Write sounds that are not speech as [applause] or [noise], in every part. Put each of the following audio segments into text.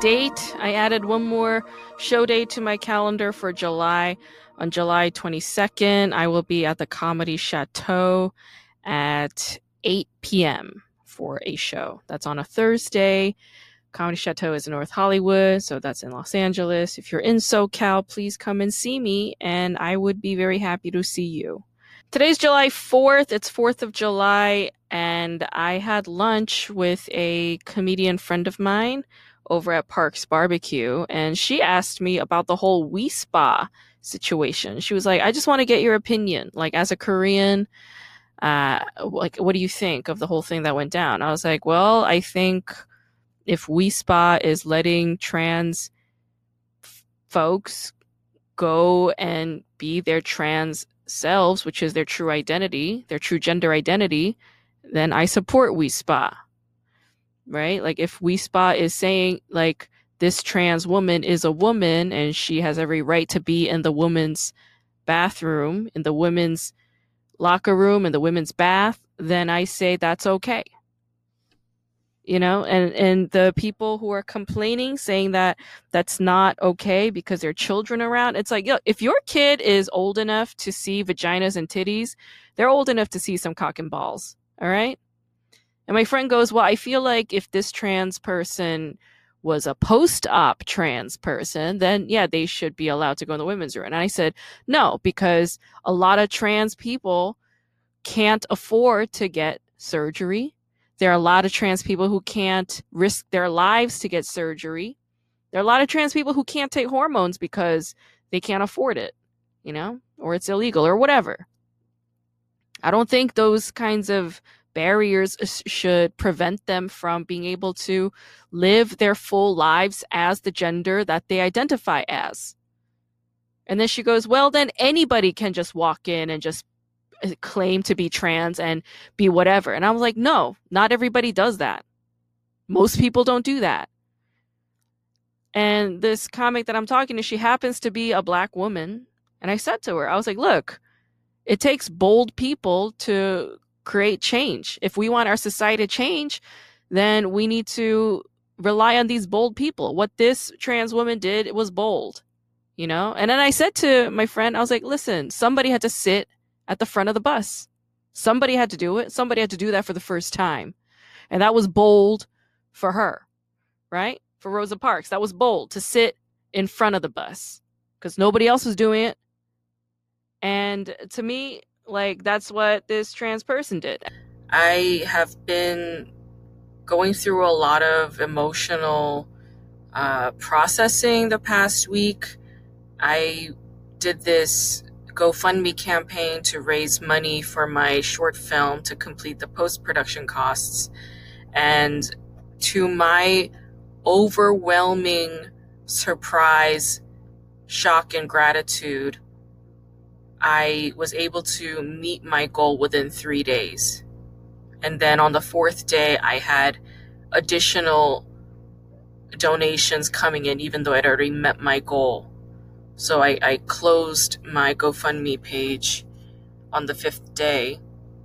Date. I added one more show date to my calendar for July. On July 22nd, I will be at the Comedy Chateau at 8 p.m. for a show. That's on a Thursday. Comedy Chateau is in North Hollywood, so that's in Los Angeles. If you're in SoCal, please come and see me, and I would be very happy to see you. Today's July 4th. It's 4th of July, and I had lunch with a comedian friend of mine over at Parks Barbecue, and she asked me about the whole Wi Spa situation. She was like, I just want to get your opinion. Like, as a Korean, uh, like, what do you think of the whole thing that went down? I was like, well, I think if Wi Spa is letting trans f- folks go and be their trans selves, which is their true identity, their true gender identity, then I support Wi Spa. Right? Like if Wi Spa is saying like this trans woman is a woman and she has every right to be in the woman's bathroom, in the women's locker room, in the women's bath, then I say that's okay. You know, and and the people who are complaining saying that that's not okay because there are children around, it's like, yo, if your kid is old enough to see vaginas and titties, they're old enough to see some cock and balls. All right. And my friend goes, Well, I feel like if this trans person was a post op trans person, then yeah, they should be allowed to go in the women's room. And I said, No, because a lot of trans people can't afford to get surgery. There are a lot of trans people who can't risk their lives to get surgery. There are a lot of trans people who can't take hormones because they can't afford it, you know, or it's illegal or whatever. I don't think those kinds of barriers should prevent them from being able to live their full lives as the gender that they identify as. And then she goes, Well, then anybody can just walk in and just uh, claim to be trans and be whatever. And I was like, No, not everybody does that. Most people don't do that. And this comic that I'm talking to, she happens to be a black woman. And I said to her, I was like, Look, it takes bold people to create change. If we want our society to change, then we need to rely on these bold people. What this trans woman did, was bold, you know? And then I said to my friend, I was like, listen, somebody had to sit at the front of the bus. Somebody had to do it. Somebody had to do that for the first time. And that was bold for her, right? For Rosa Parks. That was bold to sit in front of the bus because nobody else was doing it. And to me, like that's what this trans person did. I have been going through a lot of emotional uh, processing the past week. I did this GoFundMe campaign to raise money for my short film to complete the post production costs. And to my overwhelming surprise, shock, and gratitude, I was able to meet my goal within three days. And then on the fourth day, I had additional donations coming in, even though I'd already met my goal. So I, I closed my GoFundMe page on the fifth day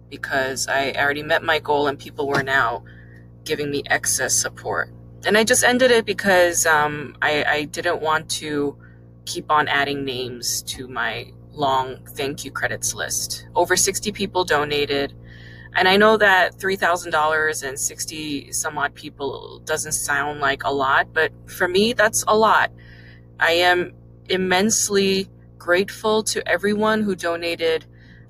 because I already met my goal and people were now giving me excess support. And I just ended it because um, I, I didn't want to keep on adding names to my long thank you credits list. Over 60 people donated. And I know that $3,000 and 60 some odd people doesn't sound like a lot, but for me, that's a lot. I am immensely grateful to everyone who donated.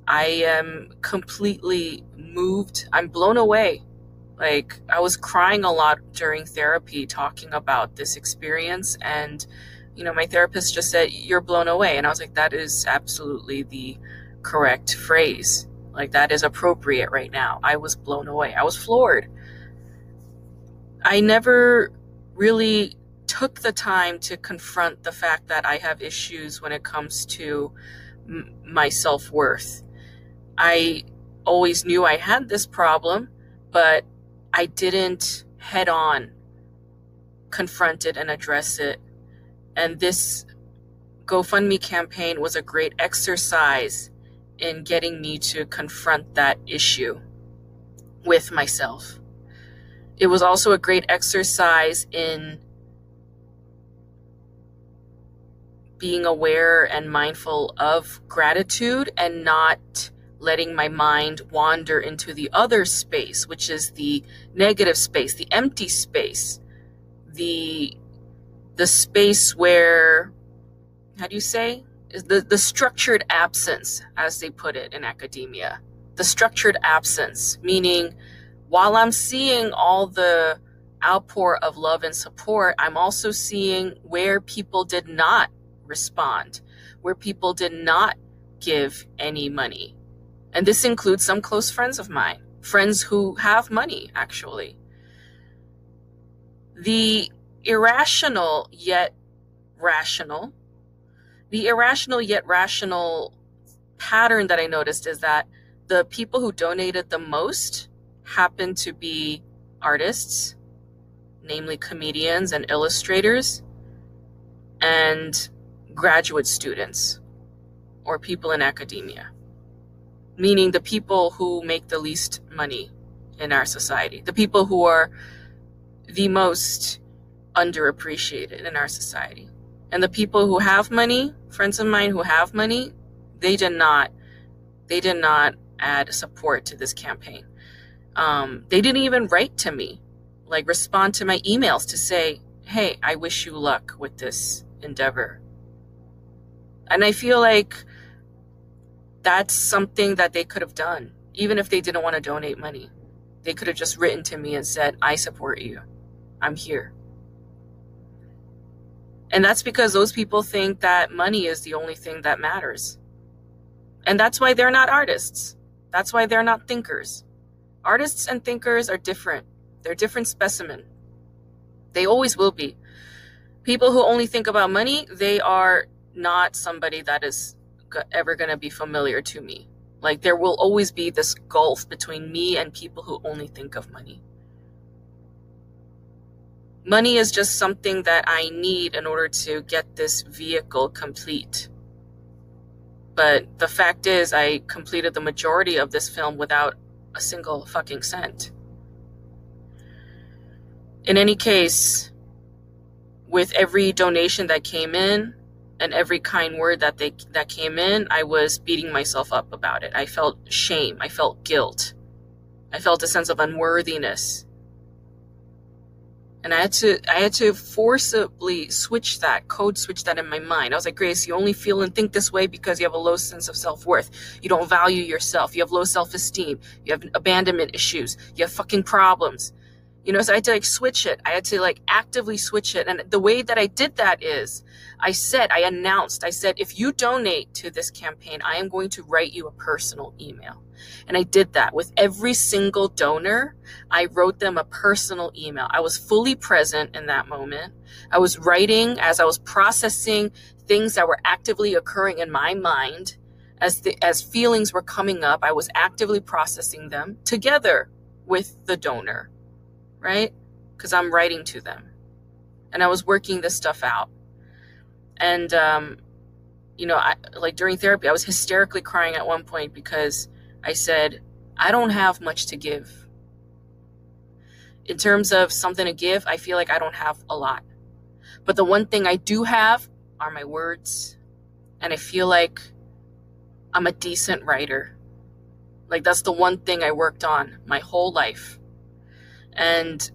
I am completely moved. I'm blown away. Like, I was crying a lot during therapy talking about this experience and you know, my therapist just said, You're blown away. And I was like, That is absolutely the correct phrase. Like, that is appropriate right now. I was blown away. I was floored. I never really took the time to confront the fact that I have issues when it comes to m- my self worth. I always knew I had this problem, but I didn't head on confront it and address it. And this GoFundMe campaign was a great exercise in getting me to confront that issue with myself. It was also a great exercise in being aware and mindful of gratitude and not letting my mind wander into the other space, which is the negative space, the empty space, the the space where how do you say? Is the the structured absence as they put it in academia. The structured absence meaning while i'm seeing all the outpour of love and support i'm also seeing where people did not respond where people did not give any money. And this includes some close friends of mine friends who have money actually. The irrational yet rational. The irrational yet rational pattern that I noticed is that the people who donated the most happen to be artists, namely comedians and illustrators, and graduate students or people in academia, meaning the people who make the least money in our society, the people who are the most underappreciated in our society. And the people who have money, friends of mine who have money, they did not, they did not add support to this campaign. Um, they didn't even write to me, like respond to my emails to say, "Hey, I wish you luck with this endeavor." And I feel like that's something that they could have done, even if they didn't want to donate money. They could have just written to me and said, "I support you. I'm here." And that's because those people think that money is the only thing that matters. And that's why they're not artists. That's why they're not thinkers. Artists and thinkers are different. They're different specimen. They always will be. People who only think about money, they are not somebody that is ever going to be familiar to me. Like there will always be this gulf between me and people who only think of money. Money is just something that I need in order to get this vehicle complete. But the fact is, I completed the majority of this film without a single fucking cent. In any case, with every donation that came in and every kind word that they that came in, I was beating myself up about it. I felt shame, I felt guilt. I felt a sense of unworthiness and I had to I had to forcibly switch that code switch that in my mind. I was like, Grace, you only feel and think this way because you have a low sense of self worth. You don't value yourself. You have low self esteem. You have abandonment issues. You have fucking problems. You know, so I had to like switch it. I had to like actively switch it. And the way that I did that is I said, I announced, I said, if you donate to this campaign, I am going to write you a personal email. And I did that with every single donor. I wrote them a personal email. I was fully present in that moment. I was writing as I was processing things that were actively occurring in my mind as the, as feelings were coming up. I was actively processing them together with the donor right? Because I'm writing to them. And I was working this stuff out. And, um, you know, I, like during therapy, I was hysterically crying at one point because I said, I don't have much to give. In terms of something to give, I feel like I don't have a lot. But the one thing I do have are my words. And I feel like I'm a decent writer. Like, that's the one thing I worked on my whole life. And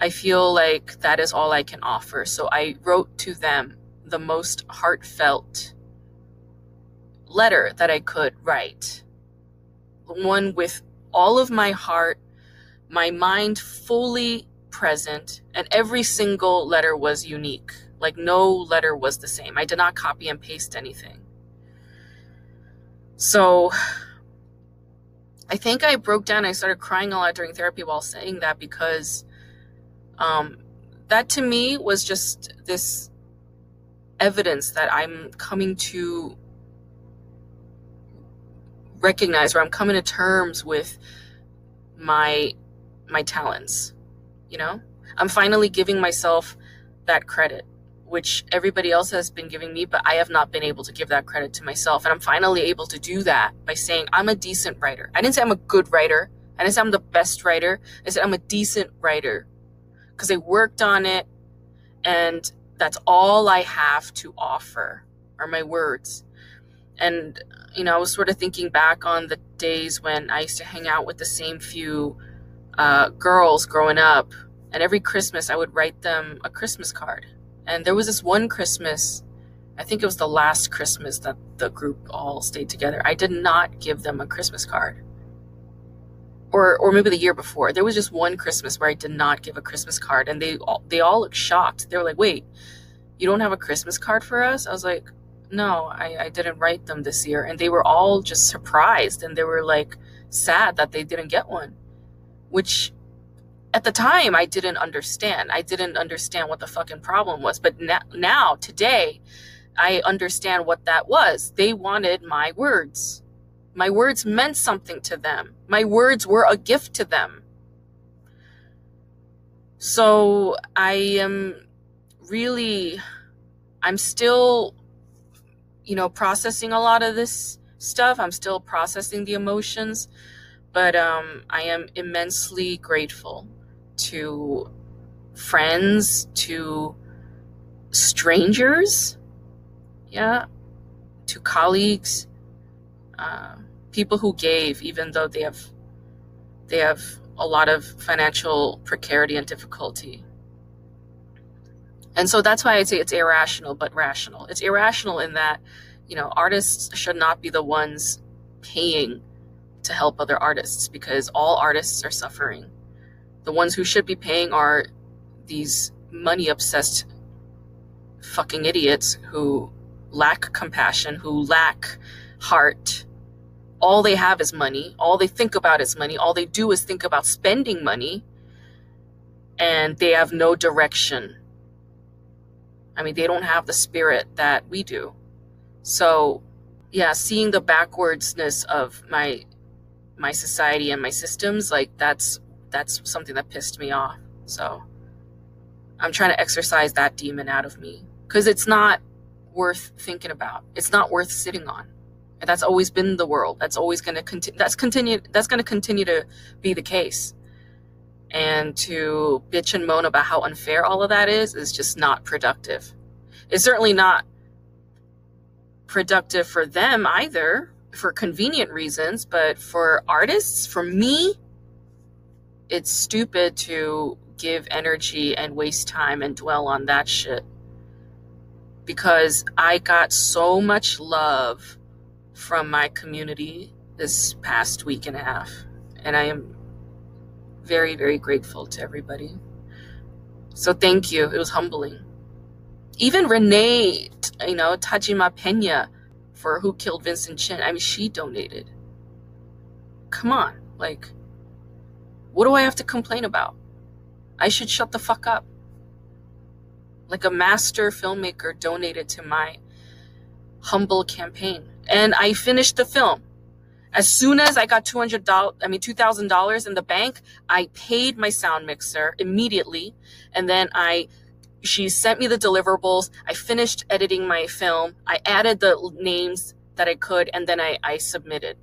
I feel like that is all I can offer. So I wrote to them the most heartfelt letter that I could write. One with all of my heart, my mind fully present, and every single letter was unique. Like no letter was the same. I did not copy and paste anything. So I think I broke down. I started crying a lot during therapy while saying that because um, that to me was just this evidence that I'm coming to recognize or I'm coming to terms with my my talents. You know? I'm finally giving myself that credit, which everybody else has been giving me, but I have not been able to give that credit to myself. And I'm finally able to do that by saying I'm a decent writer. I didn't say I'm a good writer. I didn't say I'm the best writer. I said I'm a decent writer because I worked on it and that's all I have to offer are my words. And, you know, I was sort of thinking back on the days when I used to hang out with the same few uh, girls growing up. And every Christmas, I would write them a Christmas card. And there was this one Christmas, I think it was the last Christmas that the group all stayed together. I did not give them a Christmas card. Or, or maybe the year before. There was just one Christmas where I did not give a Christmas card, and they all, they all looked shocked. They were like, "Wait, you don't have a Christmas card for us?" I was like, "No, I, I didn't write them this year," and they were all just surprised, and they were like sad that they didn't get one which at the time I didn't understand. I didn't understand what the fucking problem was. But now, now, today, I understand what that was. They wanted my words. My words meant something to them. My words were a gift to them. So I am really, I'm still, you know, processing a lot of this stuff. I'm still processing the emotions. But um, I am immensely grateful to friends, to strangers, yeah, to colleagues, uh, people who gave, even though they have they have a lot of financial precarity and difficulty. And so that's why I say it's irrational, but rational. It's irrational in that, you know, artists should not be the ones paying to help other artists because all artists are suffering. The ones who should be paying are these money obsessed fucking idiots who lack compassion, who lack heart. All they have is money. All they think about is money. All they do is think about spending money. And they have no direction. I mean, they don't have the spirit that we do. So, yeah, seeing the backwardsness of my my society and my systems like that's that's something that pissed me off. So i'm trying to exercise that demon out of me. Because it's not worth thinking about. It's not worth sitting on. And that's always been the world. That's always going to continue that's continue that's going to continue to be the case. And to bitch and moan about how unfair all of that is is just not productive. It's certainly not productive for them either for convenient reasons, but for artists, for me, it's stupid to give energy and waste time and dwell on that shit. Because I got so much love from my community this past week and a half. And I am very, very grateful to everybody. So thank you. It was humbling. Even Renee, you know, Tajima Pena, for Who Killed Vincent Chin. I mean, she donated. Come on. Like, what do I have to complain about? I should shut the fuck up. Like a master filmmaker donated to my humble campaign. And I finished the film. As soon as I got $200, I mean, $2,000 in the bank, I paid my sound mixer immediately. And then I she sent me the deliverables. I finished editing my film. I added the names that I could, and then I, I submitted.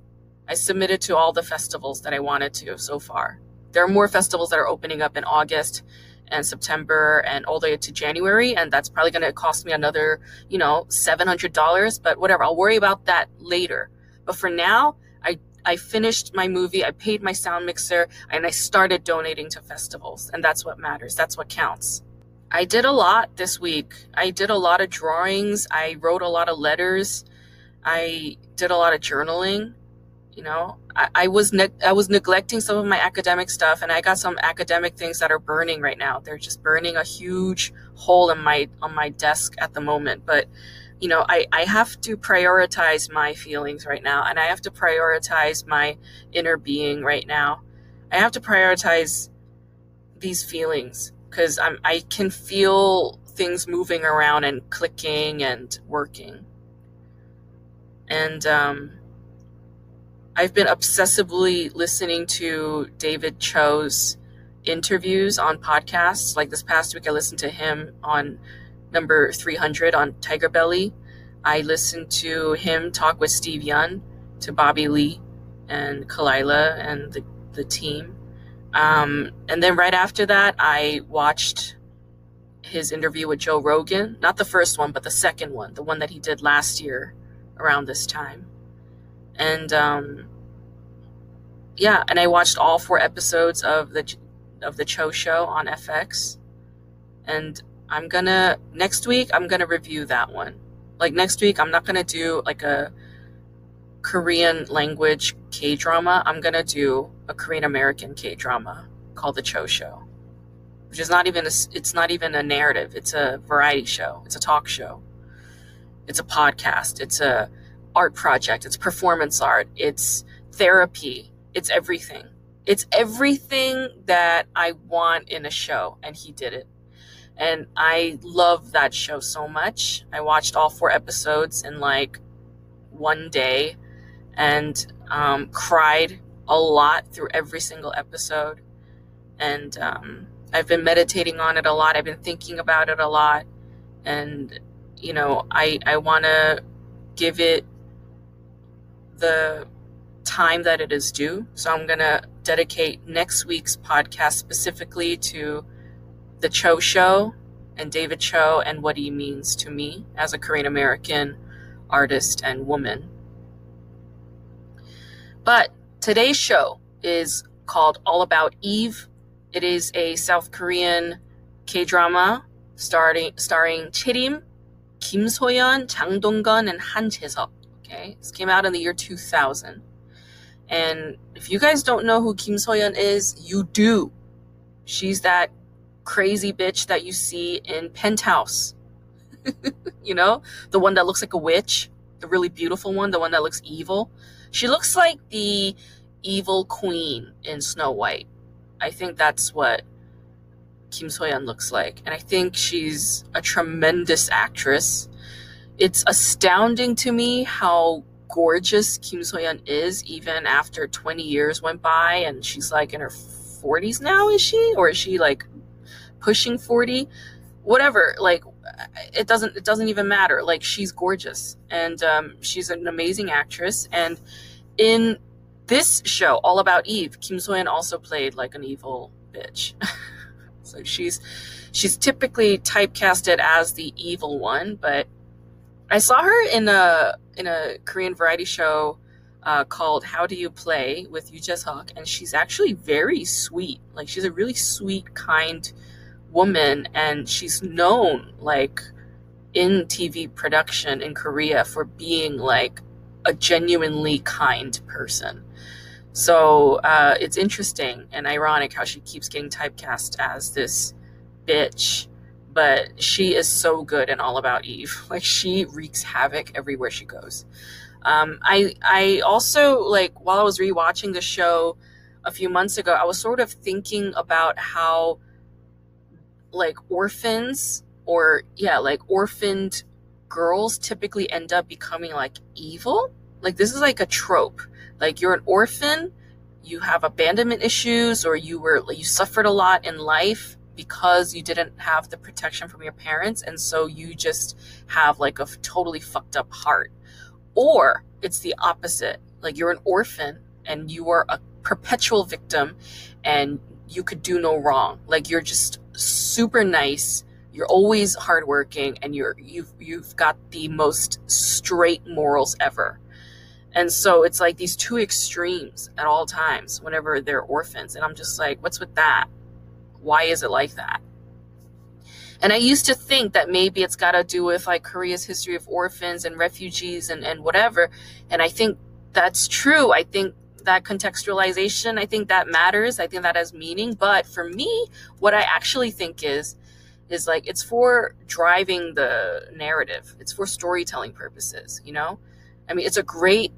I submitted to all the festivals that I wanted to so far. There are more festivals that are opening up in August and September and all the way to January, and that's probably going to cost me another, you know, $700, but whatever. I'll worry about that later. But for now, I I finished my movie, I paid my sound mixer, and I started donating to festivals. And that's what matters. That's what counts. I did a lot this week. I did a lot of drawings. I wrote a lot of letters. I did a lot of journaling. You know, I, I was ne- I was neglecting some of my academic stuff, and I got some academic things that are burning right now. They're just burning a huge hole in my on my desk at the moment. But you know, I, I have to prioritize my feelings right now, and I have to prioritize my inner being right now. I have to prioritize these feelings because I'm I can feel things moving around and clicking and working. And um, I've been obsessively listening to David Choe's interviews on podcasts. Like this past week, I listened to him on number 300 on TigerBelly. I listened to him talk with Steve Yeun, to Bobby Lee and Khalyla and the, the team. Um, and then right after that, I watched his interview with Joe Rogan. Not the first one, but the second one, the one that he did last year around this time. And um, yeah, and I watched all four episodes of the of the Choe Show on FX. And I'm gonna next week I'm gonna review that one. Like next week I'm not gonna do like a Korean language K drama. I'm gonna do a Korean American K drama called The Choe Show, which is not even a, it's not even a narrative. It's a variety show. It's a talk show. It's a podcast. It's a art project. It's performance art. It's therapy. It's everything. It's everything that I want in a show, and he did it. And I love that show so much. I watched all four episodes in like one day and um, cried a lot through every single episode. And um, I've been meditating on it a lot. I've been thinking about it a lot. And, you know, I, I want to give it the time that it is due. So I'm going to dedicate next week's podcast specifically to the Choe Show and David Choe and what he means to me as a Korean American artist and woman. But today's show is called All About Eve. It is a South Korean K drama starring starring Chae Rim, Kim Soyeon, Jang Dong-gun, and Han Jae-seok. Okay, this came out in the year 2000. And if you guys don't know who Kim Soyeon is, you do. She's that crazy bitch that you see in Penthouse. [laughs] you know, the one that looks like a witch, the really beautiful one, the one that looks evil. She looks like the evil queen in Snow White. I think that's what Kim Soyeon looks like. And I think she's a tremendous actress. It's astounding to me how gorgeous Kim Soyeon is, even after 20 years went by and she's like in her 40s now, is she? Or is she like pushing 40? Whatever. Like, it doesn't it doesn't even matter like she's gorgeous and um, she's an amazing actress and in this show all about eve kim soyeon also played like an evil bitch [laughs] so she's she's typically typecasted as the evil one but i saw her in a in a korean variety show uh, called how do you play with Yoo Jae-seok and she's actually very sweet like she's a really sweet kind woman and she's known like in TV production in Korea for being like a genuinely kind person. So uh, it's interesting and ironic how she keeps getting typecast as this bitch, but she is so good and all about Eve. [laughs] Like she wreaks havoc everywhere she goes. Um, I I also like while I was rewatching the show a few months ago, I was sort of thinking about how like orphans or yeah, like orphaned girls typically end up becoming like evil. Like this is like a trope. Like you're an orphan, you have abandonment issues or you were you suffered a lot in life because you didn't have the protection from your parents and so you just have like a totally fucked up heart. Or it's the opposite. Like you're an orphan and you are a perpetual victim and you could do no wrong. Like you're just super nice. You're always hardworking, and you're you've you've got the most straight morals ever. And so it's like these two extremes at all times whenever they're orphans. And I'm just like, what's with that? Why is it like that? And I used to think that maybe it's got to do with like Korea's history of orphans and refugees and, and whatever. And I think that's true. I think that contextualization, I think that matters. I think that has meaning. But for me, what I actually think is, is like it's for driving the narrative. It's for storytelling purposes, you know? I mean, it's a great,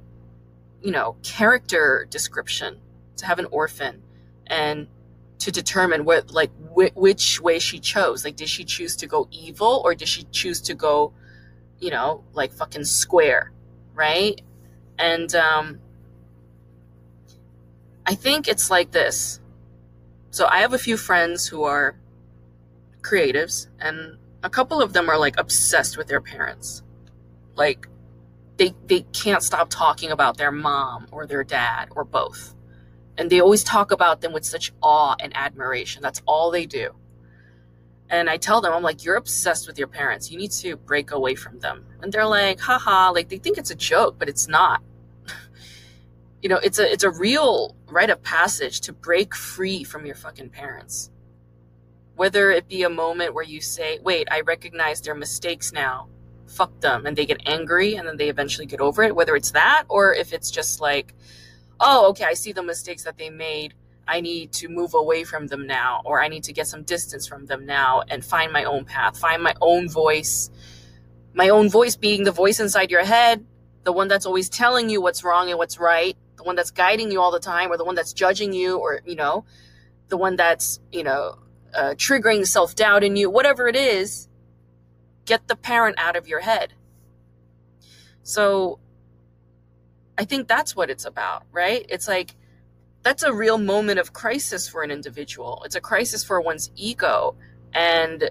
you know, character description to have an orphan and to determine what like wh- which way she chose. Like, did she choose to go evil or did she choose to go, you know, like fucking square, right? And um, I think it's like this. So I have a few friends who are creatives, and a couple of them are like obsessed with their parents. Like they they can't stop talking about their mom or their dad or both. And they always talk about them with such awe and admiration. That's all they do. And I tell them, I'm like, you're obsessed with your parents. You need to break away from them. And they're like, haha, like they think it's a joke, but it's not. [laughs] you know, it's a it's a real rite of passage to break free from your fucking parents. Whether it be a moment where you say, wait, I recognize their mistakes now. Fuck them. And they get angry and then they eventually get over it. Whether it's that or if it's just like, oh, okay, I see the mistakes that they made. I need to move away from them now, or I need to get some distance from them now and find my own path, find my own voice. My own voice being the voice inside your head, the one that's always telling you what's wrong and what's right, the one that's guiding you all the time, or the one that's judging you, or, you know, the one that's, you know, uh, triggering self doubt in you, whatever it is, get the parent out of your head. So I think that's what it's about, right? It's like that's a real moment of crisis for an individual. It's a crisis for one's ego. And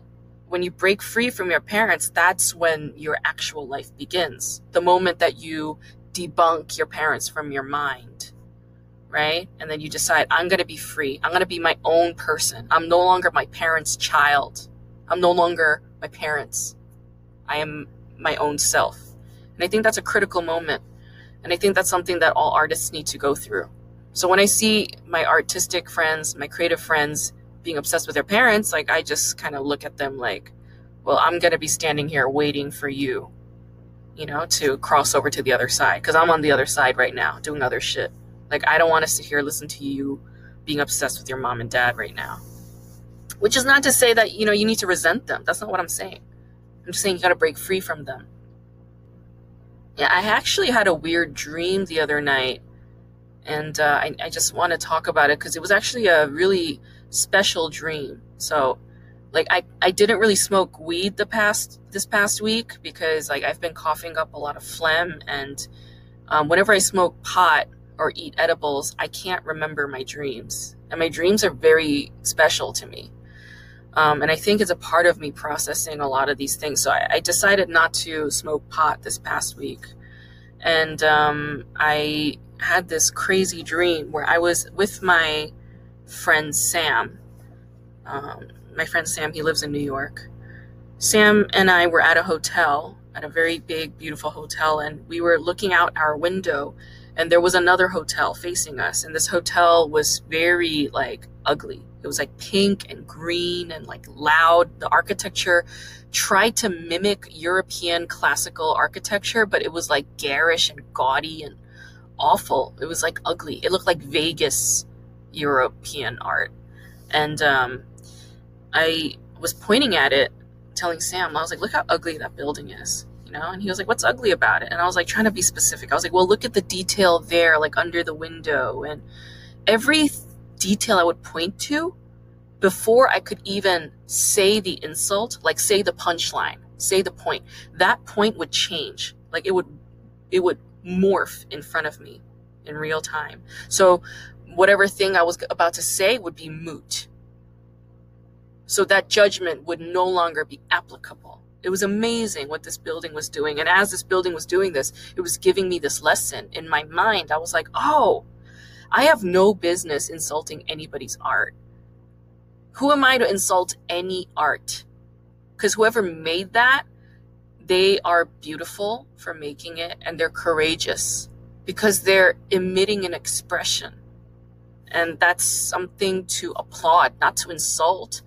when you break free from your parents, that's when your actual life begins. The moment that you debunk your parents from your mind, right? And then you decide, I'm going to be free. I'm going to be my own person. I'm no longer my parents' child. I'm no longer my parents. I am my own self. And I think that's a critical moment. And I think that's something that all artists need to go through. So when I see my artistic friends, my creative friends being obsessed with their parents, like I just kind of look at them like, well, I'm going to be standing here waiting for you, you know, to cross over to the other side because I'm on the other side right now doing other shit. Like I don't want to sit here listen to you being obsessed with your mom and dad right now. Which is not to say that, you know, you need to resent them. That's not what I'm saying. I'm just saying you got to break free from them. Yeah, I actually had a weird dream the other night, and uh, I, I just want to talk about it because it was actually a really special dream. So, like, I, I didn't really smoke weed the past this past week because like I've been coughing up a lot of phlegm, and um, whenever I smoke pot or eat edibles, I can't remember my dreams, and my dreams are very special to me. Um, and I think it's a part of me processing a lot of these things. So I, I decided not to smoke pot this past week. And um, I had this crazy dream where I was with my friend Sam. Um, my friend Sam, he lives in New York. Sam and I were at a hotel, at a very big, beautiful hotel, and we were looking out our window, and there was another hotel facing us. And this hotel was very like ugly it was like pink and green and like loud. The architecture tried to mimic European classical architecture, but it was like garish and gaudy and awful. It was like ugly. It looked like Vegas European art. And um, I was pointing at it, telling Sam, I was like, look how ugly that building is. You know, and he was like, What's ugly about it? And I was like, trying to be specific. I was like, Well, look at the detail there, like under the window. And every detail I would point to before I could even say the insult, like say the punchline, say the point, that point would change. Like it would, it would morph in front of me in real time. So whatever thing I was about to say would be moot. So that judgment would no longer be applicable. It was amazing what this building was doing. And as this building was doing this, it was giving me this lesson in my mind. I was like, oh, I have no business insulting anybody's art. Who am I to insult any art? Because whoever made that, they are beautiful for making it and they're courageous because they're emitting an expression. And that's something to applaud, not to insult.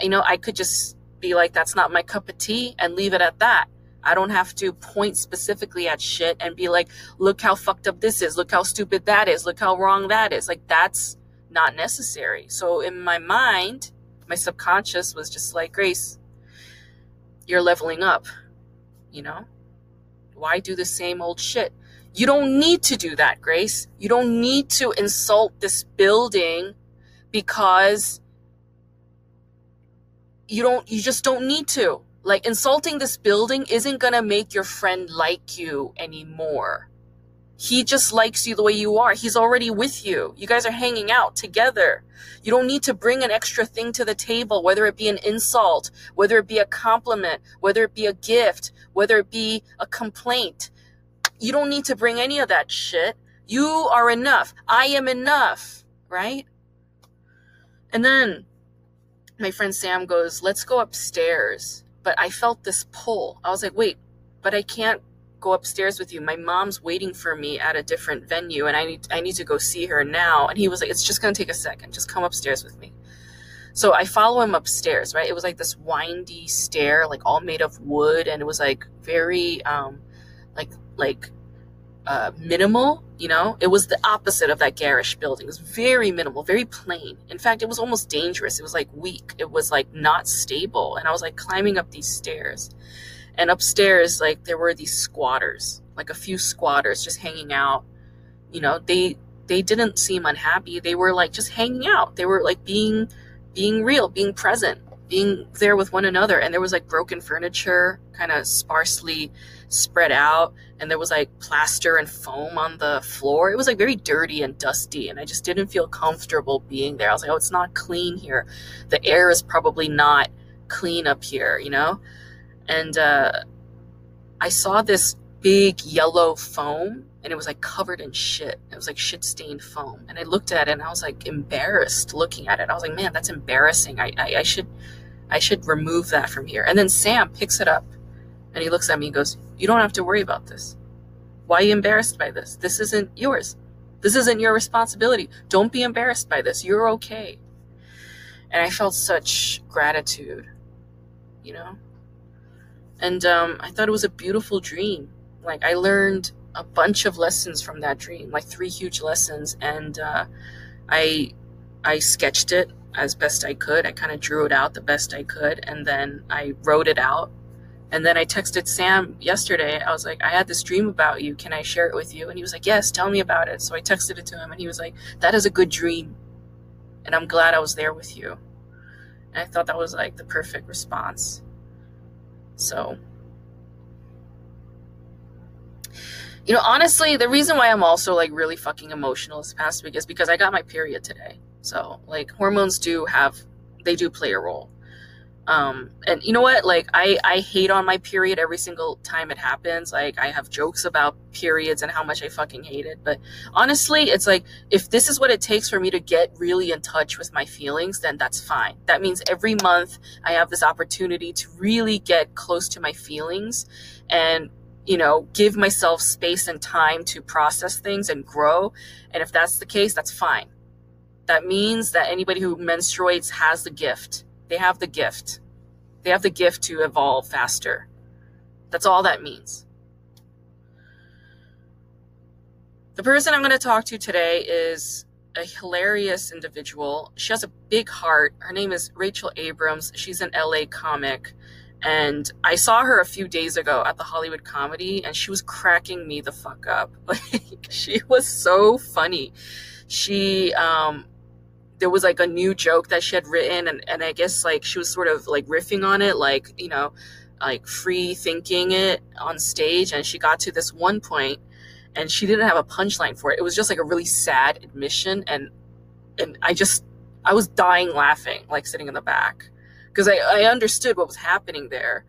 You know, I could just be like, that's not my cup of tea and leave it at that. I don't have to point specifically at shit and be like, look how fucked up this is. Look how stupid that is. Look how wrong that is. Like, that's not necessary. So, in my mind, my subconscious was just like, Grace, you're leveling up. You know? Why do the same old shit? You don't need to do that, Grace. You don't need to insult this building because you don't you just don't need to like insulting this building isn't going to make your friend like you anymore. He just likes you the way you are. He's already with you. You guys are hanging out together. You don't need to bring an extra thing to the table whether it be an insult whether it be a compliment whether it be a gift whether it be a complaint. You don't need to bring any of that shit. You are enough. I am enough right? And then my friend Sam goes, Let's go upstairs. But I felt this pull. I was like, Wait, but I can't go upstairs with you. My mom's waiting for me at a different venue and I need I need to go see her now. And he was like, It's just gonna take a second. Just come upstairs with me. So I follow him upstairs, right? It was like this windy stair, like all made of wood, and it was like very um like like uh, minimal, you know? It was the opposite of that garish building. It was very minimal, very plain. In fact, it was almost dangerous. It was like weak. It was like not stable. And I was like climbing up these stairs. And upstairs, like there were these squatters, like a few squatters just hanging out. You know, they they didn't seem unhappy. They were like just hanging out. They were like being being real, being present being there with one another and there was like broken furniture kind of sparsely spread out and there was like plaster and foam on the floor it was like very dirty and dusty and i just didn't feel comfortable being there i was like oh it's not clean here the air is probably not clean up here you know and uh, i saw this big yellow foam and it was like covered in shit. It was like shit stained foam. And I looked at it and I was like embarrassed looking at it. I was like, man, that's embarrassing. I, I, I should I should remove that from here. And then Sam picks it up and he looks at me and goes, You don't have to worry about this. Why are you embarrassed by this? This isn't yours. This isn't your responsibility. Don't be embarrassed by this. You're okay. And I felt such gratitude, you know? And um, I thought it was a beautiful dream. Like, I learned a bunch of lessons from that dream, like three huge lessons. And uh, I, I sketched it as best I could. I kind of drew it out the best I could, and then I wrote it out. And then I texted Sam yesterday. I was like, I had this dream about you. Can I share it with you? And he was like, Yes, tell me about it. So I texted it to him, and he was like, That is a good dream. And I'm glad I was there with you. And I thought that was like the perfect response. So, you know, honestly, the reason why I'm also like really fucking emotional this past week is because I got my period today. So, like, hormones do have, they do play a role. Um, and you know what? Like, I, I hate on my period every single time it happens. Like, I have jokes about periods and how much I fucking hate it. But honestly, it's like, if this is what it takes for me to get really in touch with my feelings, then that's fine. That means every month I have this opportunity to really get close to my feelings and you know, give myself space and time to process things and grow. And if that's the case, that's fine. That means that anybody who menstruates has the gift. They have the gift. They have the gift to evolve faster. That's all that means. The person I'm going to talk to today is a hilarious individual. She has a big heart. Her name is Rachel Abrams. She's an LA comic. And I saw her a few days ago at the Hollywood Comedy, and she was cracking me the fuck up. [laughs] Like, she was so funny. She, um, there was like a new joke that she had written and, and I guess like she was sort of like riffing on it, like, you know, like free thinking it on stage. And she got to this one point and she didn't have a punchline for it. It was just like a really sad admission. And, and I just, I was dying laughing, like sitting in the back because I, I understood what was happening there.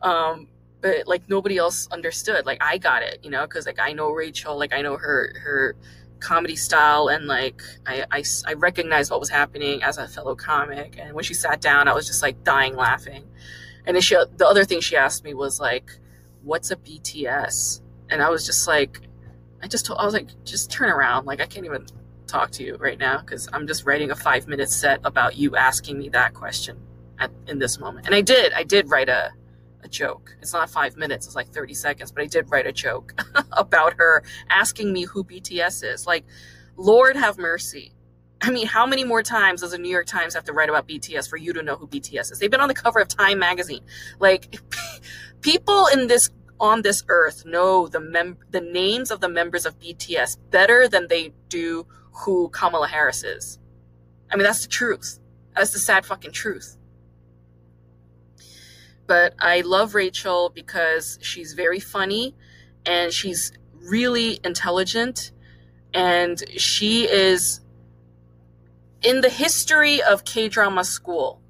Um, but like nobody else understood. Like I got it, you know, because like I know Rachel, like I know her, her, comedy style and like I, I, I recognized what was happening as a fellow comic. And when she sat down i was just like dying laughing. And then she the other thing she asked me was like what's a bts and i was just like i just told i was like just turn around. Like i can't even talk to you right now because i'm just writing a five minute set about you asking me that question at, in this moment. And i did i did write a a joke. It's not five minutes, it's like 30 seconds, but I did write a joke [laughs] about her asking me who BTS is. Like, Lord have mercy. I mean, how many more times does the New York Times have to write about BTS for you to know who BTS is? They've been on the cover of Time magazine. Like, [laughs] people in this on this earth know the mem- the names of the members of BTS better than they do who Kamala Harris is. I mean, that's the truth. That's the sad fucking truth. But I love Rachel because she's very funny and she's really intelligent and she is in the history of K drama school.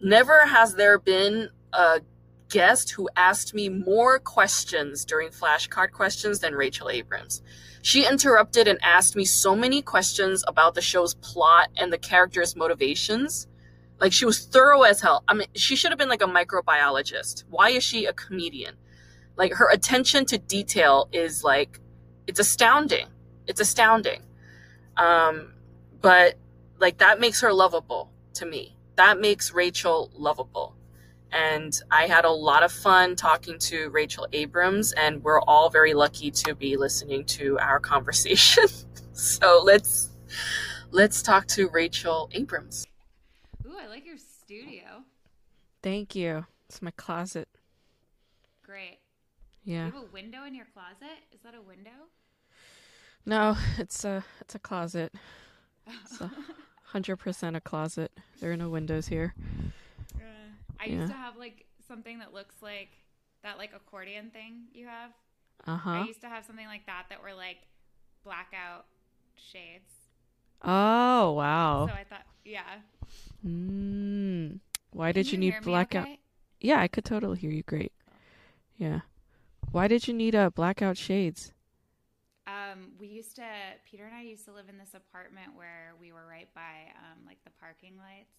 Never has there been a guest who asked me more questions during flashcard questions than Rachel Abrams. She interrupted and asked me so many questions about the show's plot and the characters' motivations. Like she was thorough as hell. I mean, she should have been like a microbiologist. Why is she a comedian? Like her attention to detail is like it's astounding. It's astounding. Um, but like that makes her lovable to me. That makes Rachel lovable. And I had a lot of fun talking to Rachel Abrams, and we're all very lucky to be listening to our conversation. [laughs] so let's let's talk to Rachel Abrams. Ooh, I like your studio. Thank you. It's my closet. Great. Yeah. You have a window in your closet? Is that a window? No, it's a it's a closet. It's a [laughs] hundred percent a closet. There are no windows here. I Yeah. used to have like something that looks like that like accordion thing you have. Uh huh. I used to have something like that that were like blackout shades. Oh wow. So I thought, yeah. Mm. Why Can did you, need blackout? okay? Yeah, I could totally hear you great. Yeah. Why did you need a uh, blackout shades? Um, we used to Peter and I used to live in this apartment where we were right by um like the parking lights,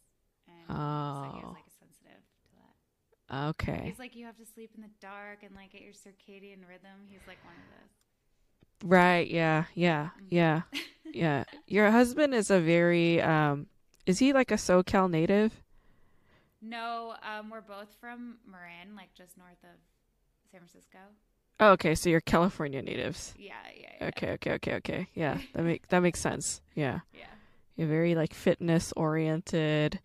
and so he was Oh. like sensitive to that. Okay. He's like, you have to sleep in the dark and like get your circadian rhythm. He's like one of those. Right. Yeah. Yeah. Yeah. Yeah. Your husband is a very um. Is he like a SoCal native? No, um, we're both from Marin, like just north of San Francisco. Oh, okay. So you're California natives. Yeah, yeah, yeah. Okay. Okay. Okay. Okay. Yeah. [laughs] That make that makes sense. Yeah. Yeah. You're very like fitness oriented,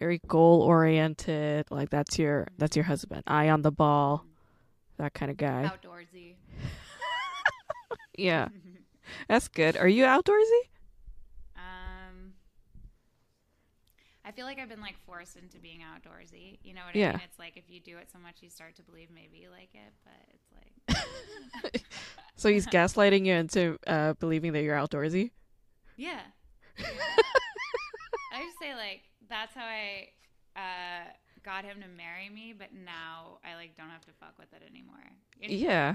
very goal oriented. Like that's your that's your husband. Eye on the ball, that kind of guy. Outdoorsy. Yeah, [laughs] that's good. Are you outdoorsy? Um, I feel like I've been like forced into being outdoorsy. You know what Yeah. I mean? It's like if you do it so much, you start to believe maybe you like it, but it's like, [laughs] So he's gaslighting you into uh, believing that you're outdoorsy. yeah. yeah. [laughs] I just say like that's how I uh, got him to marry me, but now I like don't have to fuck with it anymore. You know? Yeah,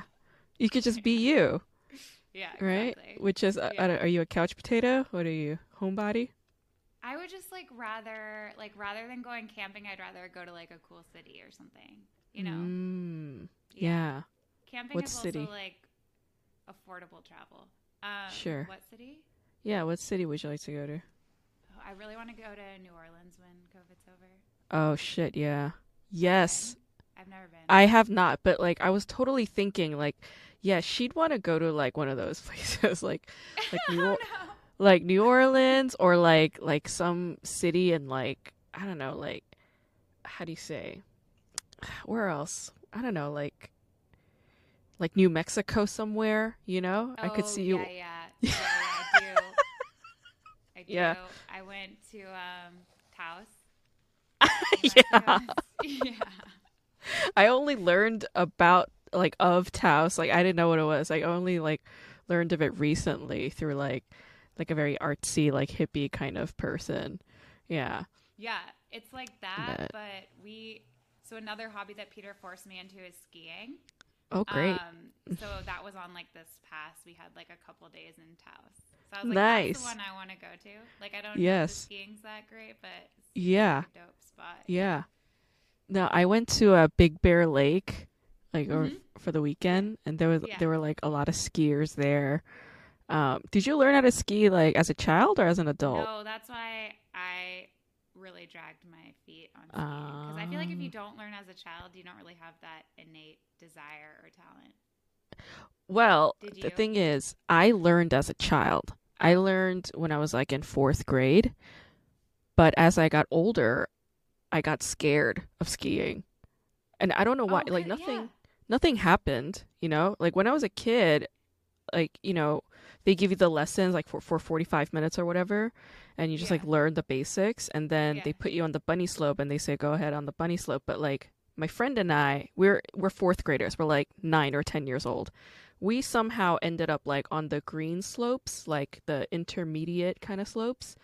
you could just be you, [laughs] Yeah. right? Exactly. Which is, uh, Yeah. are you a couch potato? What are you, homebody? I would just like rather like rather than going camping, I'd rather go to like a cool city or something. You know, Mm, yeah. camping What is city? also like affordable travel. Um, Sure. What city? Yeah. What city would you like to go to? Oh, I really want to go to New Orleans when COVID's over. Oh shit, yeah. Yes. I've never been. I have not, but like I was totally thinking like yeah, she'd want to go to like one of those [laughs] places like like [laughs] New oh, Or- no. like New Orleans or like like some city in like I don't know, like how do you say? [sighs] Where else? I don't know, like like New Mexico somewhere, you know? I could Oh, see you Yeah, yeah, [laughs] yeah, yeah, I do. I do. Yeah. I went to um, Taos. Yeah. yeah. [laughs] I only learned about like of Taos. Like I didn't know what it was. I only like learned of it recently through like like a very artsy, like hippie kind of person. Yeah. Yeah, it's like that, But- but we. So another hobby that Peter forced me into is skiing. Oh great. Um, so that was on like this past. We had like a couple days in Taos. So I was like, Nice. that's the one I want to go to. Like I don't know if Yes. skiing's that great, but yeah. a dope spot. Yeah. No, I went to a Big Bear Lake like or Mhm. for the weekend and there was Yeah. there were like a lot of skiers there. Um did you learn how to ski like as a child or as an adult? No, that's why I really dragged my feet on skiing because I feel like if you Ah. don't learn as a child, you don't really have that innate desire or talent. Well, the thing is, I learned as a child. I learned when I was like in fourth grade, but as I got older, I got scared of skiing, and I don't know why. Oh, like nothing, yeah. nothing happened. You know, like when I was a kid, like you know they give you the lessons like for, for 45 minutes or whatever and you just Yeah. like learn the basics and then Yeah. they put you on the bunny slope and they say go ahead on the bunny slope but like my friend and i we're we're fourth graders we're like nine or ten years old we somehow ended up like on the green slopes like the intermediate kind of slopes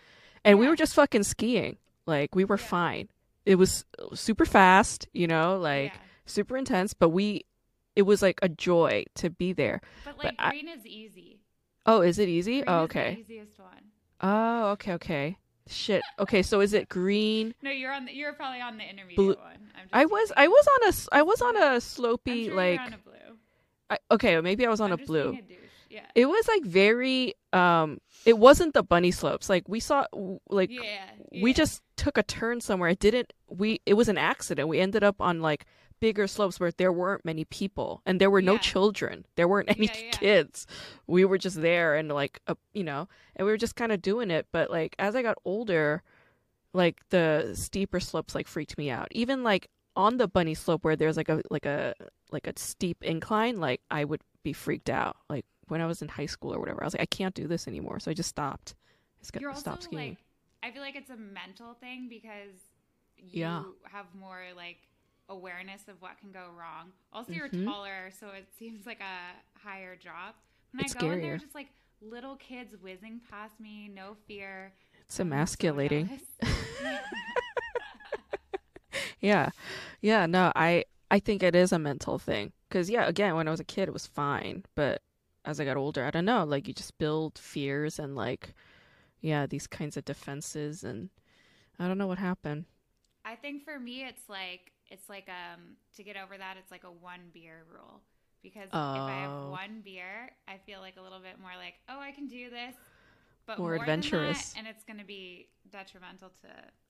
and we were just fucking skiing like we were Yeah. fine it was super fast you know like yeah. super intense but we it was like a joy to be there But like I- green is easy. oh is it easy Green oh okay easiest one. oh okay okay shit okay so is it green No, you're on. The, you're probably on the intermediate Blue- one. I was i was on a. I was on a slopey sure like on a blue. I, okay maybe i was on I'm a blue a. Yeah. it was like very um it wasn't the bunny slopes like we saw like yeah. we just took a turn somewhere. It didn't we it was an accident. We ended up on like bigger slopes where there weren't many people and there were no Yeah. children. There weren't any Yeah, yeah. kids. We were just there and like uh, you know and we were just kind of doing it. But like as i got older like the steeper slopes like freaked me out. Even like on the bunny slope where there's like a like a like a steep incline like i would be freaked out. Like when i was in high school or whatever i was like i can't do this anymore. So i just stopped. I just got You're stopped skiing like. I feel like it's a mental thing because you Yeah. have more like awareness of what can go wrong. Also, you're mm-hmm. taller, so it seems like a higher drop. When It's I go in there, just like little kids whizzing past me, no fear. it's so emasculating [laughs] [laughs] yeah yeah no i i think it is a mental thing because yeah again when i was a kid it was fine but as i got older i don't know like you just build fears and like yeah these kinds of defenses and i don't know what happened I think for me, it's like it's like um to get over that, it's like a one beer rule. Because if I have Oh. one beer, I feel like a little bit more like, oh, I can do this, but More more, adventurous. that, and it's going to be detrimental to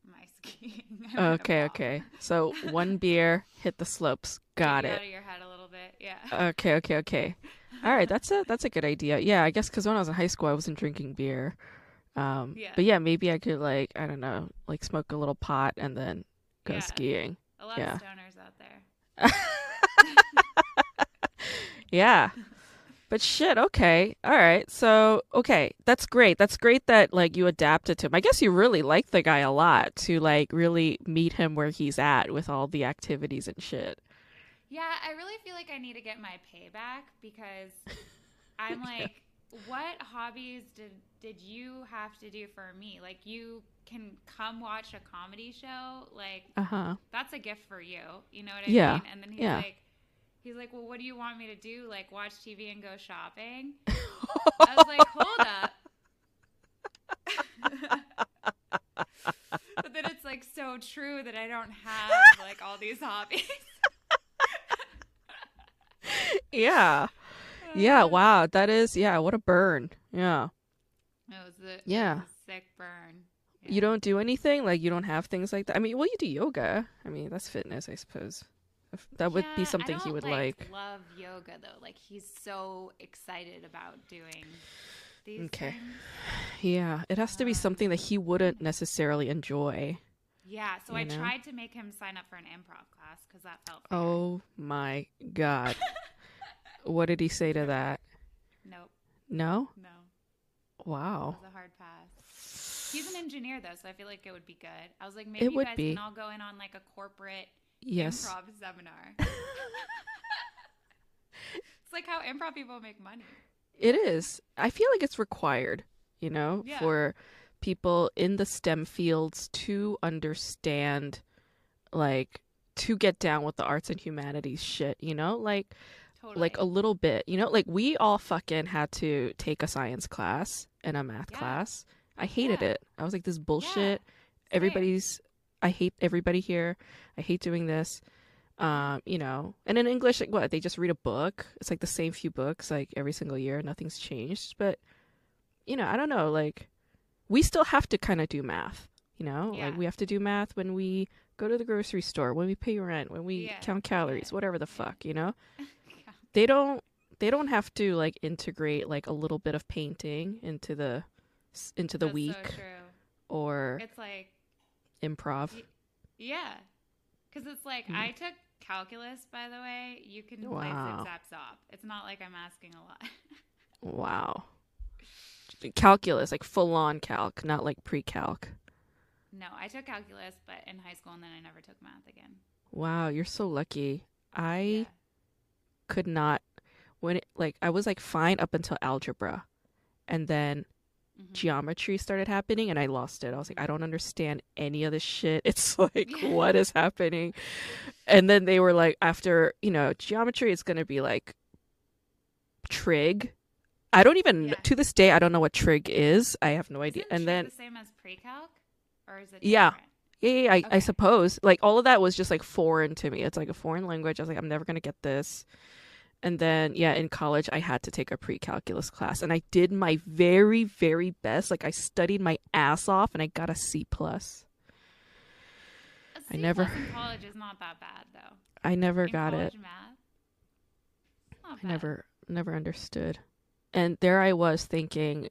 my [laughs] skiing. [laughs] Okay okay so [laughs] one beer hit the slopes got Get it Out of your head a little bit, yeah. okay okay okay all right that's a that's a good idea yeah i guess because when i was in high school i wasn't drinking beer um Yeah. but yeah maybe i could like i don't know like smoke a little pot and then go Yeah. skiing. A lot yeah. of stoners out there. [laughs] yeah. But shit okay. All right. So okay. That's great. That's great that like you adapted to him. I guess you really like the guy a lot to like really meet him where he's at with all the activities and shit. Yeah, I really feel like I need to get my payback because I'm [laughs] like, what hobbies did did you have to do for me? Like you can come watch a comedy show, like uh-huh that's a gift for you. You know what I Yeah, mean? And then he's yeah. like he's like, Well, what do you want me to do? Like watch TV and go shopping? [laughs] I was like, Hold up. [laughs] but then it's like so true that I don't have like all these hobbies. [laughs] yeah yeah wow that is yeah what a burn yeah It was Yeah. sick burn. you don't do anything like you don't have things like that i mean well you do yoga i mean that's fitness i suppose If- that would be Yeah, something he would like Love yoga though. Like he's so excited about doing these Okay. things. yeah it has to be Um, something that he wouldn't necessarily enjoy Yeah, so I know? tried to make him sign up for an improv class because that felt. Fair. Oh my god. [laughs] what did he say to that? Nope, No? no, Wow. it was a hard pass. He's an engineer though, so I feel like it would be good. I was like, maybe It you guys be. can all go in on like a corporate Yes. improv seminar. [laughs] [laughs] it's like how improv people make money. It is. I feel like it's required, you know, Yeah. for people in the STEM fields to understand like to get down with the arts and humanities shit, you know? Like Totally. like a little bit, you know? Like we all fucking had to take a science class and a math Yeah. class. I hated Yeah. it. I was like this bullshit. Same. everybody's I hate everybody here. I hate doing this. Um, you know, and in English, like what they just read a book. It's like the same few books like every single year. Nothing's changed, but you know, I don't know. Like we still have to kind of do math. You know, Yeah. like we have to do math when we go to the grocery store, when we pay rent, when we Yeah, count calories, yeah, whatever the yeah. fuck. You know, Yeah. [laughs] they don't they don't have to like integrate like a little bit of painting into the into the That's week So true. or It's like improv. Y- Yeah. Because it's like, Mhm. I took calculus, by the way. You can Wow. it zaps off. It's not like I'm asking a lot. [laughs] Wow. Calculus, like full on calc, not like pre calc. No, I took calculus, but in high school, and then I never took math again. Wow, you're so lucky. I Yeah. Could not when it, like I was like fine up until algebra. And then Mhm. geometry started happening and I lost it. I was like, I don't understand any of this shit. [laughs] It's [laughs] like, what is happening? And then they were like, after, you know, geometry is going to be like trig. I don't even, Yeah. to this day, I don't know what trig is. I have no idea. Isn't and then, the same as pre-calc, or is it? Yeah. different? yeah, yeah, yeah, I, I Okay. suppose. Like, all of that was just like foreign to me. It's like a foreign language. I was like, I'm never going to get this. And then, yeah, in college, I had to take a pre calculus class. And I did my very, very best. Like, I studied my ass off and I got a C. plus. A I never- plus in college is not that bad though. I never In got it. I bad. never never understood. And there I was thinking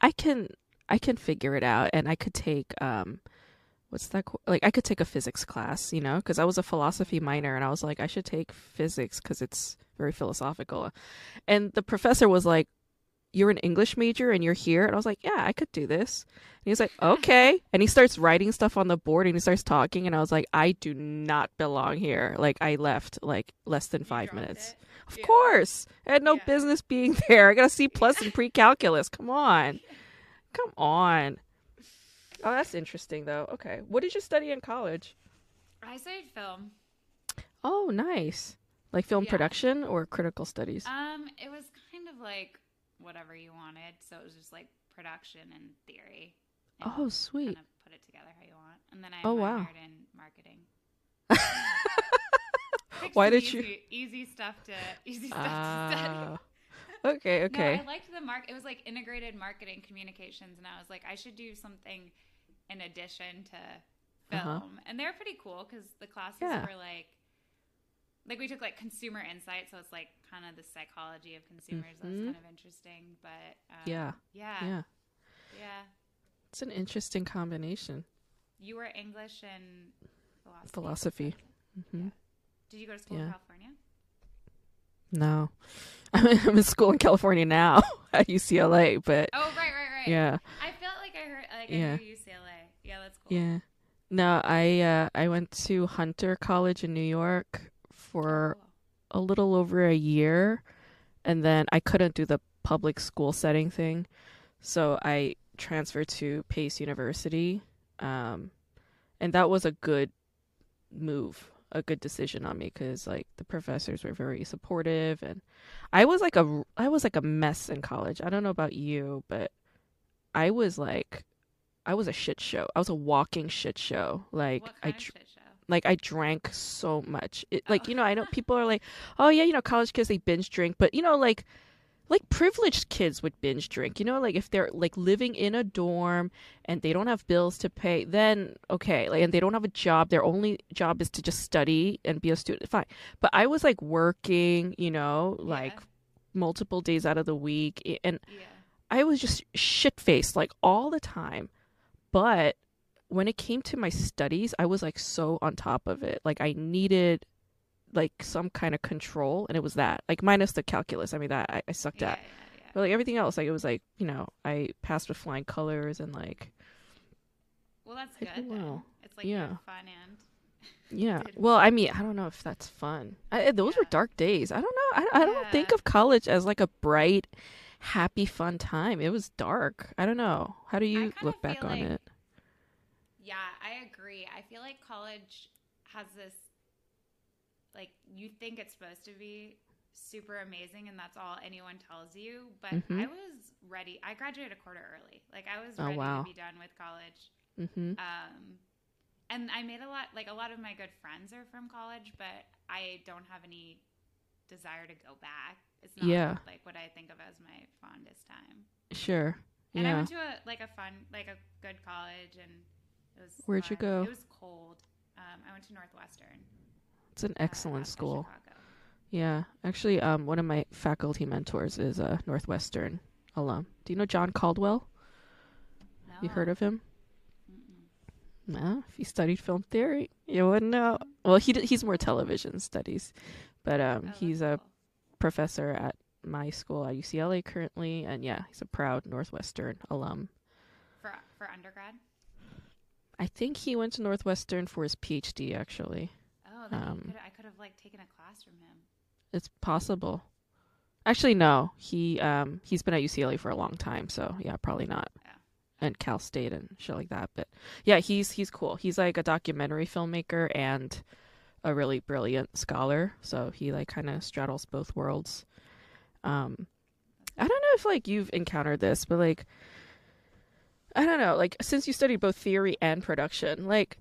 I can I can figure it out and I could take um what's that co- like I could take a physics class, you know, cuz I was a philosophy minor and I was like I should take physics cuz it's very philosophical. And the professor was like you're an English major and you're here and I was like, "Yeah, I could do this." And he's like, "Okay." And he starts writing stuff on the board and he starts talking and I was like, "I do not belong here." Like I left like less than 5 minutes. it? Of Yeah. course. I had no Yeah. business being [laughs] there. I got a C plus in pre calculus. Come on. Come on. Oh, that's interesting though. Okay. What did you study in college? I studied film. Oh, nice. Like film Yeah. production or critical studies? Um, it was kind of like whatever you wanted. So it was just like production and theory. and oh, sweet. Kind of put it together how you want. And then I Oh, wow. in marketing. [laughs] Why did you- easy, easy stuff to [laughs] easy stuff to study? Ah. okay, [laughs] okay. No, I liked the mark. It was like integrated marketing communications, and I was like, I should do something in addition to film. Uh-huh. And they're pretty cool because the classes Yeah. were like, like we took like consumer insight, so it's like kind of the psychology of consumers. That's Mhm. kind of interesting, but um, Yeah. yeah, yeah. yeah. It's an interesting combination. You were English and philosophy. Philosophy. hmm Did you go to school Yeah. in California? No. [laughs] I'm in, I'm in school in California now [laughs] at UCLA, but Oh, right, right, right. yeah. I felt like I heard like Yeah. I knew UCLA. Yeah. No, I uh, I went to Hunter College in New York for a little over a year and then I couldn't do the public school setting thing. So I transferred to Pace University. Um, and that was a good move, a good decision on me cuz like the professors were very supportive and I was like a I was like a mess in college. I don't know about you, but I was like I was a shit show. I was a walking shit show. Like I dr- show? like I drank so much. It, like Oh. you know, I know people are like, "Oh yeah, you know, college kids they binge drink," but you know, like like privileged kids would binge drink. You know, like if they're like living in a dorm and they don't have bills to pay, then okay, like and they don't have a job, their only job is to just study and be a student. Fine. But I was like working, you know, like Yeah. multiple days out of the week and Yeah. I was just shit faced like all the time. But when it came to my studies, I was like so on top of it. Like I needed like some kind of control and it was that. Like minus the calculus. I mean that I, I sucked Yeah, at. yeah, yeah. But like everything else, like it was like, you know, I passed with flying colors and like Well, that's I good. don't then. know. It's like Yeah. fun and [laughs] yeah. Well, I mean, I don't know if that's fun. I, those were dark days. I don't know. I, I don't think of college as like a bright, happy, fun time. It was dark. I don't know. How do you look back on like- it? yeah, I agree. I feel like college has this like you think it's supposed to be super amazing and that's all anyone tells you, but Mhm. I was ready. I graduated a quarter early. Like I was Oh, ready wow. to be done with college. Mm-hmm. Um and I made a lot like a lot of my good friends are from college, but I don't have any desire to go back. It's not Yeah. like what I think of as my fondest time. Sure. And I went to a like a fun, like a good college, and it was. Where'd you go? It was cold. Um, I went to Northwestern. It's an uh, excellent outside school. Chicago. Yeah. Actually, um, one of my faculty mentors is a Northwestern alum. Do you know John Caldwell? You heard of him? Mm-mm. No. If you studied film theory, you wouldn't know. Well, he d- he's more television studies, but um, Oh, he's a cool. Professor at my school at UCLA currently, and yeah, he's a proud Northwestern alum. For for undergrad. I think he went to Northwestern for his PhD. Actually, Oh, then Um, could, I could have like taken a class from him. it's possible. Actually, no. He um he's been at UCLA for a long time, so yeah, probably not. Yeah. And Cal State and shit like that. But yeah, he's he's cool. He's like a documentary filmmaker and a really brilliant scholar. So he like kind of straddles both worlds. Um, I don't know if like you've encountered this, but like I don't know, like since you studied both theory and production, like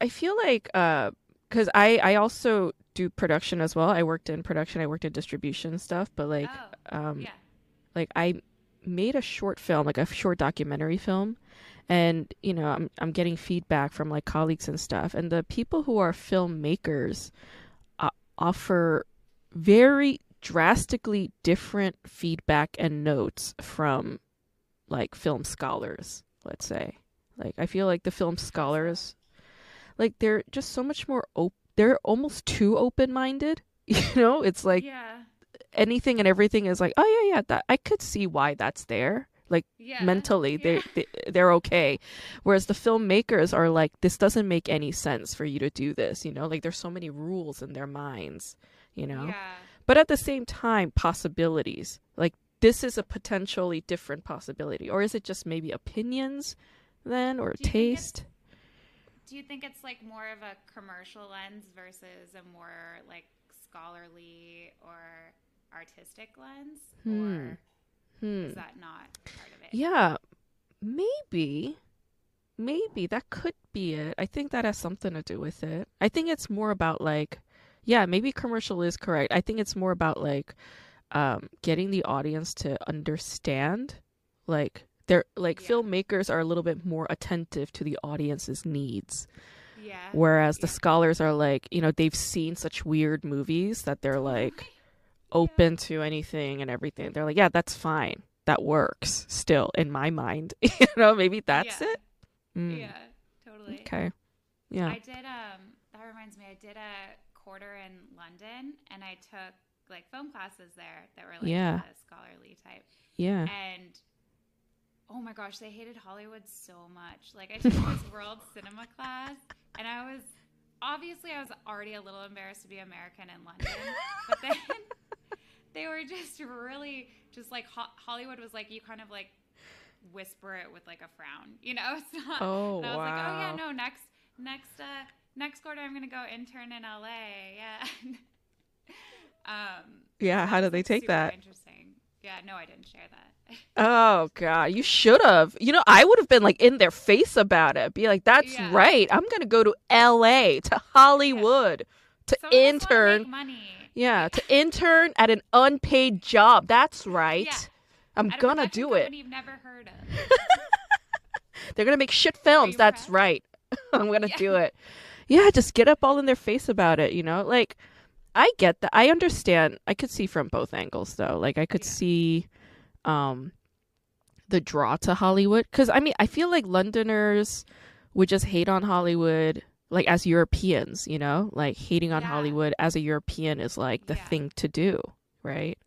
I feel like uh because I I also do production as well. I worked in production. I worked in distribution stuff, but like oh, um yeah. like I made a short film, like a short documentary film, and you know I'm I'm getting feedback from like colleagues and stuff, and the people who are filmmakers uh, offer very drastically different feedback and notes from like film scholars. Let's say, like I feel like the film scholars, like they're just so much more op- They're almost too open minded. [laughs] You know, it's like yeah. anything and everything is like, oh yeah, yeah, that I could see why that's there. Like Yeah. mentally, yeah. they, they they're okay. Whereas the filmmakers are like, this doesn't make any sense for you to do this. You know, like there's so many rules in their minds. You know, Yeah. but at the same time, possibilities. Like this is a potentially different possibility, or is it just maybe opinions, then, or Do you think it's- taste? Do you think it's like more of a commercial lens versus a more like scholarly or artistic lens? Hmm. Or Hmm. is that not part of it? Yeah, maybe. Maybe that could be it. I think that has something to do with it. I think it's more about like, yeah, maybe commercial is correct. I think it's more about like, um, getting the audience to understand, like they're like Yeah. filmmakers are a little bit more attentive to the audience's needs, Yeah. whereas the scholars are like, you know, they've seen such weird movies that they're like open to anything and everything. They're like, yeah, that's fine. That works still in my mind. [laughs] you know, maybe that's Yeah. it. Mm, Yeah, totally. Okay. Yeah. I did um that reminds me I did a quarter in London and I took like film classes there that were like Yeah. scholarly type. yeah. And oh my gosh, they hated Hollywood so much. Like I took this [laughs] world cinema class and I was obviously I was already a little embarrassed to be American in London, but then [laughs] they were just really just like Ho- Hollywood was like you kind of like whisper it with like a frown, you know? [laughs] It's not Oh, and I was like, "Oh yeah, no, next next uh next quarter I'm going to go intern in LA." [laughs] Yeah. um Yeah. How did they take that? Interesting. Yeah, no, I didn't share that. [laughs] Oh God, you should have. You know, I would have been like in their face about it. Be like, "That's Yeah. right. I'm gonna go to L.A. to Hollywood to Some of wanna make intern. money. Yeah, to intern at an unpaid job. That's right. Yeah. I'm gonna do it. You've never heard of. [laughs] They're gonna make shit films. That's proud? right. [laughs] I'm gonna Yeah. do it. Yeah, just get up all in their face about it. You know, like I get that. I understand. I could see from both angles though. Like I could Yeah. see, um, the draw to Hollywood because I mean I feel like Londoners would just hate on Hollywood. Like as Europeans, you know, like hating on Yeah. Hollywood as a European is like the Yeah. thing to do, right?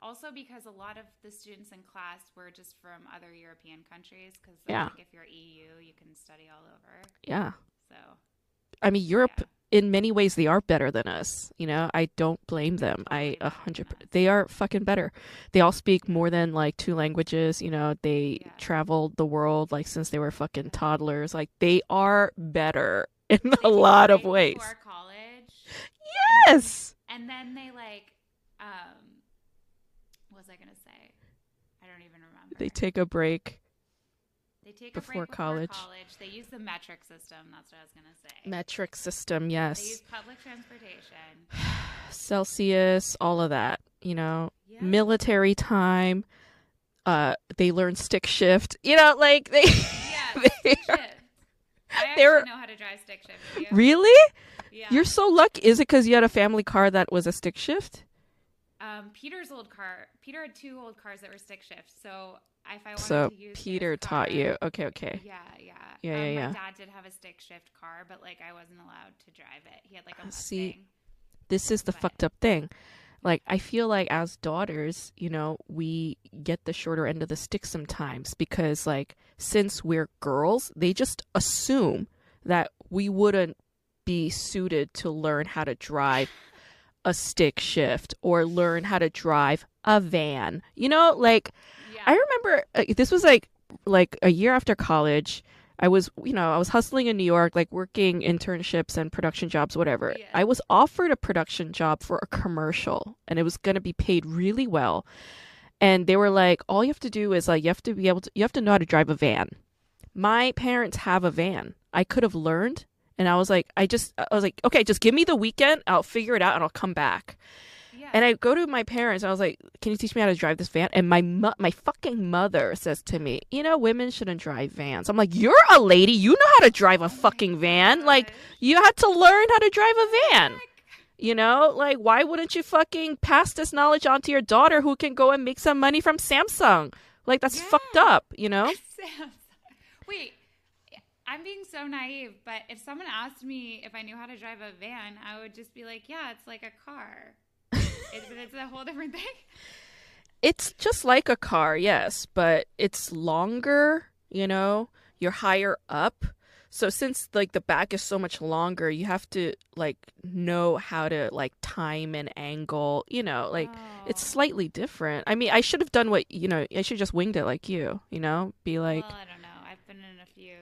Also, because a lot of the students in class were just from other European countries. Because Yeah. I think if you're EU, you can study all over. Yeah. So I mean, Europe yeah. in many ways they are better than us. You know, I don't blame them. I Totally a better hundred. than per- us. They are fucking better. They all speak more than like two languages. You know, they traveled the world like since they were fucking toddlers. Like they are better in They a lot of ways. before college. Yes. And then they like, um, what was I gonna say? I don't even remember. They take a break. They take before a break college. before college. They use the metric system. That's what I was gonna say. Metric system. They Yes. use public transportation. [sighs] Celsius. All of that. You know, Yeah. military time. Uh, they learn stick shift. You know, like they. Yeah, [laughs] they stick are- shift. I actually they're- know how to drive stick shift. you? Really? Yeah. You're so lucky. Is it because you had a family car that was a stick shift? um, Peter's old car. Peter had two old cars that were stick shift. So if I wanted So to use Peter taught you. Okay, okay. Yeah, yeah. Yeah, um, yeah, My dad did have a stick shift car, but like I wasn't allowed to drive it. He had like a Uh, see, This is the But- fucked up thing. Like I feel like as daughters, you know, we get the shorter end of the stick sometimes because like since we're girls, they just assume that we wouldn't be suited to learn how to drive a stick shift or learn how to drive a van. You know, like Yeah. I remember uh, this was like like a year after college. I was, you know, I was hustling in New York, like working internships and production jobs, whatever. Yeah. I was offered a production job for a commercial, and it was going to be paid really well. And they were like, all you have to do is like you have to be able to, you have to know how to drive a van. My parents have a van. I could have learned, and I was like, I just, I was like, okay, just give me the weekend, I'll figure it out, and I'll come back. And I go to my parents. And I was like, "Can you teach me how to drive this van?" And my mo- my fucking mother says to me, "You know, women shouldn't drive vans." I'm like, "You're a lady. You know how to drive a fucking van. Like, you had to learn how to drive a van. You know, like, why wouldn't you fucking pass this knowledge on to your daughter who can go and make some money from Samsung? Like, that's Yeah. fucked up. You know? [laughs] Wait, I'm being so naive, but if someone asked me if I knew how to drive a van, I would just be like, "Yeah, it's like a car." It, it's a whole different thing. It's just like a car, yes, but it's longer, you know, you're higher up. So since like the back is so much longer, you have to like know how to like time and angle, you know, like it's Oh. slightly different. I mean, I should have done what, you know, I should just winged it like you, you know, be like, well, I don't know. I've been in a few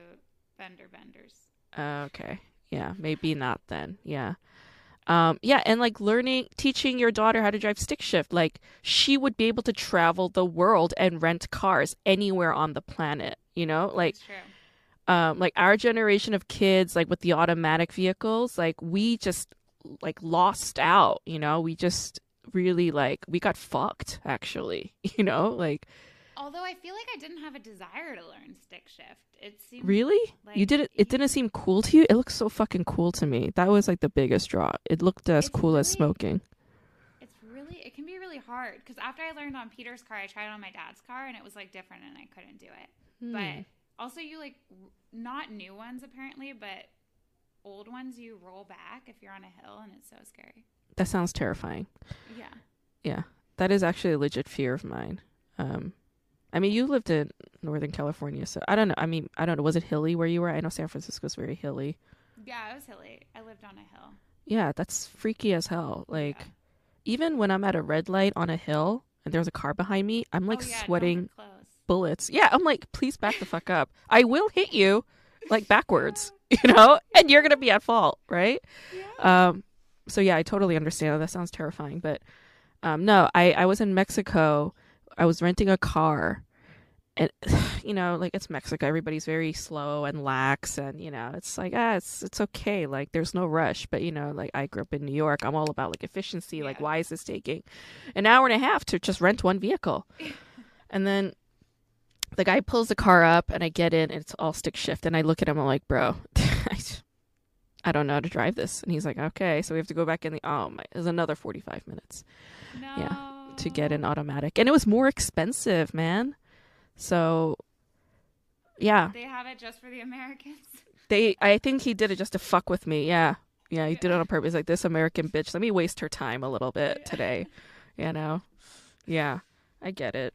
fender benders. uh, okay. Yeah, maybe not then. Yeah. Um, yeah, and like learning, teaching your daughter how to drive stick shift, like she would be able to travel the world and rent cars anywhere on the planet, you know? Like, um, like our generation of kids, like with the automatic vehicles, like we just like lost out, you know? We just really like, we got fucked actually, [laughs] you know? Like, Although I feel like I didn't have a desire to learn stick shift. It seemed really? you did it, it didn't seem cool to you? It looks so fucking cool to me. That was like the biggest draw. It looked as It's cool as smoking. It's really it can be really hard because after I learned on Peter's car, I tried it on my dad's car and it was like different and I couldn't do it. Hmm. But also, you like not new ones apparently, but old ones you roll back if you're on a hill and it's so scary. That sounds terrifying. Yeah. Yeah, that is actually a legit fear of mine. Um, I mean, you lived in Northern California, so I don't know. I mean, I don't know. Was it hilly where you were? I know San Francisco's very hilly. Yeah, it was hilly. I lived on a hill. Yeah, that's freaky as hell. Like, Yeah. even when I'm at a red light on a hill and there's a car behind me, I'm like Oh, yeah, sweating bullets. Yeah, I'm like, please back the fuck up. I will hit you, [laughs] like backwards, [laughs] you know, and you're gonna be at fault, right? Yeah. Um, so yeah, I totally understand. That sounds terrifying, but um, no, I I was in Mexico. I was renting a car, and [sighs] you know, like it's Mexico. Everybody's very slow and lax, and you know, it's like ah, it's it's okay. Like there's no rush. But you know, like I grew up in New York. I'm all about like efficiency. Like why is this taking an hour and a half to just rent one vehicle? [laughs] and then the guy pulls the car up, and I get in, and it's all stick shift. And I look at him, I'm like, bro. [laughs] I I don't know how to drive this. And he's like, okay. So we have to go back in the, oh my, it another 45 minutes no. To get an automatic. And it was more expensive, man. So, yeah, They have it just for the Americans. [laughs] they, I think he did it just to fuck with me. Yeah. Yeah. He did it on purpose. Like, this American bitch, let me waste her time a little bit today. You know? Yeah. I get it.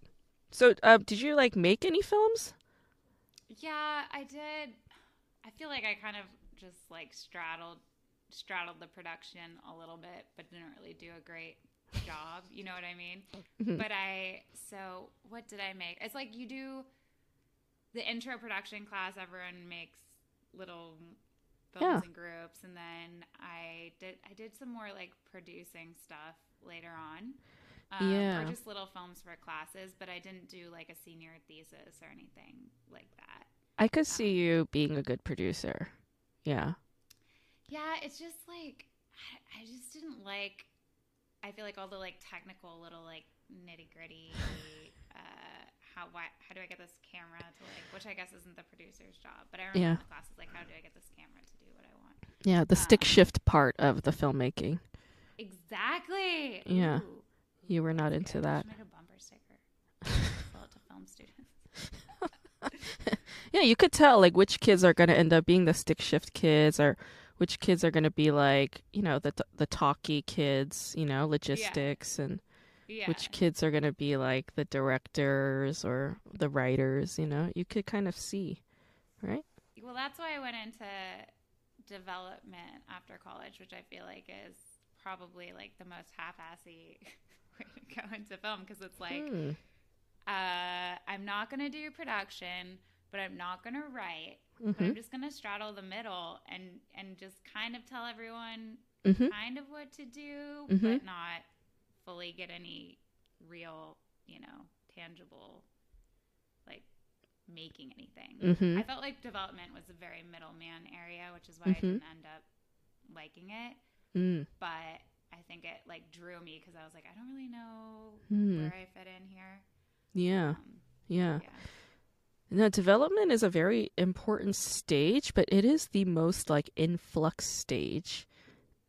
So, uh, did you like make any films? Yeah, I did. I feel like I kind of just like straddled straddled the production a little bit, but didn't really do a great job. You know what I mean? Mhm. But I so what did I make? It's like you do the intro production class. Everyone makes little films Yeah. and groups, and then I did I did some more like producing stuff later on. Um, Yeah. Or just little films for classes, but I didn't do like a senior thesis or anything like that. I could see you being a good producer. Yeah. Yeah, it's just like I, I just didn't like. I feel like all the like technical little like nitty gritty. uh, how why how do I get this camera to like? Which I guess isn't the producer's job, but I remember Yeah. in the classes like how do I get this camera to do what I want? Yeah. The stick Um, shift part of the filmmaking. Exactly. Yeah. Ooh. You were not That's into good. That. make a bumper sticker. Sell it to film students. [laughs] Yeah, you could tell like which kids are going to end up being the stick shift kids or which kids are going to be like, you know, the the talky kids, you know, logistics and Yeah. which kids are going to be like the directors or the writers, you know. You could kind of see, right? Well, that's why I went into development after college, which I feel like is probably like the most half-assy [laughs] way to go into film because it's like Hmm. uh, I'm not going to do production, but I'm not going to write. But Mhm. I'm just going to straddle the middle and and just kind of tell everyone Mhm. kind of what to do, Mhm. but not fully get any real, you know, tangible like making anything. Mhm. I felt like development was a very middleman area, which is why I Mhm. didn't end up liking it. Mm. But I think it like drew me because I was like, I don't really know Hmm. where I fit in here. Yeah. Um, Yeah. yeah. No, development is a very important stage, but it is the most like influx stage.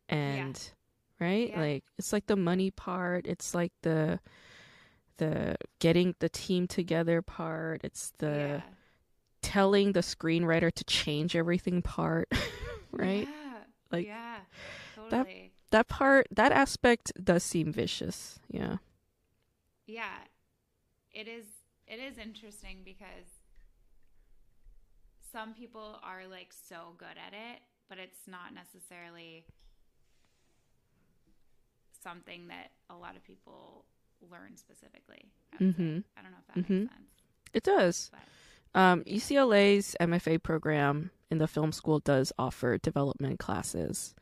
And right? Yeah. Like it's like the money part, it's like the the getting the team together part, it's the yeah. telling the screenwriter to change everything part, [laughs] right? Yeah. Like, yeah, totally. That part, that aspect does seem vicious. Yeah. yeah, it is. It is interesting because some people are like so good at it, but it's not necessarily something that a lot of people learn specifically. I. Mhm. I don't know if that Mhm. makes sense. It does. But Um, UCLA's MFA program in the film school does offer development classes.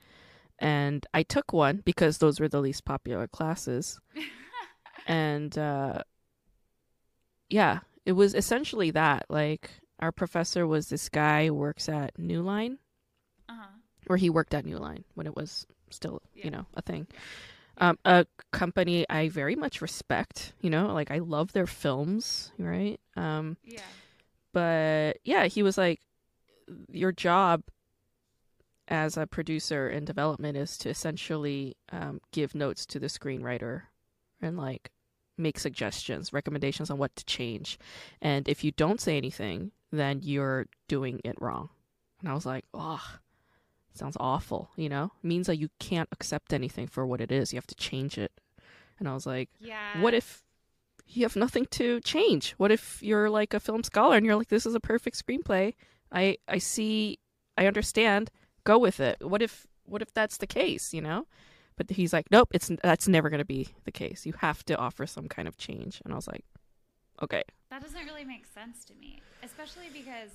And I took one because those were the least popular classes. [laughs] and uh, yeah, it was essentially that. Like, our professor was this guy who works at New Line, uh-huh. or he worked at New Line when it was still, Yeah. you know, a thing. Um, a company I very much respect, you know, like I love their films, right? Um, Yeah. but yeah, he was like, your job as a producer in development is to essentially um, give notes to the screenwriter and like make suggestions, recommendations on what to change. And if you don't say anything, then you're doing it wrong. And I was like, oh, sounds awful, you know? It means that you can't accept anything for what it is. You have to change it. And I was like, Yeah. what if you have nothing to change? What if you're like a film scholar and you're like, this is a perfect screenplay? I I see, I understand. Go with it. What if what if that's the case? You know? But he's like, nope. It's that's never going to be the case. You have to offer some kind of change. And I was like, okay. That doesn't really make sense to me, especially because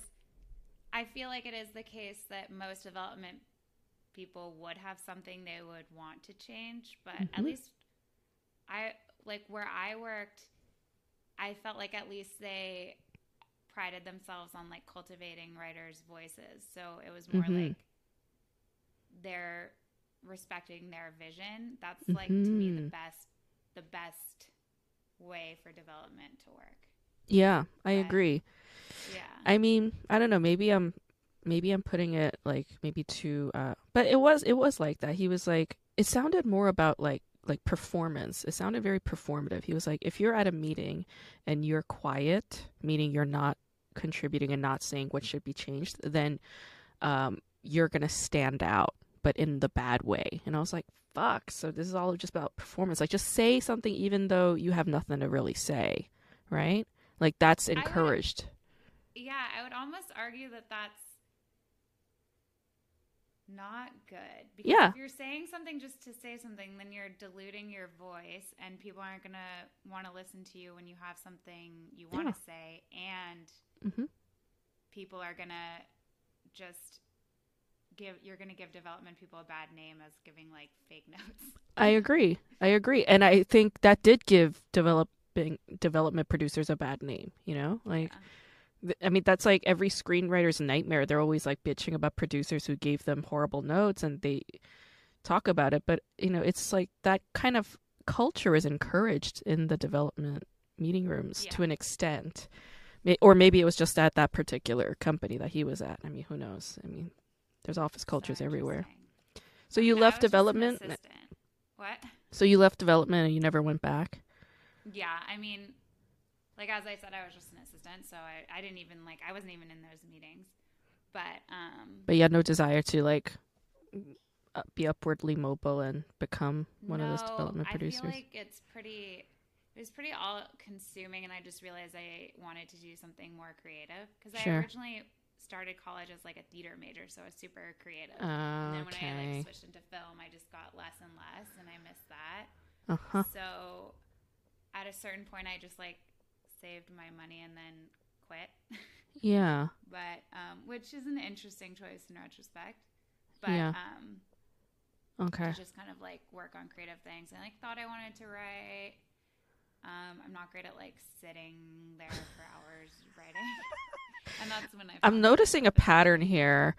I feel like it is the case that most development people would have something they would want to change, but at Mhm. least I like where I worked, I felt like at least they prided themselves on like cultivating writers' voices. So it was more Mhm. like they're respecting their vision. That's like to me the Mhm. best the best way for development to work. Yeah, I But- agree. Yeah. I mean, I don't know. Maybe I'm maybe I'm putting it like maybe too. Uh, but it was it was like that. He was like it sounded more about like like performance. It sounded very performative. He was like, if you're at a meeting and you're quiet, meaning you're not contributing and not saying what should be changed, then um, you're gonna stand out, but in the bad way. And I was like, fuck. So this is all just about performance. Like, just say something, even though you have nothing to really say, right? Like that's would- encouraged. Yeah, I would almost argue that that's not good. Because Yeah. if you're saying something just to say something, then you're diluting your voice, and people aren't going to want to listen to you when you have something you want Yeah. to say, and hmm people are going to just give you're going to give development people a bad name as giving like fake [laughs] notes. I agree. I agree. And I think that did give developing development producers a bad name, you know? Like Yeah. th- I mean that's like every screenwriter's nightmare. They're always like bitching about producers who gave them horrible notes and they talk about it, but you know, it's like that kind of culture is encouraged in the development meeting rooms to an extent. Or maybe it was just at that particular company that he was at. I mean, who knows? I mean, there's office cultures So everywhere. So you No, left was just an development. What? So you left development and you never went back. Yeah, I mean, like as I said, I was just an assistant, so I, I didn't even like I wasn't even in those meetings. But um, but you had no desire to like be upwardly mobile and become one no, of those development producers? I feel like it's pretty. It was pretty all consuming, and I just realized I wanted to do something more creative because Sure. I originally started college as like a theater major, so I was super creative. Uh, and then when I like switched into film, I just got less and less, and I missed that. Uh huh. So at a certain point, I just like saved my money and then quit. [laughs] Yeah. but um, which is an interesting choice in retrospect. But Yeah. um, Okay. to just kind of like work on creative things. I like thought I wanted to write. Um, I'm not great at like sitting there for hours writing, [laughs] and that's when I. I'm noticing a [laughs] pattern here.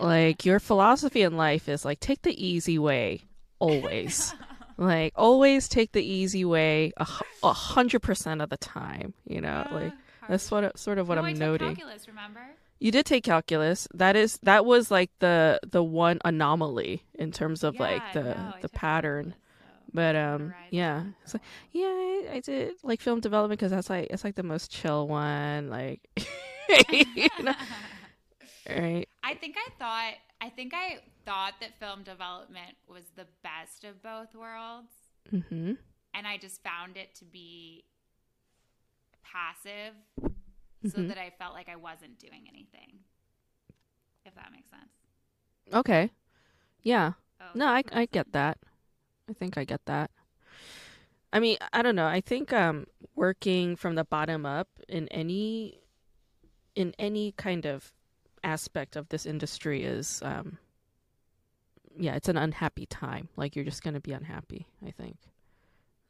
Like your philosophy in life is like take the easy way always. [laughs] like always take the easy way a a hundred percent of the time. You know, Uh, like hard. that's what sort of what No, I'm noting. Calculus, remember? You did take calculus. That is that was like the the one anomaly in terms of like the no, the pattern. calculus, But um, yeah, it's like, so yeah, I, I did like film development because that's like it's like the most chill one. Like, [laughs] you [laughs] know, [laughs] right? I think I thought I think I thought that film development was the best of both worlds, Mm-hmm. and I just found it to be passive, so Mhm. that I felt like I wasn't doing anything. If that makes sense. Okay. Yeah. Oh, No, I I get that. I think I get that. I mean, I don't know. I think um working from the bottom up in any in any kind of aspect of this industry is um yeah, it's an unhappy time. Like you're just going to be unhappy, I think.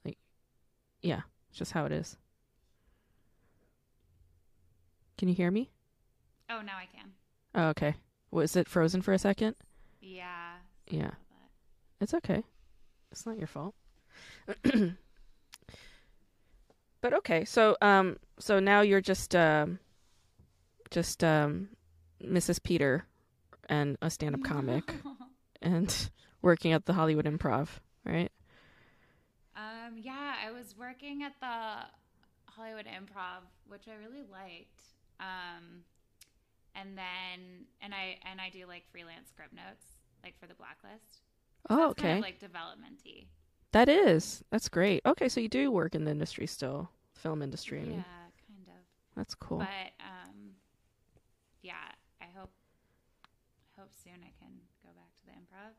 Like yeah, it's just how it is. Can you hear me? Oh, now I can. Oh, okay. Was it frozen for a second? Yeah. Yeah. It's okay. It's not your fault. [clears throat] but okay, so um so now you're just um just um Mrs. Peter and a stand-up comic [laughs] and working at the Hollywood Improv, right? Um, yeah, I was working at the Hollywood Improv, which I really liked. Um, and then and I and I do like freelance script notes, like for the Blacklist. Oh, okay. Kind of like developmenty. that is. That's great. Okay, so you do work in the industry still, film industry. I Yeah, mean, kind of. that's cool. But um, yeah, I hope I hope soon I can go back to the improv.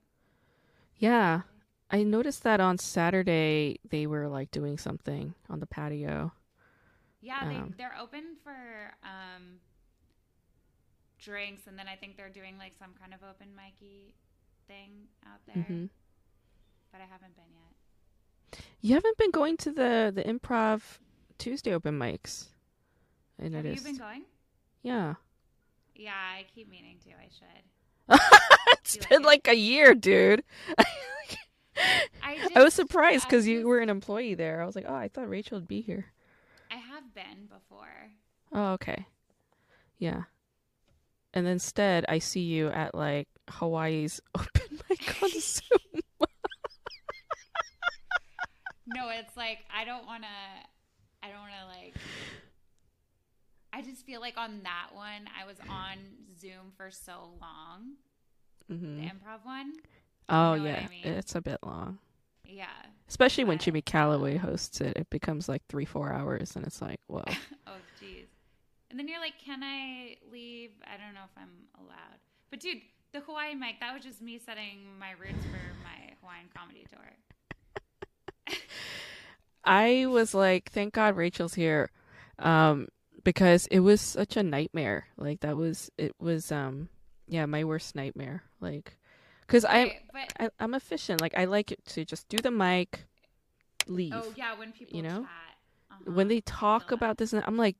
yeah, I noticed that on Saturday they were like doing something on the patio. Yeah, they Um, they're open for um drinks, and then I think they're doing like some kind of open micy thing out there. hmm But I haven't been yet. You haven't been going to the the improv Tuesday open mics. I Have noticed. you been going? yeah. Yeah, I keep meaning to. I should. [laughs] it's like been it? like a year, dude. I, [laughs] I was surprised because you were an employee there. I was like, oh, I thought Rachel would be here. I have been before. Oh, okay. Yeah. And instead, I see you at like Hawaii's [laughs] open mic on Zoom. No, it's like I don't want to. I don't want to like. I just feel like on that one, I was on Zoom for so long. hmm The improv one. Oh, know what I yeah. mean? It's a bit long. Yeah. Especially when But, Jimmy Calloway hosts it. It becomes like three, four hours. And it's like, whoa. [laughs] oh, jeez. And then you're like, can I leave? I don't know if I'm allowed. But dude, the Hawaiian mic, that was just me setting my roots for my Hawaiian comedy tour. [laughs] I was like, thank God Rachel's here, um, because it was such a nightmare. Like that was it was um, yeah, my worst nightmare. Like, because I, Okay, but I I'm efficient. Like I like it to just do the mic, leave. oh yeah, when people you know? chat, uh-huh. When they talk about this, and I'm like,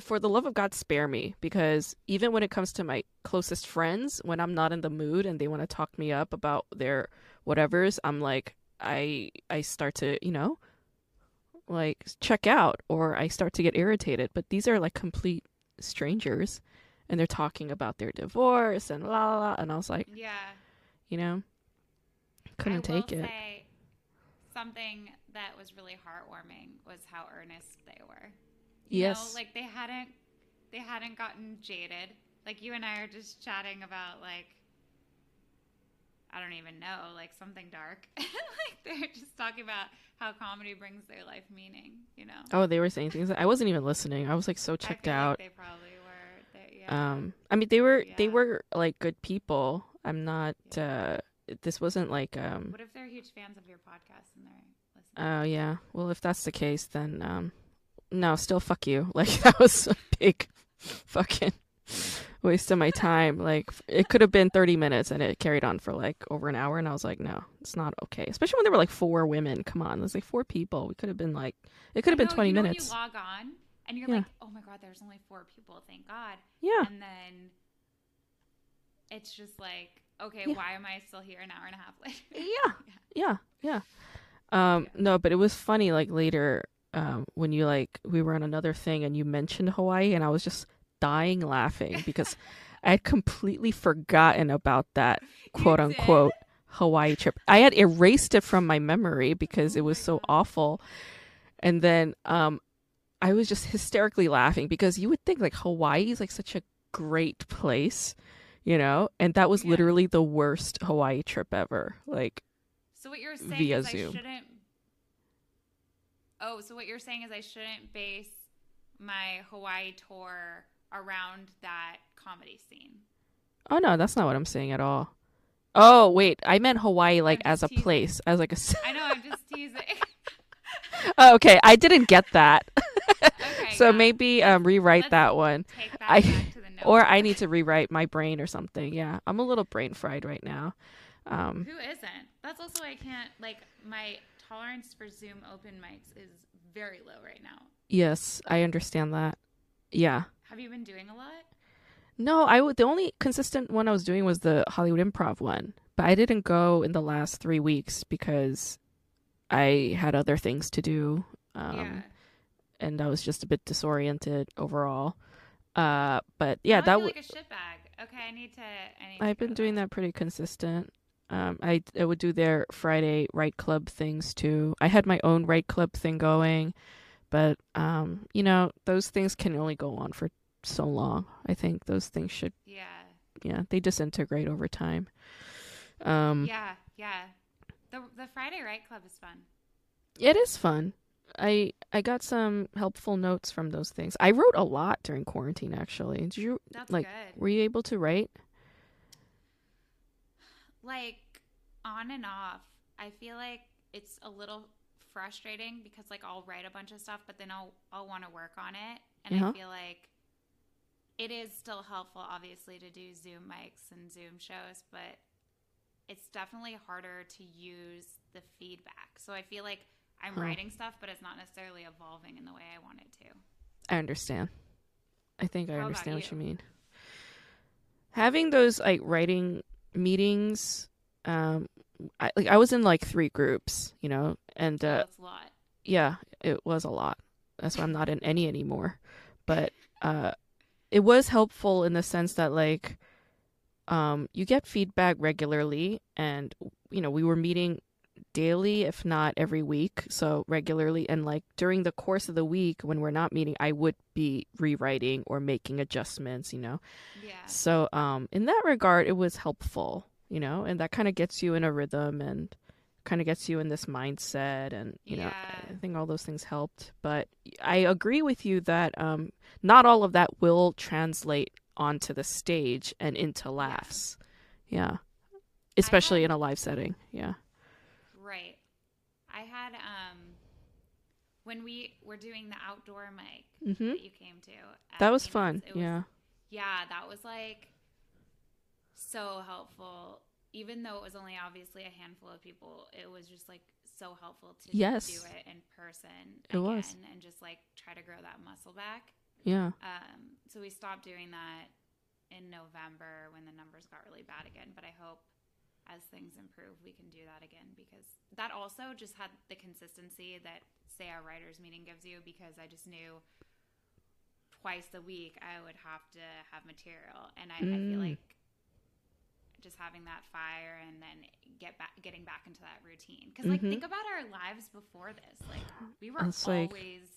for the love of God, spare me. Because even when it comes to my closest friends, when I'm not in the mood and they want to talk me up about their whatevers, I'm like, I I start to you know, like check out, or I start to get irritated. But these are like complete strangers, and they're talking about their divorce and la la la, and I was like, yeah, you know, couldn't take it. Something that was really heartwarming was how earnest they were. You Yes. know, like they hadn't they hadn't gotten jaded. Like you and I are just chatting about like I don't even know, like something dark. [laughs] like they're just talking about how comedy brings their life meaning, you know. Oh, they were saying things. I wasn't even listening. I was like so checked out. Like they probably were. They, yeah. Um, I mean, they were Yeah. they were like good people. I'm not. Yeah. uh This wasn't like um. what if they're huge fans of your podcast and they're listening? Oh yeah. Well, if that's the case, then um, no, still fuck you. [laughs] Like that was a big, [laughs] fucking waste of my time. Like it could have been 30 minutes, and it carried on for like over an hour, and I was like, no, it's not okay. Especially when there were like four women. Come on, there's like four people. We could have been like, it could have been 20 you know minutes. You log on and you're Yeah. like, oh my god, there's only four people. Thank God. Yeah. And then it's just like, okay, Yeah. why am I still here an hour and a half [laughs] later? Yeah. Yeah. Yeah. Um, no, but it was funny like later, um, when you like we were on another thing and you mentioned Hawaii and I was just dying laughing because I had completely forgotten about that [laughs] quote unquote Hawaii trip. I had erased it from my memory because Oh it was so God. awful. And then um I was just hysterically laughing because you would think like Hawaii is like such a great place, you know? And that was Yeah. literally the worst Hawaii trip ever. Like So what you're saying Via is Zoom. I shouldn't. Oh, so what you're saying is I shouldn't base my Hawaii tour around that comedy scene. Oh no, that's not what I'm saying at all. Oh wait, I meant Hawaii like as a teasing. place, as like a. I know I'm just [laughs] teasing. [laughs] oh, okay, I didn't get that. [laughs] Okay, so yeah. maybe um rewrite let's that one, Take that I- back to the note. or I need to rewrite my brain or something. Yeah, I'm a little brain fried right now. Um, Who isn't? That's also why I can't like my tolerance for Zoom open mics is very low right now. yes, I understand that. Yeah. Have you been doing a lot? No, I would. The only consistent one I was doing was the Hollywood Improv one, but I didn't go in the last three weeks because I had other things to do. Um, yeah. and I was just a bit disoriented overall. Uh, but yeah, that feel w- like a shitbag. Okay, I need to. I need I've go been doing that pretty consistent. Um, I I would do their Friday Write Club things too. I had my own Write Club thing going, but um, you know, those things can only go on for so long. I think those things should, Yeah. yeah, they disintegrate over time. Um, Yeah. Yeah. The the Friday Write Club is fun. it is fun. I I got some helpful notes from those things. I wrote a lot during quarantine. Actually, did you That's Like, good. were you able to write? like on and off i feel like it's a little frustrating because like i'll write a bunch of stuff but then i'll i'll want to work on it and Uh-huh. i feel like it is still helpful obviously to do zoom mics and zoom shows but it's definitely harder to use the feedback so i feel like i'm Huh. writing stuff but it's not necessarily evolving in the way i want it to I understand. I think I How understand what you? you mean. Having those like writing meetings, um, I like I was in like three groups, you know, and uh, it's a lot yeah, it was a lot. That's why I'm not in any anymore. But uh, it was helpful in the sense that like, um, you get feedback regularly, and you know we were meeting daily, if not every week, so regularly. And like during the course of the week when we're not meeting, I would be rewriting or making adjustments, you know. yeah So um, in that regard, it was helpful, you know, and that kind of gets you in a rhythm and kind of gets you in this mindset, and you know, Yeah. I think all those things helped. But I agree with you that um, not all of that will translate onto the stage and into laughs. Yeah, especially had- in a live setting. Yeah. Right. I had um when we were doing the outdoor mic Mm-hmm. that you came to. That was Phoenix, fun. was- yeah. Yeah, that was like so helpful. Even though it was only obviously a handful of people, it was just like so helpful to Yes. do it in person It was. again and just like try to grow that muscle back. Yeah. Um, so we stopped doing that in November when the numbers got really bad again. But I hope as things improve, we can do that again because that also just had the consistency that, say, our writers' meeting gives you. Because I just knew twice a week I would have to have material, and I, I feel Mm. like just having that fire and then get back getting back into that routine because like Mhm. think about our lives before this like we were It's like- always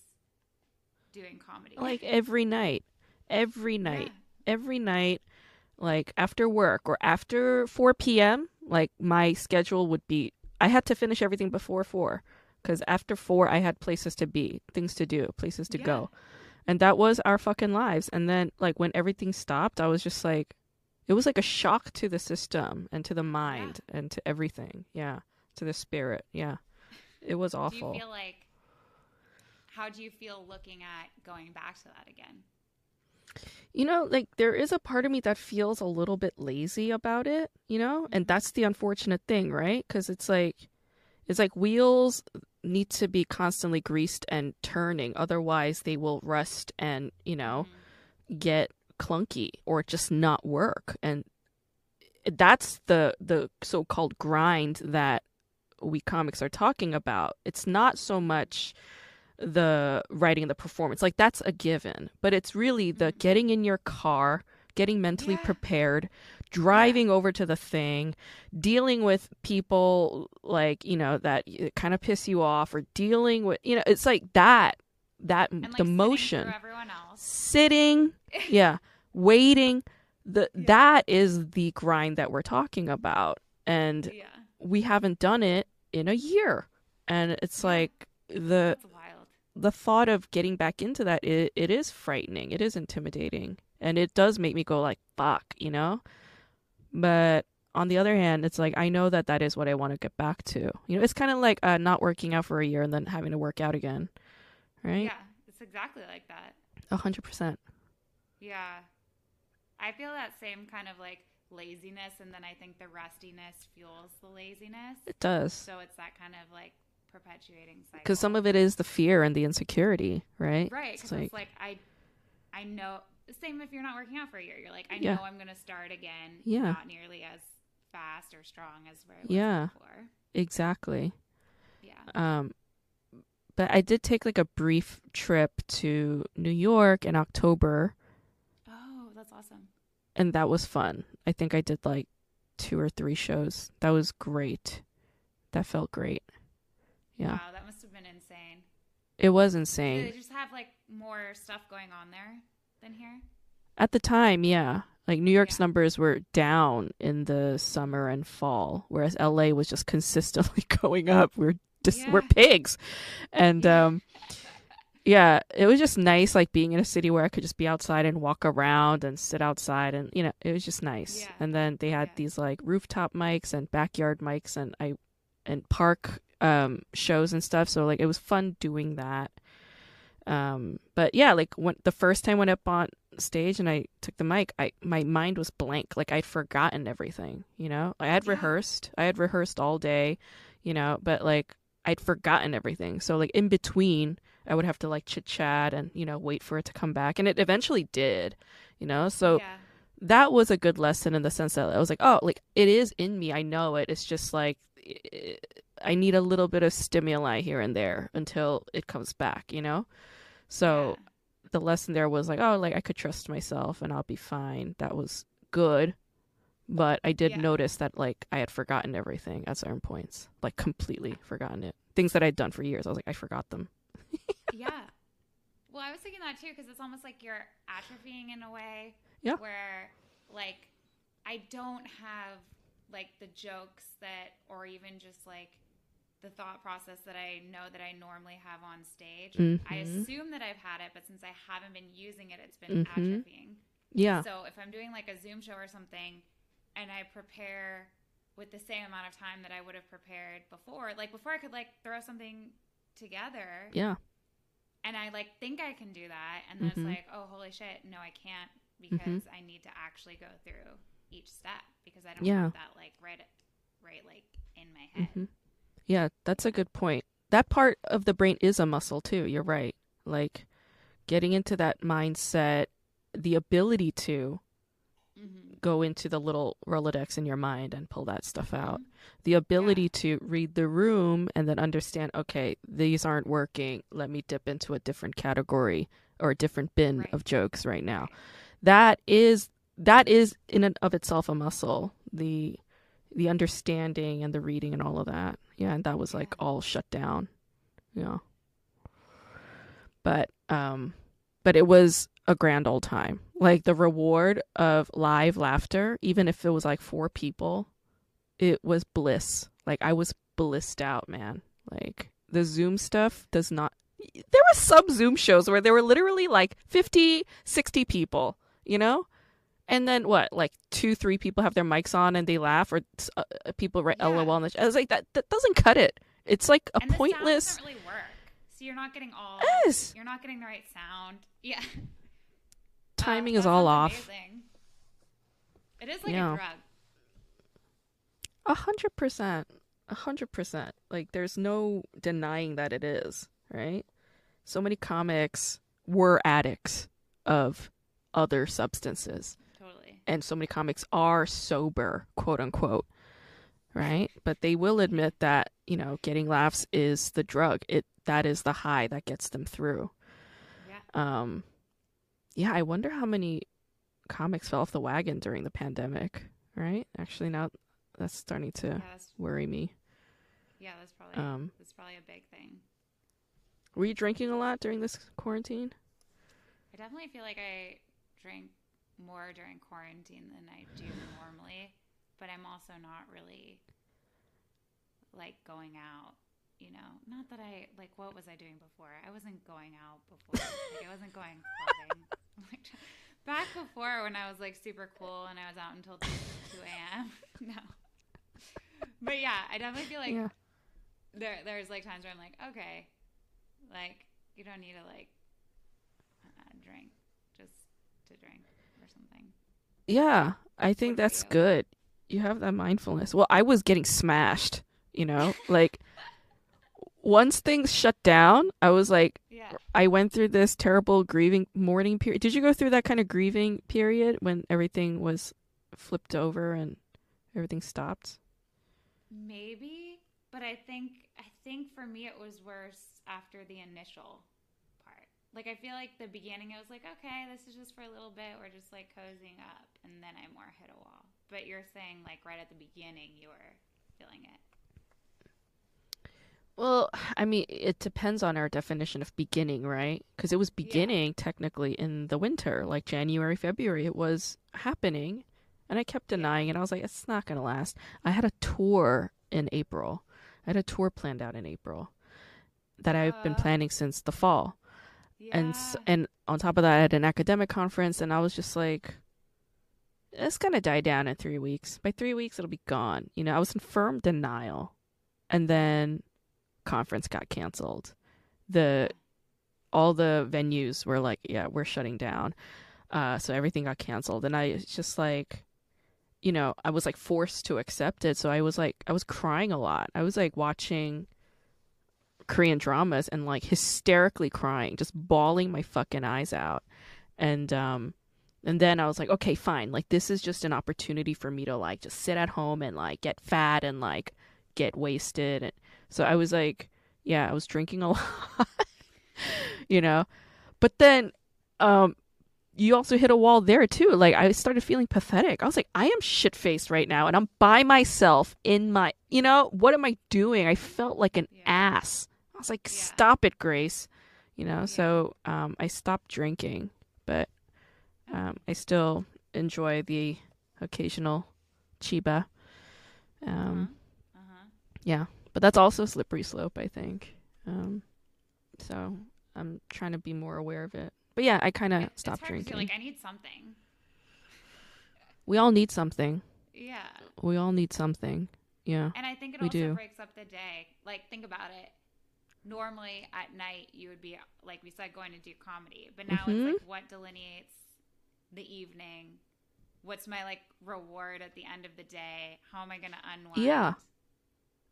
doing comedy Like every night, every night, Yeah. every night. like after work or after 4 p.m., like my schedule would be I had to finish everything before 4 cuz after 4 I had places to be, things to do, places to Yeah. go. And that was our fucking lives. And then like when everything stopped, I was just like it was like a shock to the system and to the mind and to everything. Yeah, to the spirit. Yeah. It was awful. Do you feel like how do you feel looking at going back to that again? You know, like there is a part of me that feels a little bit lazy about it, you know? And Mhm. that's the unfortunate thing, right? Cuz it's like it's like wheels need to be constantly greased and turning otherwise they will rust and, you know, Mhm. get clunky or just not work. And that's the the so-called grind that we comics are talking about. It's not so much the writing and the performance. Like that's a given, but it's really the Mhm. getting in your car, getting mentally Yeah. prepared, driving over to the thing, dealing with people like, you know, that kind of piss you off or dealing with, you know, it's like that that And like the motion everyone else. sitting [laughs] yeah waiting the Yeah. that is the grind that we're talking about and Yeah. we haven't done it in a year and it's like the wild. the thought of getting back into that it, it is frightening it is intimidating and it does make me go like fuck you know but on the other hand it's like i know that that is what i want to get back to you know it's kind of like uh, not working out for a year and then having to work out again right Yeah, it's exactly like that. a hundred percent Yeah. I feel that same kind of like laziness and then I think the rustiness fuels the laziness. it does So it's that kind of like perpetuating cycle. because some of it is the fear and the insecurity right Right, It's because it's like I I know same if you're not working out for a year. You're like I Yeah. know I'm going to start again Yeah. not nearly as fast or strong as where I was Yeah. before. exactly Yeah. um but i did take like a brief trip to new york in october that's awesome. and that was fun. I think i did like two or three shows. That was great. That felt great. Yeah. Wow, that must have been insane. it was Do they insane just have like more stuff going on there than here? at the time yeah. Like new york's Yeah. numbers were down in the summer and fall whereas la was just consistently [laughs] going up. We're just we're pigs. And um yeah it was just nice like being in a city where i could just be outside and walk around and sit outside and you know it was just nice. Yeah. and then they had Yeah. these like rooftop mics and backyard mics and i and park um shows and stuff. So like it was fun doing that. Um but yeah like when the first time I went up on stage and i took the mic i my mind was blank. Like i'd forgotten everything you know? I had Yeah. rehearsed. I had rehearsed all day you know? But like i'd forgotten everything. So like in between i would have to like chit chat and you know wait for it to come back and it eventually did you know so yeah. that was a good lesson in the sense that I was like, oh, like it is in me. I know it. It's just like i I need a little bit of stimuli here and there until it comes back, you know? So Yeah. the lesson there was like, oh, like I could trust myself and I'll be fine. That was good. But I did Yeah. notice that like I had forgotten everything at certain points, like completely forgotten it. Things that I'd done for years. I was like, I forgot them. [laughs] yeah. Well, I was thinking that too because it's almost like you're atrophying in a way. Yeah. Where, like, I don't have like the jokes that, or even just like the thought process that I know that I normally have on stage. I Mhm. assume that I've had it, but since I haven't been using it, it's been Mhm. atrophying. Yeah. So if I'm doing like a Zoom show or something and I prepare with the same amount of time that I would have prepared before, like before I could like throw something together Yeah. and I like think I can do that and then Mhm. it's like, oh holy shit, no I can't because I need to actually go through each step because I don't Yeah. have that like right right like in my head. hmm Yeah, that's a good point. That part of the brain is a muscle too. You're right. Like getting into that mindset, the ability to Mm-hmm. go into the little Rolodex in your mind and pull that stuff out. Mm-hmm. The ability to read the room and then understand, okay, these aren't working. Let me dip into a different category or a different bin Right. of jokes right now. That is that is in and of itself a muscle. The the understanding and the reading and all of that. Yeah, and that was like Yeah. all shut down. Yeah. But um but it was a grand old time. Like the reward of live laughter, even if it was like four people, it was bliss. Like I was blissed out, man. Like the Zoom stuff does not. There were some Zoom shows where there were literally like 50, 60 people, you know? And then what? Like two, three people have their mics on and they laugh, or uh, uh, people write Yeah. LOL. In the I was like, that that doesn't cut it. It's like a and pointless. doesn't really work. So you're not getting all. Yes. You're not getting the right sound. Yeah. [laughs] Timing Uh, is all off. amazing. It is like Yeah. a drug. A hundred percent. A hundred percent. Like there's no denying that it is, right? So many comics were addicts of other substances. Totally. And so many comics are sober, quote unquote. Right? But they will admit that, you know, getting laughs is the drug. It that is the high that gets them through. Yeah. Um yeah, I wonder how many comics fell off the wagon during the pandemic, right? Actually now that's starting to Yeah, that's worry me. yeah, that's probably Um, that's probably a big thing. were you drinking a lot during this quarantine? I definitely feel like I drink more during quarantine than I do normally, but I'm also not really like going out. You know, not that I like. What was I doing before? I wasn't going out before. like I wasn't going [laughs] clubbing. Like, Back before when I was like super cool and I was out until 2, 2 a.m. [laughs] no. But yeah, I definitely feel like yeah. there there's like times where I'm like, okay, like you don't need to like uh, drink just to drink or something. Yeah, I think What that's you? good. You have that mindfulness. Well, I was getting smashed, you know? like once things shut down, I was like Yeah. I went through this terrible grieving mourning period. Did you go through that kind of grieving period when everything was flipped over and everything stopped? Maybe, but I think I think for me it was worse after the initial part. Like I feel like the beginning it was like, okay, this is just for a little bit, we're just like cozying up, and then I more hit a wall. But you're saying like right at the beginning you were feeling it. Well, [sighs] I mean, it depends on our definition of beginning, right? Because it was beginning technically in the winter, like January, February. It was happening, and I kept denying it. I was like, it's not going to last. I had a tour in April. I had a tour planned out in April that I've been Uh, planning since the fall. Yeah. And and on top of that, I had an academic conference, and I was just like, it's gonna die down in three weeks. By three weeks, it'll be gone. You know, I was in firm denial, and then conference got canceled. The all the venues were like, yeah, we're shutting down. Uh, so everything got canceled, and I just like, you know, I was like forced to accept it. So I was like, I was crying a lot. I was like watching Korean dramas and like hysterically crying, just bawling my fucking eyes out. And um and then I was like, okay, fine. Like this is just an opportunity for me to like just sit at home and like get fat and like get wasted. And so I was like, yeah, I was drinking a [laughs] lot. you know. But then um you also hit a wall there too. Like I started feeling pathetic. I was like, I am shit faced right now and I'm by myself in my you know, what am I doing? I felt like an Yeah. ass. I was like, Yeah. stop it, Grace. You know, so um I stopped drinking, but um I still enjoy the occasional chiba. Um uh-huh. Uh-huh. yeah, but that's also a slippery slope, I think. Um so I'm trying to be more aware of it. But yeah, I kind of stopped drinking. Like I need something. we all need something. Yeah. We all need something. Yeah. And I think it We also do. breaks up the day. Like, think about it. Normally at night, you would be, like we said, going to do comedy. But now Mhm. it's like what delineates the evening? What's my, like, reward at the end of the day? How am I going to unwind? Yeah.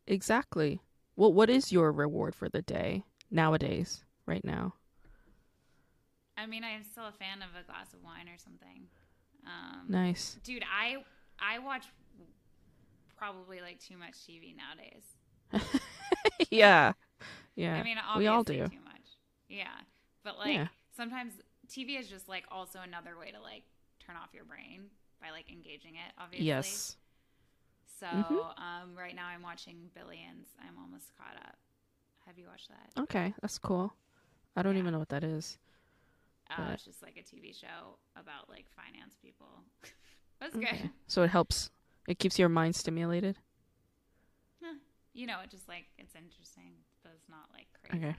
Exactly. Well, what is your reward for the day nowadays, right now? I mean, I'm still a fan of a glass of wine or something. Um, Nice. Dude, I I watch probably like too much TV nowadays. [laughs] yeah. Yeah. I mean, we all do. too much. Yeah, but like Yeah. sometimes TV is just like also another way to like turn off your brain by like engaging it. Obviously. Yes. So Mhm. um, right now I'm watching Billions. I'm almost caught up. Have you watched that? Okay, that's cool. I don't Yeah. even know what that is. Oh, But- it's just like a TV show about like finance people. [laughs] That's good. So it helps. It keeps your mind stimulated. You know, it just like it's interesting, but it's not like crazy. Okay.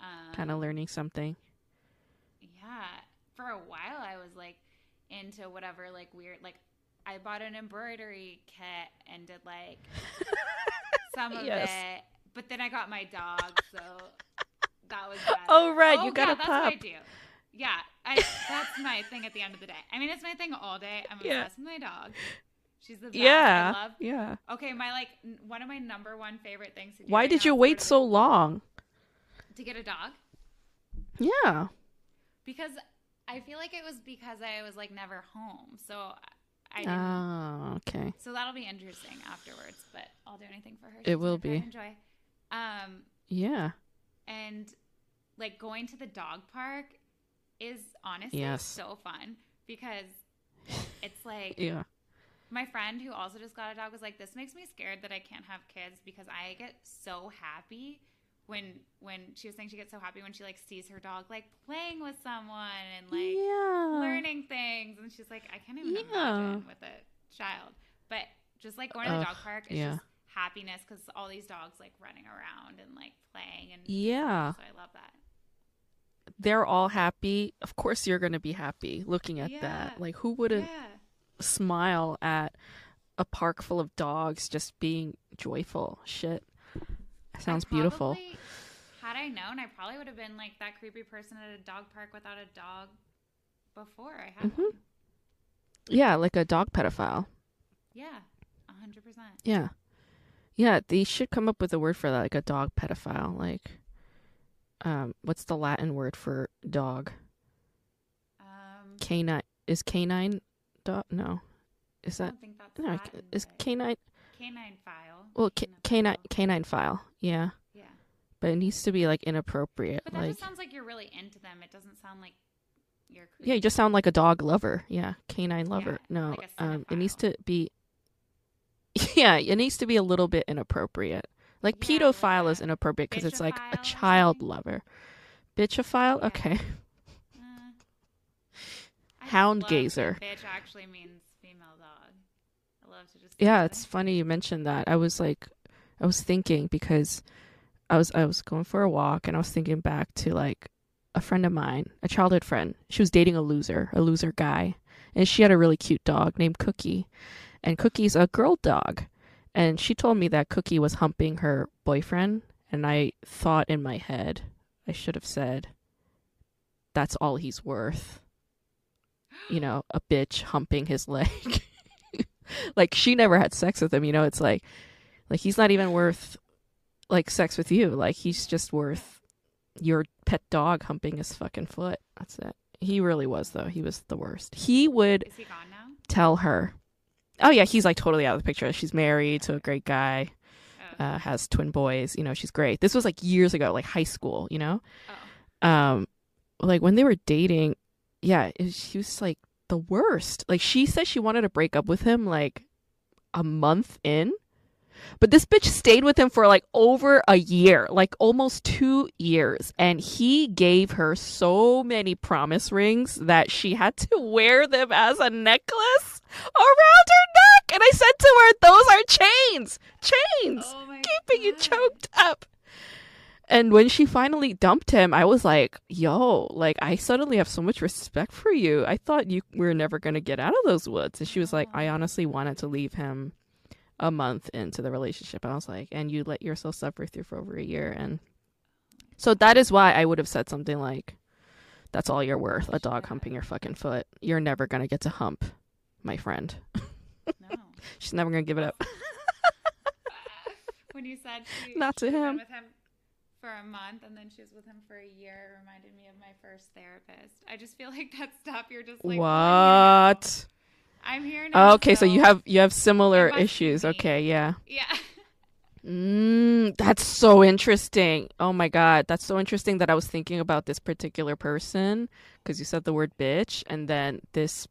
Um, Kind of learning something. Yeah. For a while, I was like into whatever like weird like I bought an embroidery kit and did like [laughs] some of Yes. it, but then I got my dog, so that was better. Oh, right, you oh, got yeah, a that's what I pup. do. Yeah, I, that's my thing at the end of the day. I mean, it's my thing all day. I'm Yeah. obsessed with my dog. She's the best. Yeah. I love. Yeah. Okay, my like n- one of my number one favorite things to do. Why right did you wait so long? to get a dog? Yeah. Because I feel like it was because I was like never home, so I didn't. Oh, okay. so that'll be interesting afterwards. But I'll do anything for her. It will be. and Joy. Um, Yeah. and like going to the dog park is honestly Yes. so fun because it's like [laughs] Yeah. my friend who also just got a dog was like, "This makes me scared that I can't have kids because I get so happy." When when she was saying she gets so happy when she like sees her dog like playing with someone and like yeah. learning things and she's like i can't even Yeah. imagine with a child but just like going to the Ugh, dog park is yeah. just happiness because all these dogs like running around and like playing and Yeah. so i love that They're all happy. Of course you're going to be happy looking at Yeah. that. Like who wouldn't smile at a park full of dogs just being joyful? Shit. Sounds I beautiful. had i known i probably would have been like that creepy person at a dog park without a dog before i had Mhm. one Yeah, like a dog pedophile. yeah 100% Yeah. Yeah, they should come up with a word for that, like a dog pedophile. Like, um, what's the Latin word for dog? um Canine is canine dog? No, is i that don't think that's no? Latin, Is canine? Canine file Well, ca- Canine canine file. Yeah, yeah but it needs to be like inappropriate. But that like, just sounds like you're really into them. It doesn't sound like you're. yeah, you just sound like a dog lover. Yeah, canine lover. Yeah, no, like um, it needs to be. [laughs] Yeah, it needs to be a little bit inappropriate. Like Yeah, pedophile is inappropriate because it's like a child lover. Bitchophile, Yeah. okay. Uh, Hound gazer. Bitch actually means female dog. I love to just. Yeah, it's funny you mentioned that. I was like, I was thinking because I was I was going for a walk and I was thinking back to like a friend of mine, a childhood friend. She was dating a loser, a loser guy, and she had a really cute dog named Cookie, and Cookie's a girl dog, and she told me that Cookie was humping her boyfriend, and I thought in my head, I should have said, "That's all he's worth." You know, a bitch humping his [laughs] leg. [laughs] like she never had sex with him, you know, it's like like he's not even worth like sex with you. Like he's just worth your pet dog humping his fucking foot. That's it. He really was though. He was the worst. He would Is he gone now? tell her Oh yeah, he's like totally out of the picture. She's married to a great guy, Oh. uh, has twin boys, you know, she's great. This was like years ago, like high school, you know? oh. um like when they were dating yeah she was like the worst like she said she wanted to break up with him like a month in but this bitch stayed with him for like over a year like almost two years and he gave her so many promise rings that she had to [laughs] wear them as a necklace around her neck and i said to her those are chains chains Oh keeping you choked up. And when she finally dumped him, I was like, yo, like, I suddenly have so much respect for you. I thought you were never going to get out of those woods. And she was like, I honestly wanted to leave him a month into the relationship. And I was like, and you let yourself suffer through for over a year. And so that is why I would have said something like, that's all you're worth, a dog humping your fucking foot. You're never going to get to hump, my friend. No. [laughs] She's never going to give it up. [laughs] when you said she [laughs] Not to she was been him. For a month and then she was with him for a year, it reminded me of my first therapist. I just feel [laughs] like that stuff you're just like what? I'm here now. Oh, okay, so you have you have similar It must be issues. Okay, yeah. Yeah. Mm, that's so interesting. Oh my god, that's so interesting that I was thinking about this particular person because you said the word bitch, and then this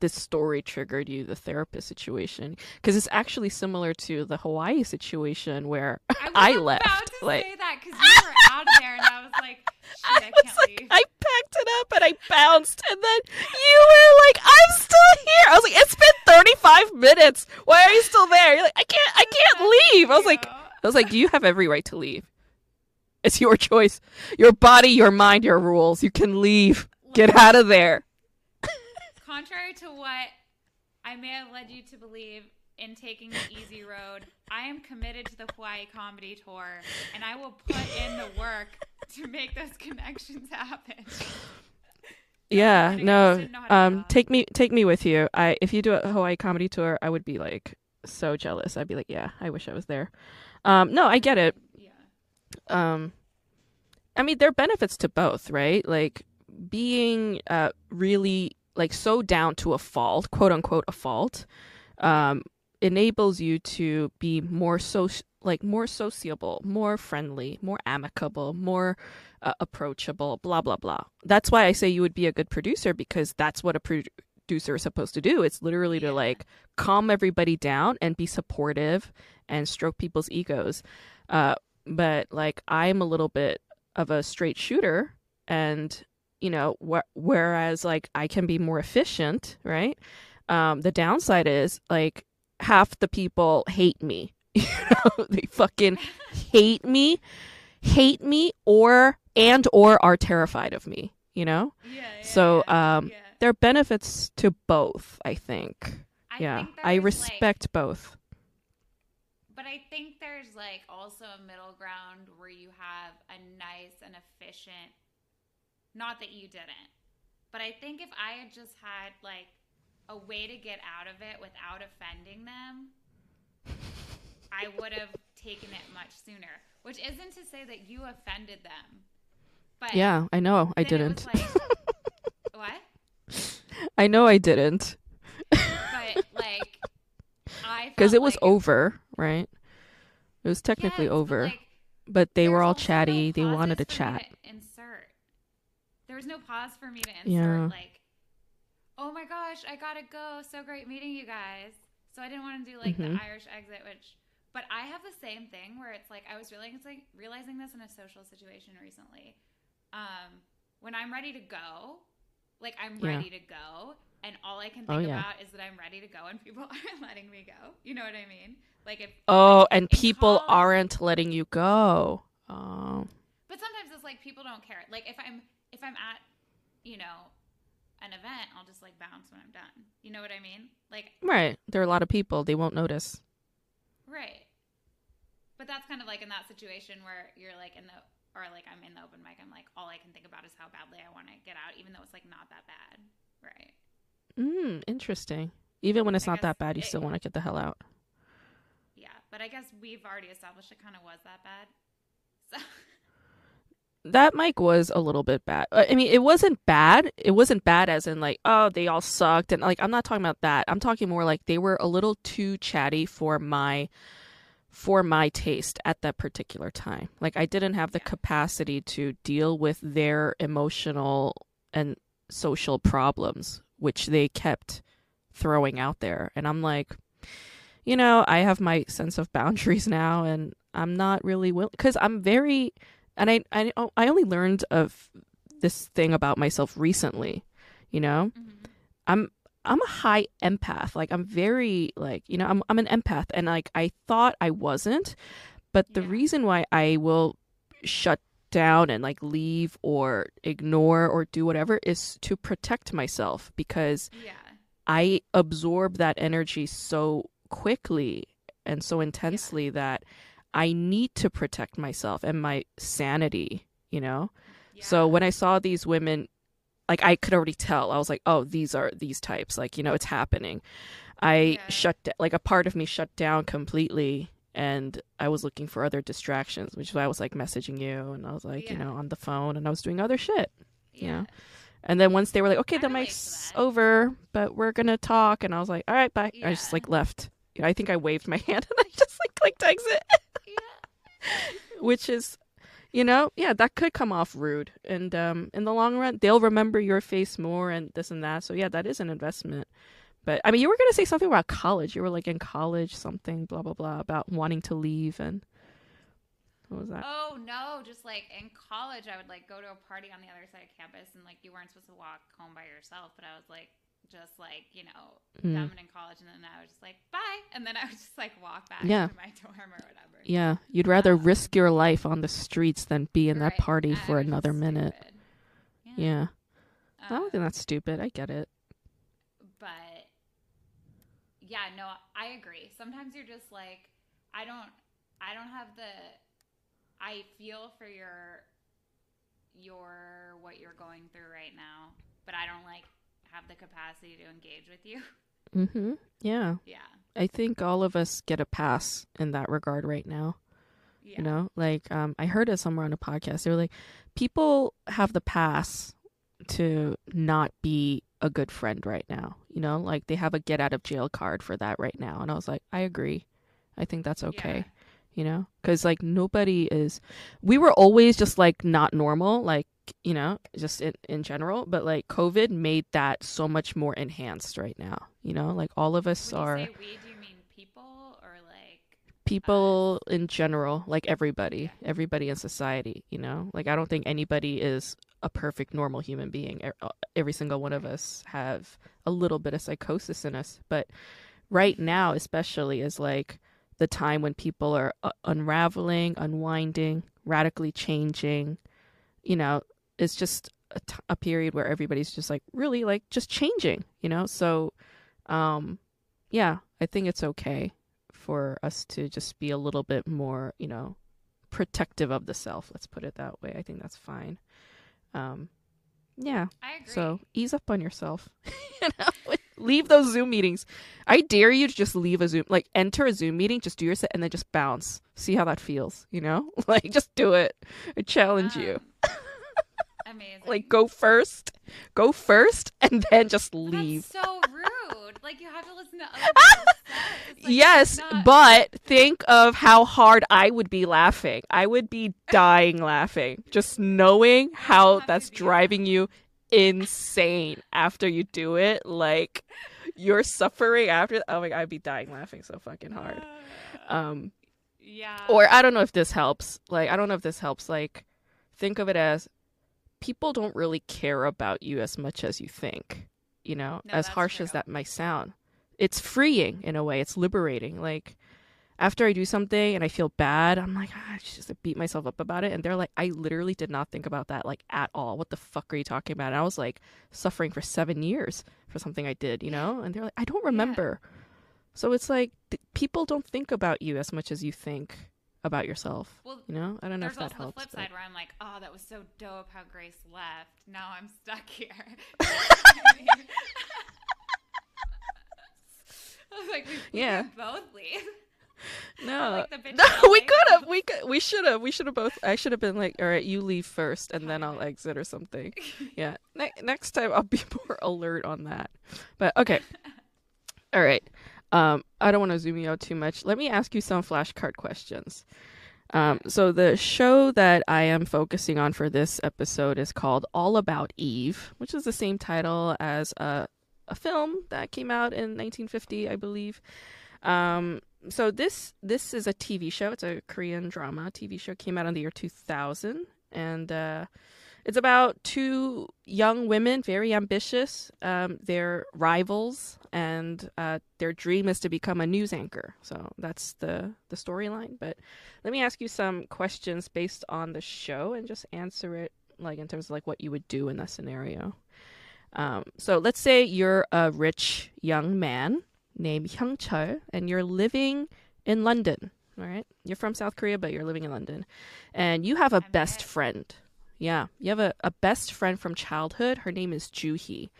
this story triggered you the therapist situation because it's actually similar to the Hawaii situation where [laughs] I, I left, like- say that because you were out there, and I was like, [laughs] shit, I, I was like, leave. I packed it up and I bounced, and then you were like, "I'm still here." I was like, "It's been 35 minutes. Why are you still there?" You're like, "I can't, I can't leave." I was like, "I was like, you have every right to leave. It's your choice, your body, your mind, your rules. You can leave. Get out of there." Contrary to what I may have led you to believe in taking the easy [laughs] road, I am committed to the Hawaii Comedy Tour, and I will put in the work to make those connections happen. [laughs] Yeah, no. just didn't know how to Um, take me, take me with you. I if you do a Hawaii comedy tour, I would be like so jealous. I'd be like, yeah, I wish I was there. Um, no, I get it. Yeah. Um, I mean, there are benefits to both, right? Like being uh really like so down to a fault, quote unquote, a fault, um, enables you to be more so like more sociable, more friendly, more amicable, more uh, approachable, blah blah blah. That's why I say you would be a good producer because that's what a producer is supposed to do. It's literally Yeah. to like calm everybody down and be supportive and stroke people's egos. Uh, but like I'm a little bit of a straight shooter, and you know, wh- whereas like I can be more efficient, right? Um, the downside is like half the people hate me. [laughs] You know, they fucking hate me, hate me, or and or are terrified of me. You know, Yeah. yeah so um, yeah. there are benefits to both. I think. I yeah, think I respect both. But I think there's like also a middle ground where you have a nice and efficient. Not that you didn't, but I think if I had just had like a way to get out of it without offending them, I would have taken it much sooner. Which isn't to say that you offended them, but Yeah, I know I didn't. like, [laughs] what? I know I didn't But [laughs] like, I because it was like over, right? It was technically Yes, over, like, but they were all no chatty. they wanted to pauses for me chat. to insert. There was no pause for me to insert. Yeah. Like, oh my gosh, I gotta go. So great meeting you guys. So I didn't want to do like Mhm. the Irish exit, which, but I have the same thing where it's like I was realizing it's like realizing this in a social situation recently. Um, when I'm ready to go, like I'm Yeah. ready to go, and all I can Oh, think yeah. about is that I'm ready to go, and people [laughs] aren't letting me go. You know what I mean? Like if Oh, and people college- aren't letting you go. Oh, But sometimes it's like people don't care. Like if I'm if I'm at, you know, an event, I'll just like bounce when I'm done. You know what I mean? Like right. There are a lot of people. They won't notice. right. But that's kind of like in that situation where you're like in the or like I'm in the open mic, I'm like all I can think about is how badly I want to get out, even though it's like not that bad. Right. Mm, interesting. Even when it's I not that bad, you it- still want to get the hell out. Yeah. But I guess we've already established it kind of was that bad. So [laughs] That mic was a little bit bad. Uh, I mean, it wasn't bad. It wasn't bad as in like, oh, they all sucked and like I'm not talking about that. I'm talking more like they were a little too chatty for my for my taste at that particular time. Like I didn't have the capacity to deal with their emotional and social problems which they kept throwing out there. And I'm like, you know, I have my sense of boundaries [laughs] now and I'm not really willing cuz I'm very and I, I I only learned of this thing about myself recently, you know. mhm. I'm I'm a high empath. Like I'm very like, you know, I'm I'm an empath and like I thought I wasn't, but the reason why I will shut down and like leave or ignore or do whatever is to protect myself because yeah. I absorb that energy so quickly and so intensely that I need to protect myself and my sanity, you know? So when I saw these women, like I could already tell, I was like, oh, these are these types. Like, you know, it's happening. I Yeah. shut da- like a part of me shut down completely and I was looking for other distractions, which is why I was like messaging you and I was like, you know, on the phone and I was doing other shit. yeah. know, And then once they were like, okay, the mic's over, but we're gonna talk, and I was like, all right, bye. I just like left. You know, I think I waved my [laughs] hand and I just like clicked exit, yeah. [laughs] [laughs] which is, you know, yeah, that could come off rude, and um, in the long run, they'll remember your face more and this and that. So yeah, that is an investment. But I mean, you were gonna say something about college. You were like in college, something, blah blah blah, about wanting to leave and. What was that? Oh no, just like in college, I would like go to a party on the other side of campus, and like you weren't supposed to walk home by yourself, but I was like just like you know Mm. dumb and in college, and then I was just like bye, and then I would just like walk back Yeah. to my [laughs] dorm or whatever. Yeah, you'd rather Um, risk your life on the streets than be in that party for just another minute. stupid. Yeah. I don't Um, think that's stupid. I get it. but yeah no i agree sometimes you're just like i don't i don't have the i feel for your your what you're going through right now but i don't like have the capacity to engage with you [laughs] Mm-hmm. Yeah. yeah I think all of us get a pass in that regard right now. yeah You know, like um, I heard it somewhere on a podcast. They were like, people have the pass to not be a good friend right now. You know, like they have a get out of jail card for that right now. And I was like, I agree. I think that's okay. Yeah. You know, because like nobody is. We were always just like not normal, like you know, just in in general. But like COVID made that so much more enhanced right now. You know, like all of us when are you say we do you mean people or like people in general, like everybody, Yeah. everybody in society, you know? Like I don't think anybody is a perfect normal human being. Uh, Every single one of us have a little bit of psychosis in us, but right now especially is like the time when people are uh, unraveling, unwinding, radically changing, you know, it's just a, t- a period where everybody's just like really like just changing, you know? So um yeah, I think it's okay for us to just be a little bit more, you know, protective of the self. Let's put it that way. I think that's fine. Um, yeah. i agree So ease up on yourself. [laughs] you know, leave those Zoom meetings. I dare you to just leave a Zoom, like enter a Zoom meeting, just do your set, and then just bounce. See how that feels. You know, [laughs] like just do it. I challenge you. Amazing Like go first, go first, [laughs] and then just leave. that's so rude like you have to listen to other [laughs] like, yes, not- but think of how hard I would be laughing. I would be dying laughing just knowing [laughs] how that's driving you insane after you do it. Like you're suffering after. Oh my god, I'd be dying laughing so fucking hard. Um, yeah or I don't know if this helps. Like I don't know if this helps. Like think of it as people don't really care about you as much as you think. You know, No, as harsh as that might sound, it's freeing in a way. It's liberating. Like after I do something and I feel bad, I'm like, ah, I just beat myself up about it. And they're like, I literally did not think about that like at all. What the fuck are you talking about? And I was like suffering for seven years for something I did, you know? And they're like, I don't remember. So it's like th- people don't think about you as much as you think about yourself. well You know, I don't know if that helps. There's also the flip but- side where I'm like, oh, that was so dope how Grace left. Now I'm stuck here. [laughs] I was like, we, Yeah. could both leave. [laughs] No, like no, we could have, we could, we should have, we should have both. I should have been like, all right, you leave first, and then I'll exit or something. [laughs] Yeah, ne- next time I'll be more alert on that. But okay, all right. Um, I don't want to zoom you out too much. Let me ask you some flashcard questions. Um, so the show that I am focusing on for this episode is called All About Eve, which is the same title as a a film that came out in 1950, I believe. Um, so this this is a TV show. It's a Korean drama TV show. Came out in the year 2000, and uh, it's about two young women, very ambitious. Um, they're rivals, and uh, their dream is to become a news anchor. So that's the the storyline. But let me ask you some questions based on the show, and just answer it like in terms of like what you would do in that scenario. Um, so let's say you're a rich young man named Hyung Chul, and you're living in London. All right, you're from South Korea, but you're living in London, and you have a best friend. Yeah, you have a, a best friend from childhood. Her name is Juhi.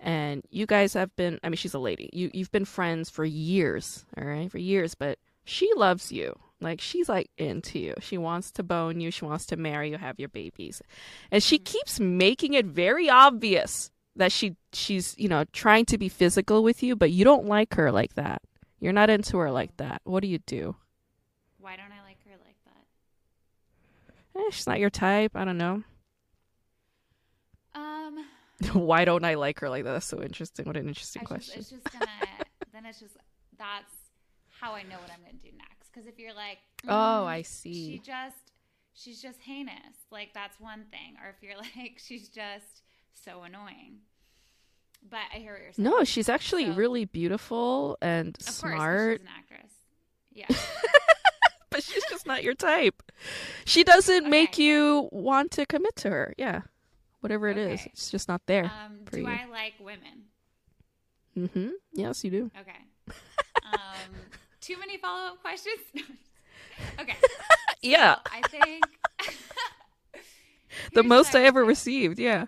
and you guys have been. I mean, she's a lady. You you've been friends for years. All right, for years, but she loves you. Like she's like into you. She wants to bone you. She wants to marry you, have your babies, and she mm-hmm. keeps making it very obvious that she she's you know trying to be physical with you, but you don't like her like that. You're not into her like that. What do you do? Why don't I like her like that? Eh, she's not your type. I don't know. Um, [laughs] Why don't I like her like that? That's so interesting. What an interesting I just, question. it's just gonna. [laughs] then it's just that's how I know what I'm gonna do next. Because if you're like, Oh, mm, I She see. just she's just heinous. Like that's one thing. Or if you're [laughs] like she's just so annoying. But I hear what you're saying. No, she's actually So- really beautiful and of course, 'cause smart. she's an actress. Yeah. [laughs] but she's just not your type. She doesn't make Okay. you want to commit to her. Yeah. Whatever it is, Okay. it's just not there. Um, do you. I like women? mm-hmm. Yes, you do. Okay. Um, [laughs] too many follow up questions? [laughs] okay. Yeah. I think The most I ever received. Yeah.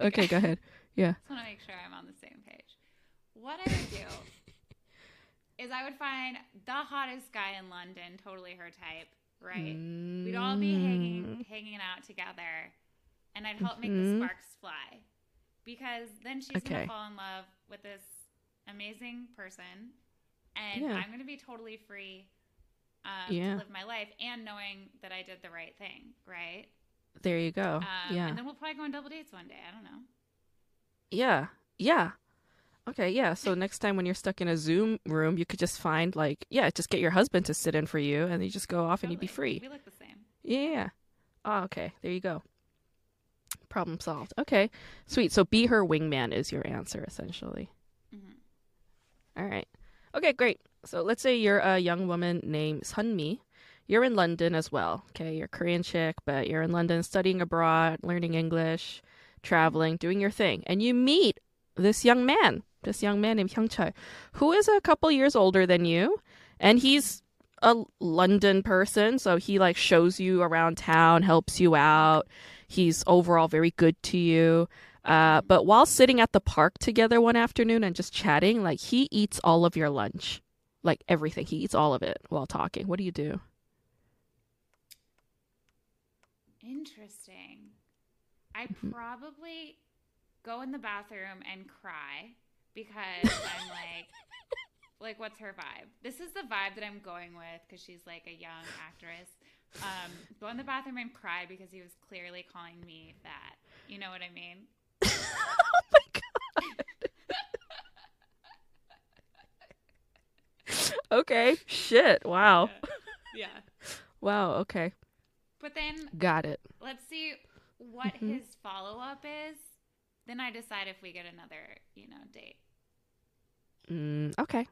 Okay, go ahead. Yeah. just want to make sure I'm on the same page. What I would do is I would find the hottest guy in London, totally her type, right? We'd all be Mm. hanging hanging out together, and I'd help make Mhm. the sparks fly. Because then she's Okay. gonna fall in love with this amazing person, and Yeah. I'm gonna be totally free um, Yeah. to live my life, and knowing that I did the right thing, right? There you go. Um, yeah. And then we'll probably go on double dates one day. I don't know. Yeah. Yeah. Okay, yeah. So next time when you're stuck in a Zoom room, you could just find like, yeah, just get your husband to sit in for you and you just go off and you'd be free. We look the same. Yeah. Oh, okay. There you go. Problem solved. Okay. Sweet. So be her wingman is your answer essentially. hmm All right. Okay, great. So let's say you're a young woman named Sunmi. You're in London as well. Okay, you're a Korean chick, but you're in London studying abroad, learning English, traveling, doing your thing. And you meet this young man, this young man named Hyung Choi, who is a couple years older than you. And he's a London person, so he like shows you around town, helps you out. He's overall very good to you. Uh, but while sitting at the park together one afternoon and just chatting, like he eats all of your lunch, like everything. He eats all of it while talking. What do you do? Interesting. I Mhm. probably go in the bathroom and cry because I'm like, [laughs] like, what's her vibe? This is the vibe that I'm going with because she's like a young actress. Um, go in the bathroom and cry because he was clearly calling me that. You know what I mean? oh my god. okay. Shit. Wow. Yeah. Wow. Okay. But then Got it. let's see what Mhm. his follow up is. Then I decide if we get another, you know, date. Mm, okay.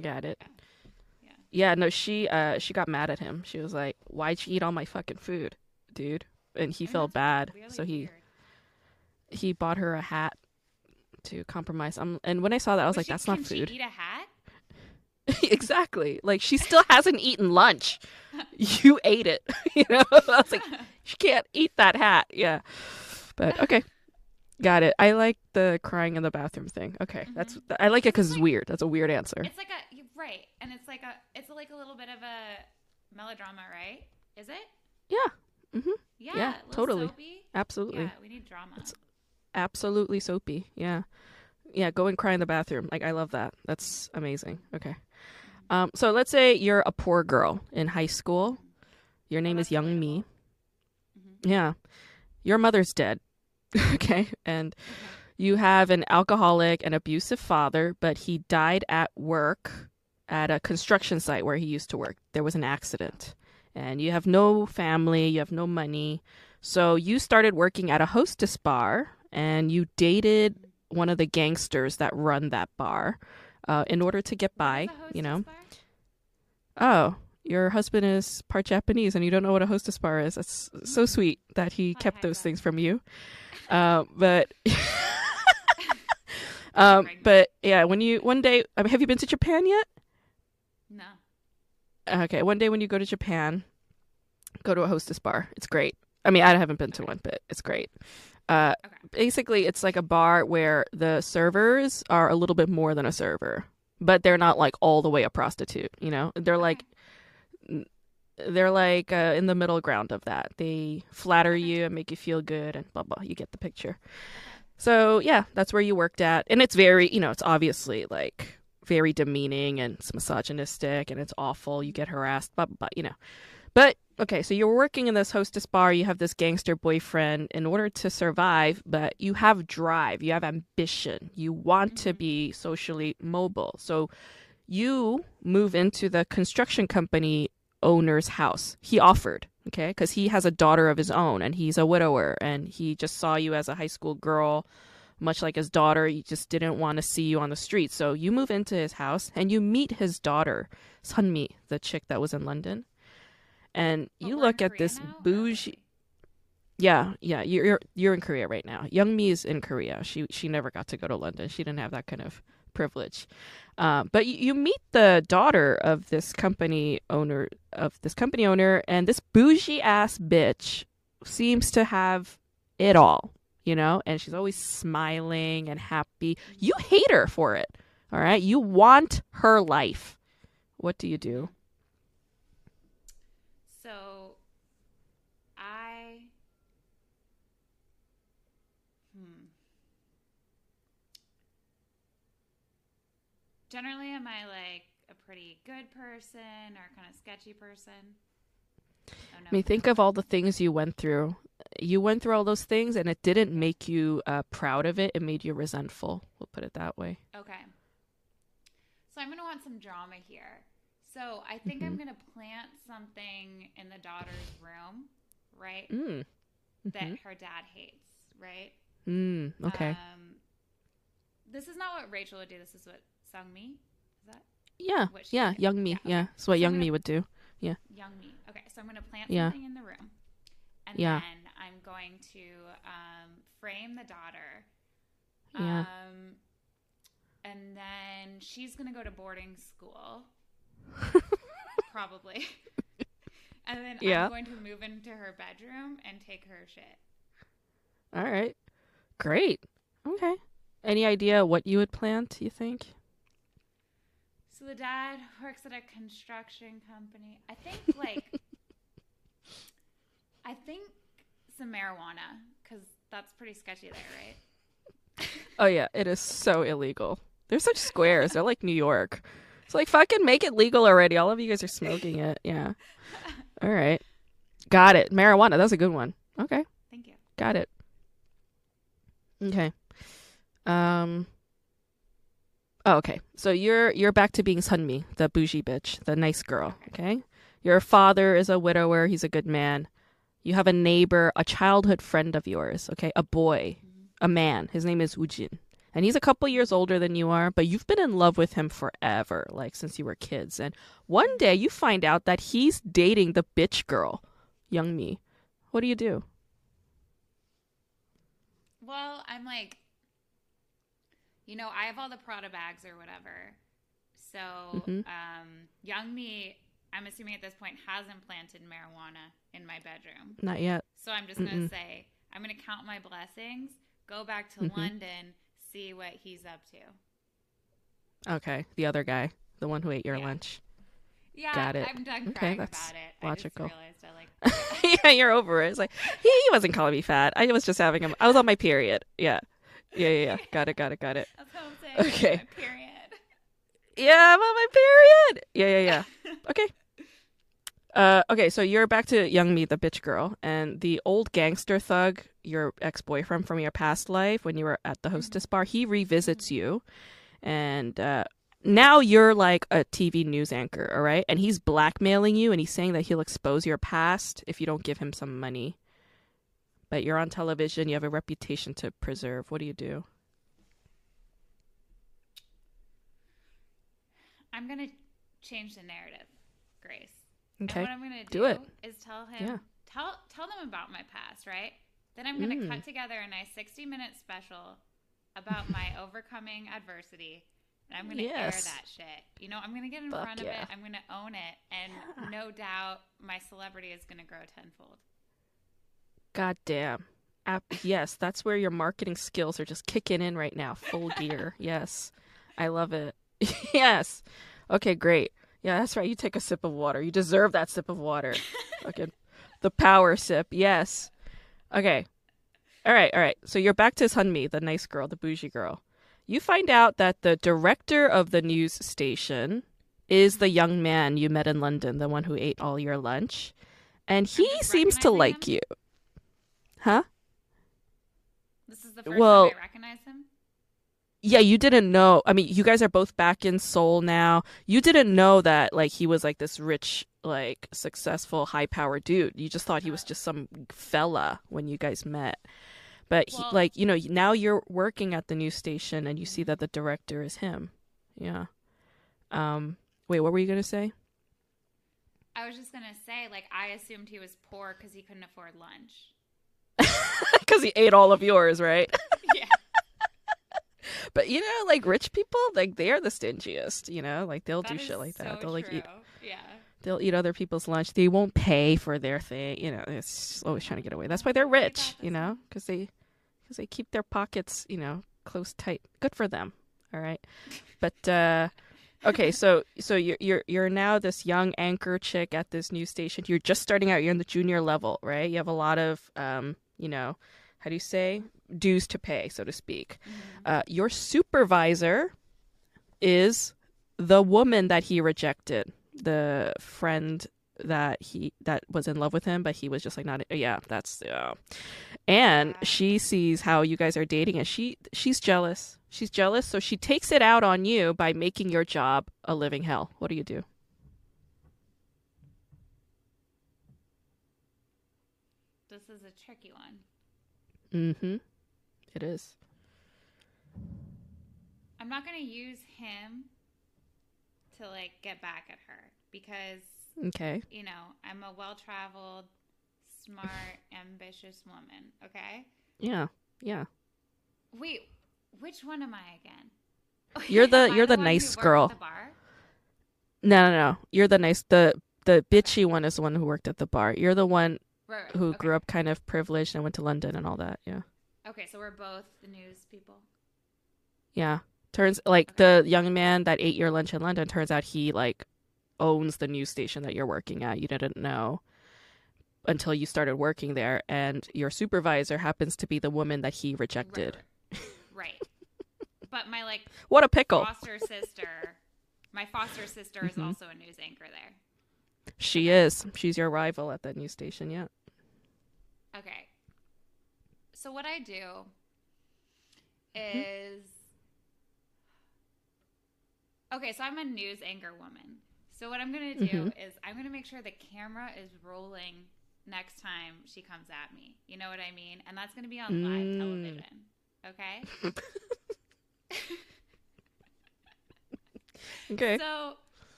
Got it. Yeah. Yeah, no, she uh she got mad at him. She was like, "Why'd you eat all my fucking food, dude?" And he I felt bad, really so he weird. he bought her a hat to compromise. Um, and when I saw that, I was, Was like, she- "That's not she food." eat a hat? [laughs] exactly. Like she still hasn't eaten lunch. [laughs] You ate it. [laughs] you know. I was like, she can't eat that hat. Yeah. But okay. Got it. I like the crying in the bathroom thing. Okay, that's I like it because it's weird. That's a weird answer. It's like a right, and it's like a it's like a little bit of a melodrama, right? Is it? Yeah, Mm-hmm. Yeah, Yeah, totally. soapy. absolutely. Yeah, we need drama. It's- absolutely soapy. Yeah. Yeah, go and cry in the bathroom. Like I love that. That's amazing. Okay. Um so let's say you're a poor girl in high school. Your name is Youngmi. relatable. Yeah. Your mother's dead. [laughs] okay? And you have an alcoholic and abusive father, but he died at work at a construction site where he used to work. There was an accident. And you have no family, you have no money. So you started working at a hostess bar and you dated one of the gangsters that run that bar uh, in order to get by, you know. bar? Oh, your husband is part Japanese and you don't know what a hostess bar is. That's so sweet that he kept those things from you. Uh, but [laughs] um, but yeah, when you one day, I mean, have you been to Japan yet? No. Okay, one day when you go to Japan, go to a hostess bar. It's great. I mean, I haven't been to one, but it's great. Uh, Okay. basically, it's like a bar where the servers are a little bit more than a server, but they're not like all the way a prostitute. You know, they're like they're like uh, in the middle ground of that. They flatter you and make you feel good and blah blah. You get the picture. So yeah, that's where you worked at, and it's very, you know, it's obviously like very demeaning and it's misogynistic and it's awful. You get harassed, blah blah, blah you know. But okay, so you're working in this hostess bar. You have this gangster boyfriend in order to survive, but you have drive, you have ambition, you want to Mhm. be socially mobile. So you move into the construction company owner's house. He offered, Okay, because he has a daughter of his own and he's a widower and he just saw you as a high school girl, much like his daughter. He just didn't want to see you on the street. So you move into his house and you meet his daughter, Sunmi, the chick that was in London. And you we're look at Korea this now, bougie. Yeah, yeah, you're you're you're in Korea right now. Youngmi is in Korea. She she never got to go to London. She didn't have that kind of privilege. Uh, but you, you meet the daughter of this company owner of this company owner, and this bougie ass bitch seems to have it all, you know. And she's always smiling and happy. You hate her for it. All right, you want her life. What do you do? So, I. Hmm. Generally, am I like a pretty good person or kind of sketchy person? Oh, no. I mean, think of all the things you went through. You went through all those things, and it didn't make you uh, proud of it. It made you resentful. We'll put it that way. Okay. So I'm going to want some drama here. So I think I'm going to plant something in the daughter's room, right? Mm. That Mhm. her dad hates, right? Mm. Okay. Um, this is not what Rachel would do. This is what Sung Mi. Is that yeah. Yeah. do. Youngmi. Yeah, Yeah. That's what So young I'm me gonna- would do. Yeah. Youngmi? Okay, so I'm going to plant Yeah. something in the room, and Yeah. then I'm going to um, frame the daughter. Yeah. Um, and then she's going to go to boarding school, [laughs] probably. [laughs] and then Yeah. I'm going to move into her bedroom and take her shit. All right. Great. Okay. Any idea what you would plant? You think? So the dad works at a construction company. I think [laughs] like I think some marijuana because that's pretty sketchy there, right? [laughs] Oh yeah, it is so illegal. They're such squares. They're like New York. It's like fucking make it legal already. All of you guys are smoking it. Yeah. [laughs] All right. Got it. Marijuana. That's a good one. Okay. Thank you. Got it. Okay. Um. Oh, okay. So you're you're back to being Sunmi, the bougie bitch, the nice girl. Okay. Your father is a widower. He's a good man. You have a neighbor, a childhood friend of yours. Okay, a boy, a man. His name is Ujin, and he's a couple years older than you are. But you've been in love with him forever, like since you were kids. And one day you find out that he's dating the bitch girl, Youngmi. What do you do? Well, I'm like, you know, I have all the Prada bags or whatever. So, Mhm. um, Youngmi, I'm assuming at this point hasn't planted marijuana in my bedroom. Not yet. So I'm just going to say, I'm going to count my blessings, go back to Mhm. London, see what he's up to. Okay, the other guy, the one who ate your Yeah. lunch. Yeah, Got it. I'm done Okay, that's about it. logical. I I like. [laughs] yeah, you're over it. It's like he, he wasn't calling me fat. I was just having him. I was on my period. Yeah, yeah, yeah. yeah. Got it. Got it. Got it. That's what I'm saying. Okay. Period. Yeah, I'm on my period. Yeah, yeah, yeah. [laughs] Okay. Uh, okay, so you're back to Youngmi, the bitch girl, and the old gangster thug, your ex boyfriend from your past life when you were at the hostess bar. He revisits you, and uh, now you're like a TV news anchor, all right? And he's blackmailing you, and he's saying that he'll expose your past if you don't give him some money. But you're on television, you have a reputation to preserve. What do you do? I'm gonna change the narrative, Grace. Okay. And what I'm gonna do, Do it. is tell him, Yeah. tell tell them about my past, right? Then I'm gonna Mm. cut together a nice 60 minute special about my [laughs] overcoming adversity, and I'm gonna Yes. air that shit. You know, I'm gonna get in Fuck front yeah. of it. I'm gonna own it, and no doubt my celebrity is gonna grow tenfold. God damn. App- yes, that's where your marketing skills are just kicking in right now. Full gear. [laughs] Yes. I love it. [laughs] yes. Okay, great. Yeah, that's right. You take a sip of water. You deserve that sip of water. Okay. [laughs] The power sip. Yes. Okay. All right, all right. So you're back to Sunmi, the nice girl, the bougie girl. You find out that the director of the news station is the young man you met in London, the one who ate all your lunch. And he seems to recognizing like him? you. Huh? This is the first Well- time I recognize him. yeah, you didn't know. I mean, you guys are both back in Seoul now. You didn't know that like he was like this rich like successful, high power dude. You just thought he was just some fella when you guys met. But he, Well- like you know, now you're working at the news station and you see that the director is him. Yeah. Um. Wait, what were you gonna say? I was just gonna say, like, I assumed he was poor because he couldn't afford lunch. [laughs] Because he ate all of yours, right? [laughs] yeah. [laughs] But you know, like rich people, like they are the stingiest. You know, like they'll That do shit like that. so They'll like eat. Yeah. They'll eat other people's lunch. They won't pay for their thing. You know, it's always trying to get away. That's why they're rich. You know, because they because they keep their pockets, you know, close tight. Good for them. All right. But uh okay, so so you're you're you're now this young anchor chick at this news station. You're just starting out. You're in the junior level, right? You have a lot of um, you know, how do you say dues to pay, so to speak. Uh, your supervisor is the woman that he rejected, the friend that he that was in love with him, but he was just like not. Yeah, that's yeah. And she sees how you guys are dating, and she she's jealous. She's jealous, so she takes it out on you by making your job a living hell. What do you do? This is a tricky one. Mm-hmm. It is. I'm not gonna use him to like get back at her because Okay. you know I'm a well-traveled, smart, [laughs] ambitious woman. Okay. Yeah. Yeah. Wait, which one am I again? [laughs] You're the- you're the who nice girl. the? No, no, no. You're the nice. the The bitchy one is the one who worked at the bar. You're the one Right, right, who okay. grew up kind of privileged and went to London and all that. Yeah. Okay, so we're both the news people. Yeah. Turns like the young man that ate your lunch in London turns out he like owns the news station that you're working at. You didn't know until you started working there and your supervisor happens to be the woman that he rejected. Right. right. right. [laughs] but my like What a pickle. foster sister, my foster sister is Mhm. also a news anchor there. She is. She's your rival at that news station, yeah. Okay. So what I do Mm-hmm. is Okay, so I'm a news anchor woman. So what I'm going to do Mhm. is I'm going to make sure the camera is rolling next time she comes at me. You know what I mean? And that's going to be on live Mm. television. Okay? [laughs] [laughs] Okay. So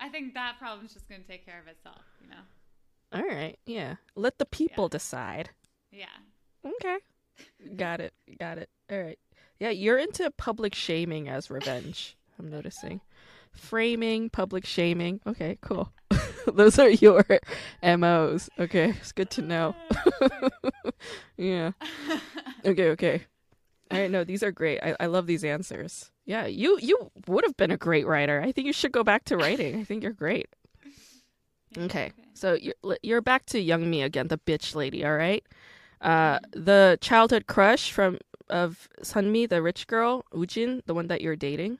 I think that problem's just going to take care of itself, you know? All right. Yeah. Let the people Yeah. decide. Yeah. Okay. [laughs] Got it. Got it. All right. Yeah, you're into public shaming as revenge. I'm noticing. Framing, public shaming. Okay, cool. [laughs] Those are your MOs. Okay, it's good to know. [laughs] yeah. Okay, okay. Right, know these are great. I, I love these answers. Yeah, you you would have been a great writer. I think you should go back to writing. I think you're great. Yeah, Okay. So you're you're back to Youngmi again, the bitch lady. All right. Uh, the childhood crush from of Sunmi, the rich girl, Ujin, the one that you're dating.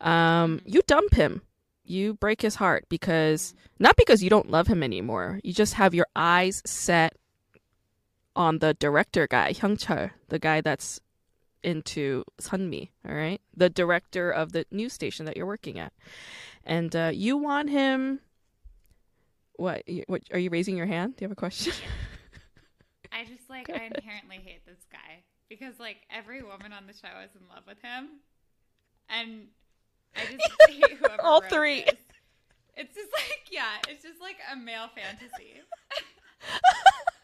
Um, you dump him. You break his heart because not because you don't love him anymore. You just have your eyes set on the director guy, Hyung Chul, the guy that's into Sunmi. All right, the director of the news station that you're working at, and uh, you want him. What? What? Are you raising your hand? Do you have a question? [laughs] I just like I inherently hate this guy because like every woman on the show is in love with him, and I just [laughs] hate whoever All three. this. It's just like yeah, it's just like a male fantasy. [laughs]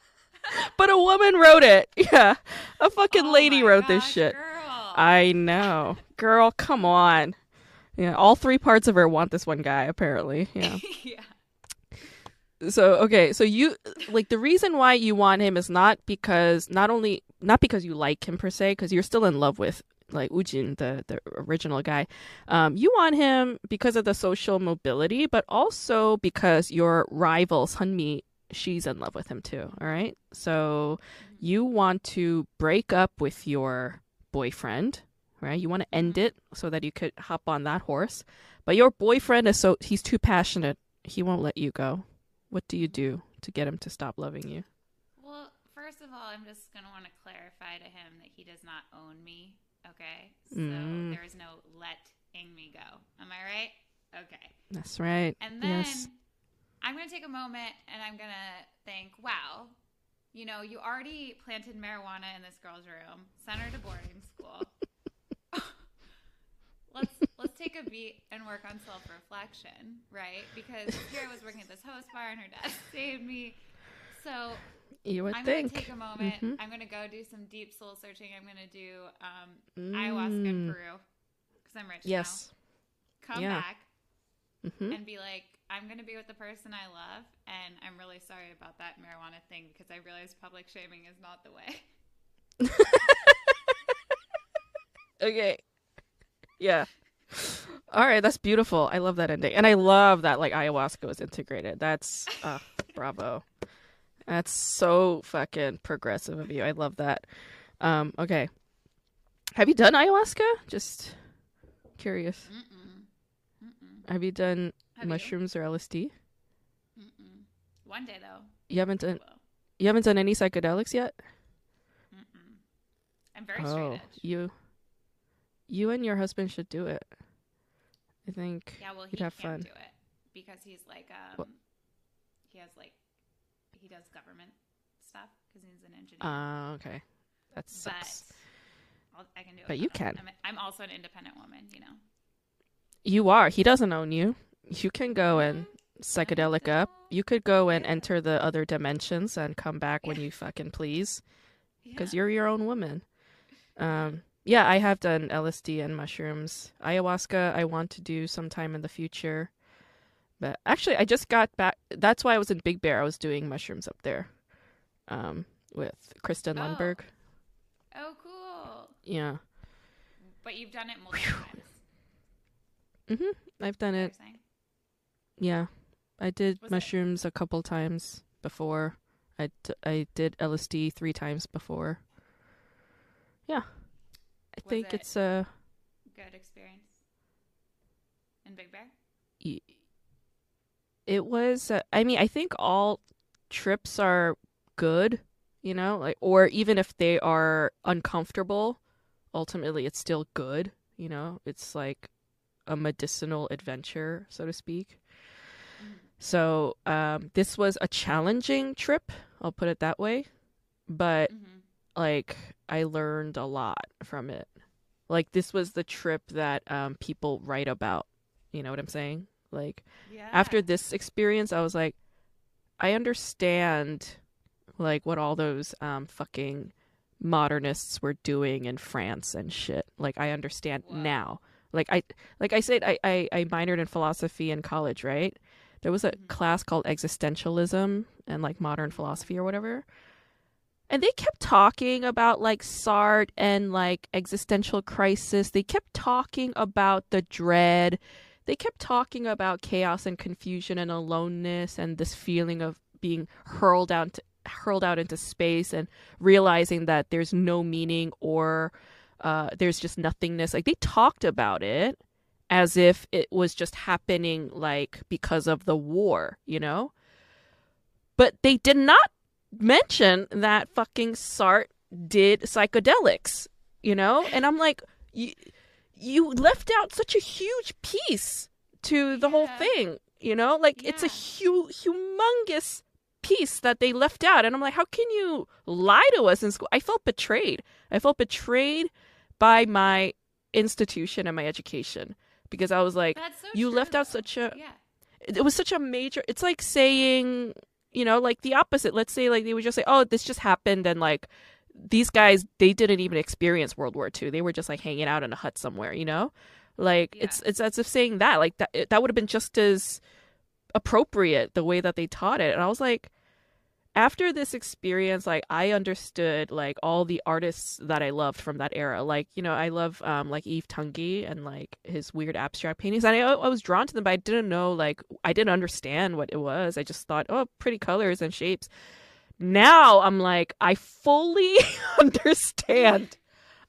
but a woman wrote it. [laughs] Yeah, a fucking Oh lady wrote this shit. Girl. I know, girl. Come on. Yeah, all three parts of her want this one guy. Apparently, yeah. [laughs] yeah. so okay so you like the reason why you want him is not because not only not because you like him per se because you're still in love with like Ujin the the original guy um you want him because of the social mobility but also because your rival Sunmi she's in love with him too all right so you want to break up with your boyfriend right you want to end it so that you could hop on that horse but your boyfriend is so he's too passionate he won't let you go what do you do to get him to stop loving you? Well, first of all, I'm just gonna want to clarify to him that he does not own me. Okay, so Mm. there is no letting me go. Am I right? Okay. That's right. And then yes. I'm going to take a moment and I'm going to think, wow, you know, you already planted marijuana in this girl's room, sent her to boarding school. [laughs] let's let's take a beat and work on self reflection, right? Because here I was working at this host bar and her dad [laughs] saved me. So you would I'm think. gonna take a moment. Mhm. I'm gonna go do some deep soul searching. I'm gonna do um, ayahuasca in Mm, Peru because I'm rich Yes. now. Come Yeah. back hmm and be like, I'm gonna be with the person I love, and I'm really sorry about that marijuana thing because I realized public shaming is not the way. [laughs] Okay. Yeah. All right, that's beautiful. I love that ending, and I love that like ayahuasca was integrated. That's uh, [laughs] bravo. That's so fucking progressive of you. I love that. Um, okay. Have you done ayahuasca? Just curious. Mm-mm. Mm-mm. Have you done Have you? mushrooms or LSD? Mm-mm. One day though. You haven't done. will. You haven't done any psychedelics yet. Mm-mm. I'm very straight Oh, edge. you. You and your husband should do it. I think Yeah, well, he you'd have can't fun. do it because he's like, um, What? he has like, he does government stuff because he's an engineer. Uh, okay. That but sucks. I'll, I can do it. But you can. I'm, I'm also an independent woman, you know. You are. He doesn't own you. You can go and psychedelic up. You could go and enter the other dimensions and come back when you fucking please because you're your own woman. Um, yeah, I have done LSD and mushrooms. Ayahuasca, I want to do sometime in the future. But actually, I just got back. That's why I was in Big Bear. I was doing mushrooms up there um, with Kristen Oh. Lundberg. Oh, cool. Yeah. But you've done it multiple times. hmm I've done it. What you're saying? Yeah, I did Was it- mushrooms a couple times before. I, d- I did LSD three times before. Yeah, I Was think it- it's a. Good experience in Big Bear. It was. Uh, I mean, I think all trips are good. You know, like or even if they are uncomfortable, ultimately it's still good. You know, it's like a medicinal adventure, so to speak. So um, this was a challenging trip. I'll put it that way. But Mm-hmm. like I learned a lot from it. Like this was the trip that um, people write about. You know what I'm saying? Like Yeah. after this experience, I was like, I understand like what all those um, fucking modernists were doing in France and shit. Like I understand Wow. now. Like I like I said, I, I, I minored in philosophy in college, right? There was a Mhm. class called existentialism and like modern philosophy or whatever. And they kept talking about like Sartre and like existential crisis. They kept talking about the dread. They kept talking about chaos and confusion and aloneness and this feeling of being hurled out hurled out into space and realizing that there's no meaning or uh, there's just nothingness. Like they talked about it as if it was just happening like because of the war, you know? But they did not mention that fucking Sartre did psychedelics, you know? And I'm like, you, you left out such a huge piece to the whole thing, you know? Like it's a Yeah. hu- humongous piece that they left out. And I'm like, how can you lie to us in school? I felt betrayed. I felt betrayed by my institution and my education because I was like, so you true, left out such a Yeah. it it was such a major it's like saying you know like the opposite. Let's say like they would just say oh this just happened and like these guys they didn't even experience world war ii they were just like hanging out in a hut somewhere you know? Like Yeah. it's it's as if saying that like that that would have been just as appropriate the way that they taught it. And i was like after this experience like i understood like all the artists that i loved from that era. Like you know i love um like Yves Tanguy and like his weird abstract paintings. And I, I was drawn to them but i didn't know like i didn't understand what it was. I just thought oh pretty colors and shapes. Now i'm like i fully [laughs] understand.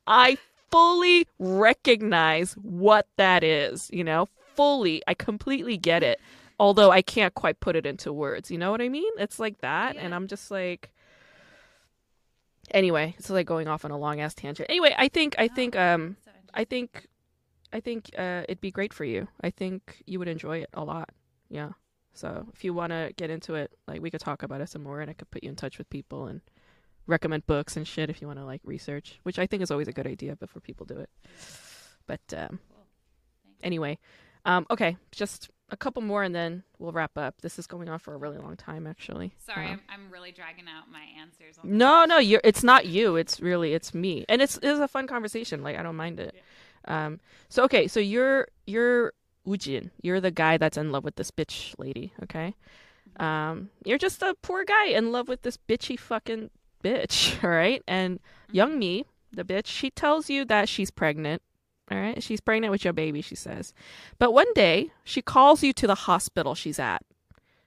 I fully recognize what that is you know? Fully. I completely get it although I can't quite put it into words. You know what I mean? It's like that, and I'm just like. Anyway, it's like going off on a long ass tangent. Anyway, I think I Oh, think um I think I think uh it'd be great for you. I think you would enjoy it a lot. Yeah. So if you want to get into it, like we could talk about it some more, and I could put you in touch with people and recommend books and shit if you want to like research, which I think is always a good idea before people do it. But um, Cool. Anyway, um, okay, just a couple more and then we'll wrap up. This is going on for a really long time, actually. Sorry, Um, I'm, I'm really dragging out my answers. No, no, you're. It's not you. It's really it's me, and it's it's a fun conversation. Like I don't mind it. Um. So okay. So you're you're Ujin. You're the guy that's in love with this bitch lady. Okay. Um. You're just a poor guy in love with this bitchy fucking bitch. [laughs] All right. And Youngmi, the bitch, she tells you that she's pregnant. All right. She's pregnant with your baby. She says, but one day she calls you to the hospital she's at.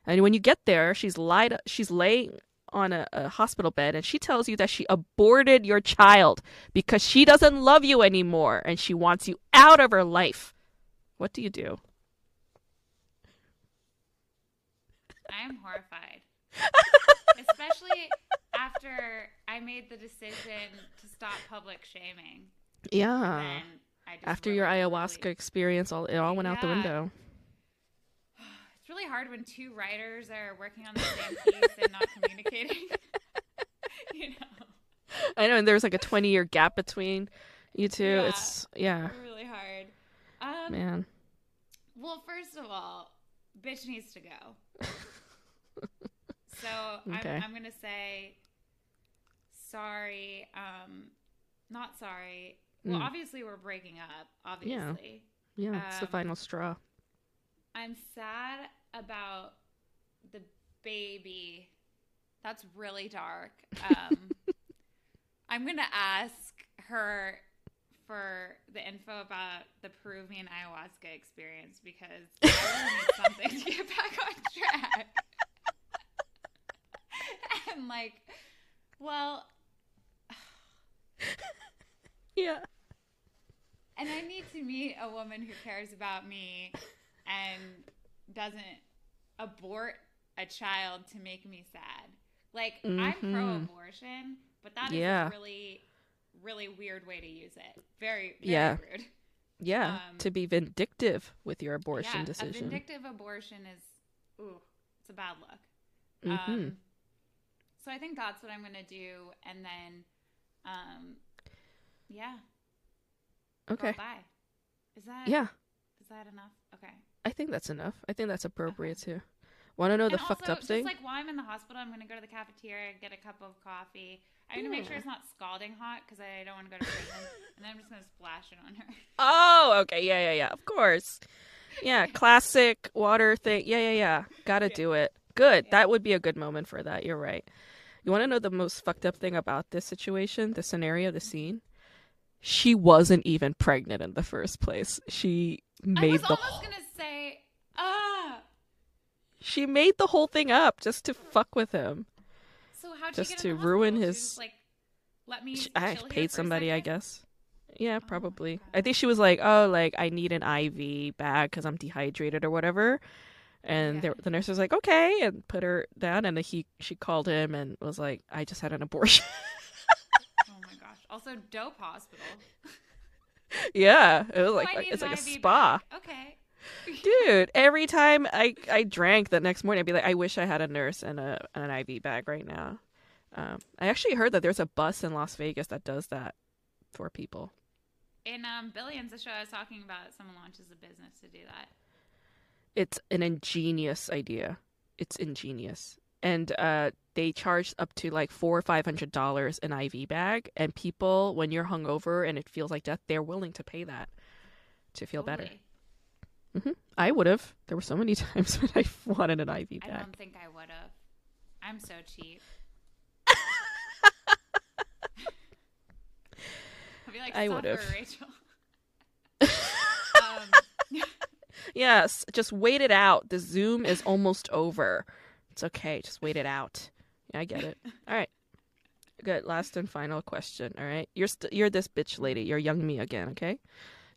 And when you get there, she's lied. She's laying on a, a hospital bed, and she tells you that she aborted your child because she doesn't love you anymore, and she wants you out of her life. What do you do? I am horrified. [laughs] Especially after I made the decision to stop public shaming. Yeah. Then After your really- ayahuasca experience, all it all went out the window. [sighs] It's really hard when two writers are working on the same piece and not [laughs] communicating. [laughs] you know, I know, and there's like a 20 year gap between you two. Yeah. It's yeah, really hard. Um, man. Well, first of all, bitch needs to go. [laughs] so Okay. I'm, I'm gonna say sorry. Um, not sorry. Well, Mm. obviously we're breaking up. Obviously, Yeah, it's the um, final straw. I'm sad about the baby. That's really dark. Um, [laughs] I'm gonna ask her for the info about the Peruvian ayahuasca experience because I really need [laughs] something to get back on track. [laughs] and like, well, [sighs] Yeah. And I need to meet a woman who cares about me and doesn't abort a child to make me sad. Like I'm Mhm. pro-abortion, but that is Yeah. a really, really weird way to use it. Very, very Yeah. rude. Yeah, Um, to be vindictive with your abortion yeah, a decision. vindictive abortion is, ooh, it's a bad look. Mhm. Um, so I think that's what I'm gonna do, and then, um, yeah, okay. bye. Is that Yeah, Is that enough? Okay. I think that's enough. I think that's appropriate too. Want to know the and fucked also, up just thing? like while I'm in the hospital, I'm gonna go to the cafeteria, get a cup of coffee. I'm gonna make sure it's not scalding hot because I don't want to go to prison, [laughs] and then I'm just gonna splash it on her. Oh, okay. Yeah, yeah, yeah. Of course. Yeah, [laughs] classic water thing. Yeah, yeah, yeah. Gotta Yeah. do it. Good. Yeah. That would be a good moment for that. You're right. You want to know the most fucked up thing about this situation, the scenario, the scene? She wasn't even pregnant in the first place. She I made was the almost whole, gonna say, ah. she made the whole thing up just to fuck with him. So how'd Just get to in ruin his- just, like, let me. She- I paid somebody, I guess. Yeah, Oh, probably. God. I think she was like, "Oh, like I need an IV bag because I'm dehydrated or whatever." And Yeah. the nurse was like, "Okay," and put her down. And he, she called him and was like, "I just had an abortion." [laughs] Also, dope hospital. yeah, it was like it's like a spa, bag. Okay. dude. [laughs] Every time I I drank the next morning, I'd be like, "I wish I had a nurse and a and an IV bag right now." Um, I actually heard that there's a bus in Las Vegas that does that for people. In um, Billions, the show I was talking about, someone launches a business to do that. it's an ingenious idea. It's ingenious. And uh, they charge up to like four or five hundred dollars an IV bag, and people, when you're hungover and it feels like death, they're willing to pay that to feel better. Holy. I would have. There were so many [laughs] times when I wanted an IV bag. I don't think I would have. I'm so cheap. [laughs] I'll be like, I would've. Rachel. [laughs] um, Yes, just wait it out. The Zoom is almost over. It's okay. Just wait it out. Yeah, I get it. All right. Good. Last and final question. All right. You're st- you're this bitch lady. You're Youngmi again. Okay.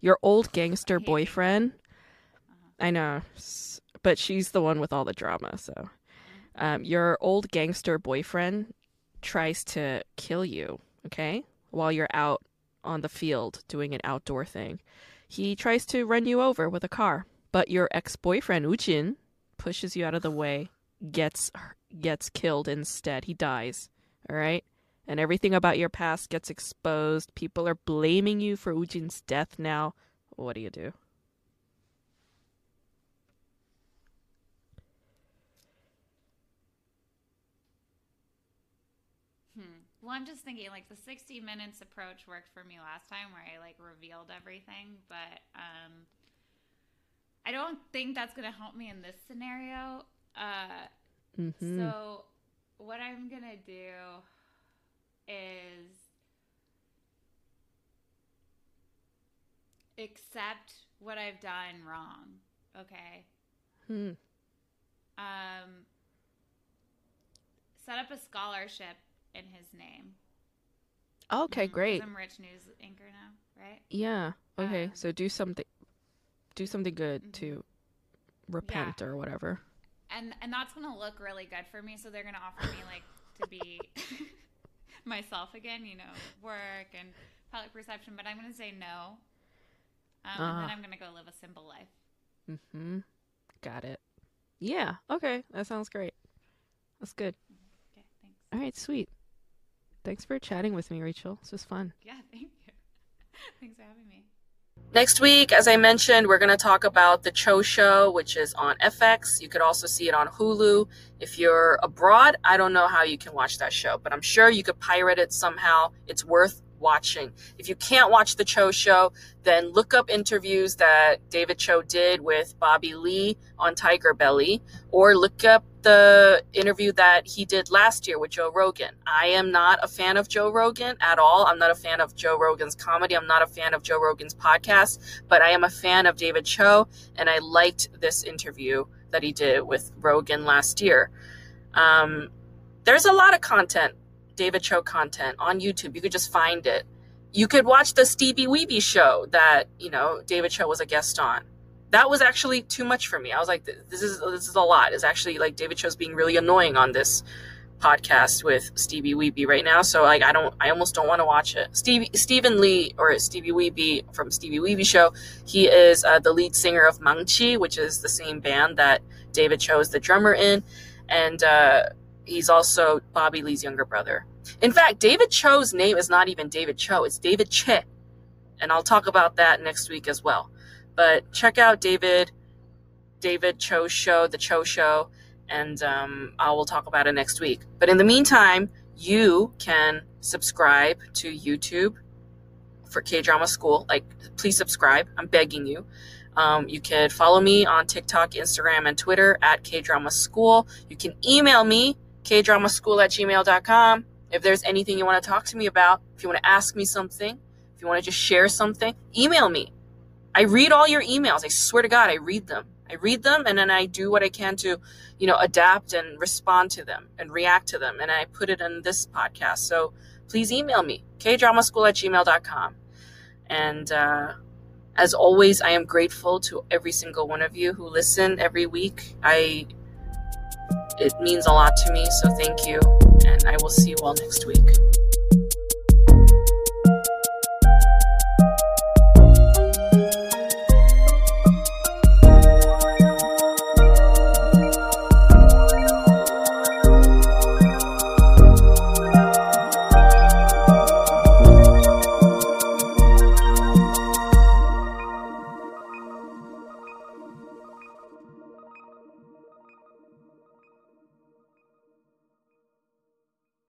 Your old [laughs] gangster boyfriend. Uh-huh. I know, but she's the one with all the drama. So, um, your old gangster boyfriend tries to kill you. Okay, while you're out on the field doing an outdoor thing, he tries to run you over with a car. But your ex-boyfriend Ujin pushes you out of the way gets gets killed instead. He dies. All right? And everything about your past gets exposed. People are blaming you for Ujin's death now. What do you do? Hmm. Well, I'm just thinking like the 60 minutes approach worked for me last time where I like revealed everything, but um I don't think that's going to help me in this scenario. Uh Mm-hmm. so what I'm going to do is accept what I've done wrong, okay? Hmm. Um set up a scholarship in his name. Okay, Mhm, 'cause great. I'm rich news anchor now, right? Yeah. Okay. Um, so do something do something good to repent or whatever. And and that's gonna look really good for me. So they're gonna offer me like to be [laughs] myself again, you know, work and public perception. But I'm gonna say no, um, and Ah. then I'm gonna go live a simple life. Mhm. Got it. Yeah. Okay. That sounds great. That's good. Okay, thanks. All right, sweet. Thanks for chatting with me, Rachel. This was fun. Yeah, [laughs] thank you. [laughs] thanks for having me. Next week, as I mentioned, we're going to talk about the Choe Show, which is on FX. You could also see it on Hulu. If you're abroad, I don't know how you can watch that show, but I'm sure you could pirate it somehow. It's worth watching. If you can't watch the Choe Show, then look up interviews that David Choe did with Bobby Lee on TigerBelly, or look up the interview that he did last year with Joe Rogan. I am not a fan of Joe Rogan at all. I'm not a fan of Joe Rogan's comedy. I'm not a fan of Joe Rogan's podcast, but I am a fan of David Choe, and I liked this interview that he did with Rogan last year. Um, there's a lot of content, David Choe content on YouTube. You could just find it. You could watch the Steebee Weebee show that, you know, David Choe was a guest on that was actually too much for me. I was like, this is this is a lot. It's actually like David Choe's being really annoying on this podcast with Steebee Weebee right now. So like I don't I almost don't want to watch it. Stevie Stephen Lee or Steebee Weebee from Steebee Weebee show. He is uh, the lead singer of Mangchi, which is the same band that David Choe is the drummer in, and uh, he's also Bobby Lee's younger brother. In fact, David Choe's name is not even David Choe. It's David Che, and I'll talk about that next week as well but check out David David Choe's show, the Choe Show, and um, I will talk about it next week. But in the meantime, you can subscribe to YouTube for K Drama School. Like, please subscribe. I'm begging you. Um, you can follow me on TikTok, Instagram, and Twitter at K Drama School. You can email me, kdramaschool at gmail.com. If there's anything you want to talk to me about, if you want to ask me something, if you want to just share something, email me. I read all your emails. I swear to God, I read them. I read them and then I do what I can to, you know, adapt and respond to them and react to them. And I put it in this podcast. So please email me, kdramaschool at gmail.com. And uh, as always, I am grateful to every single one of you who listen every week. I it means a lot to me. So thank you, and I will see you all next week.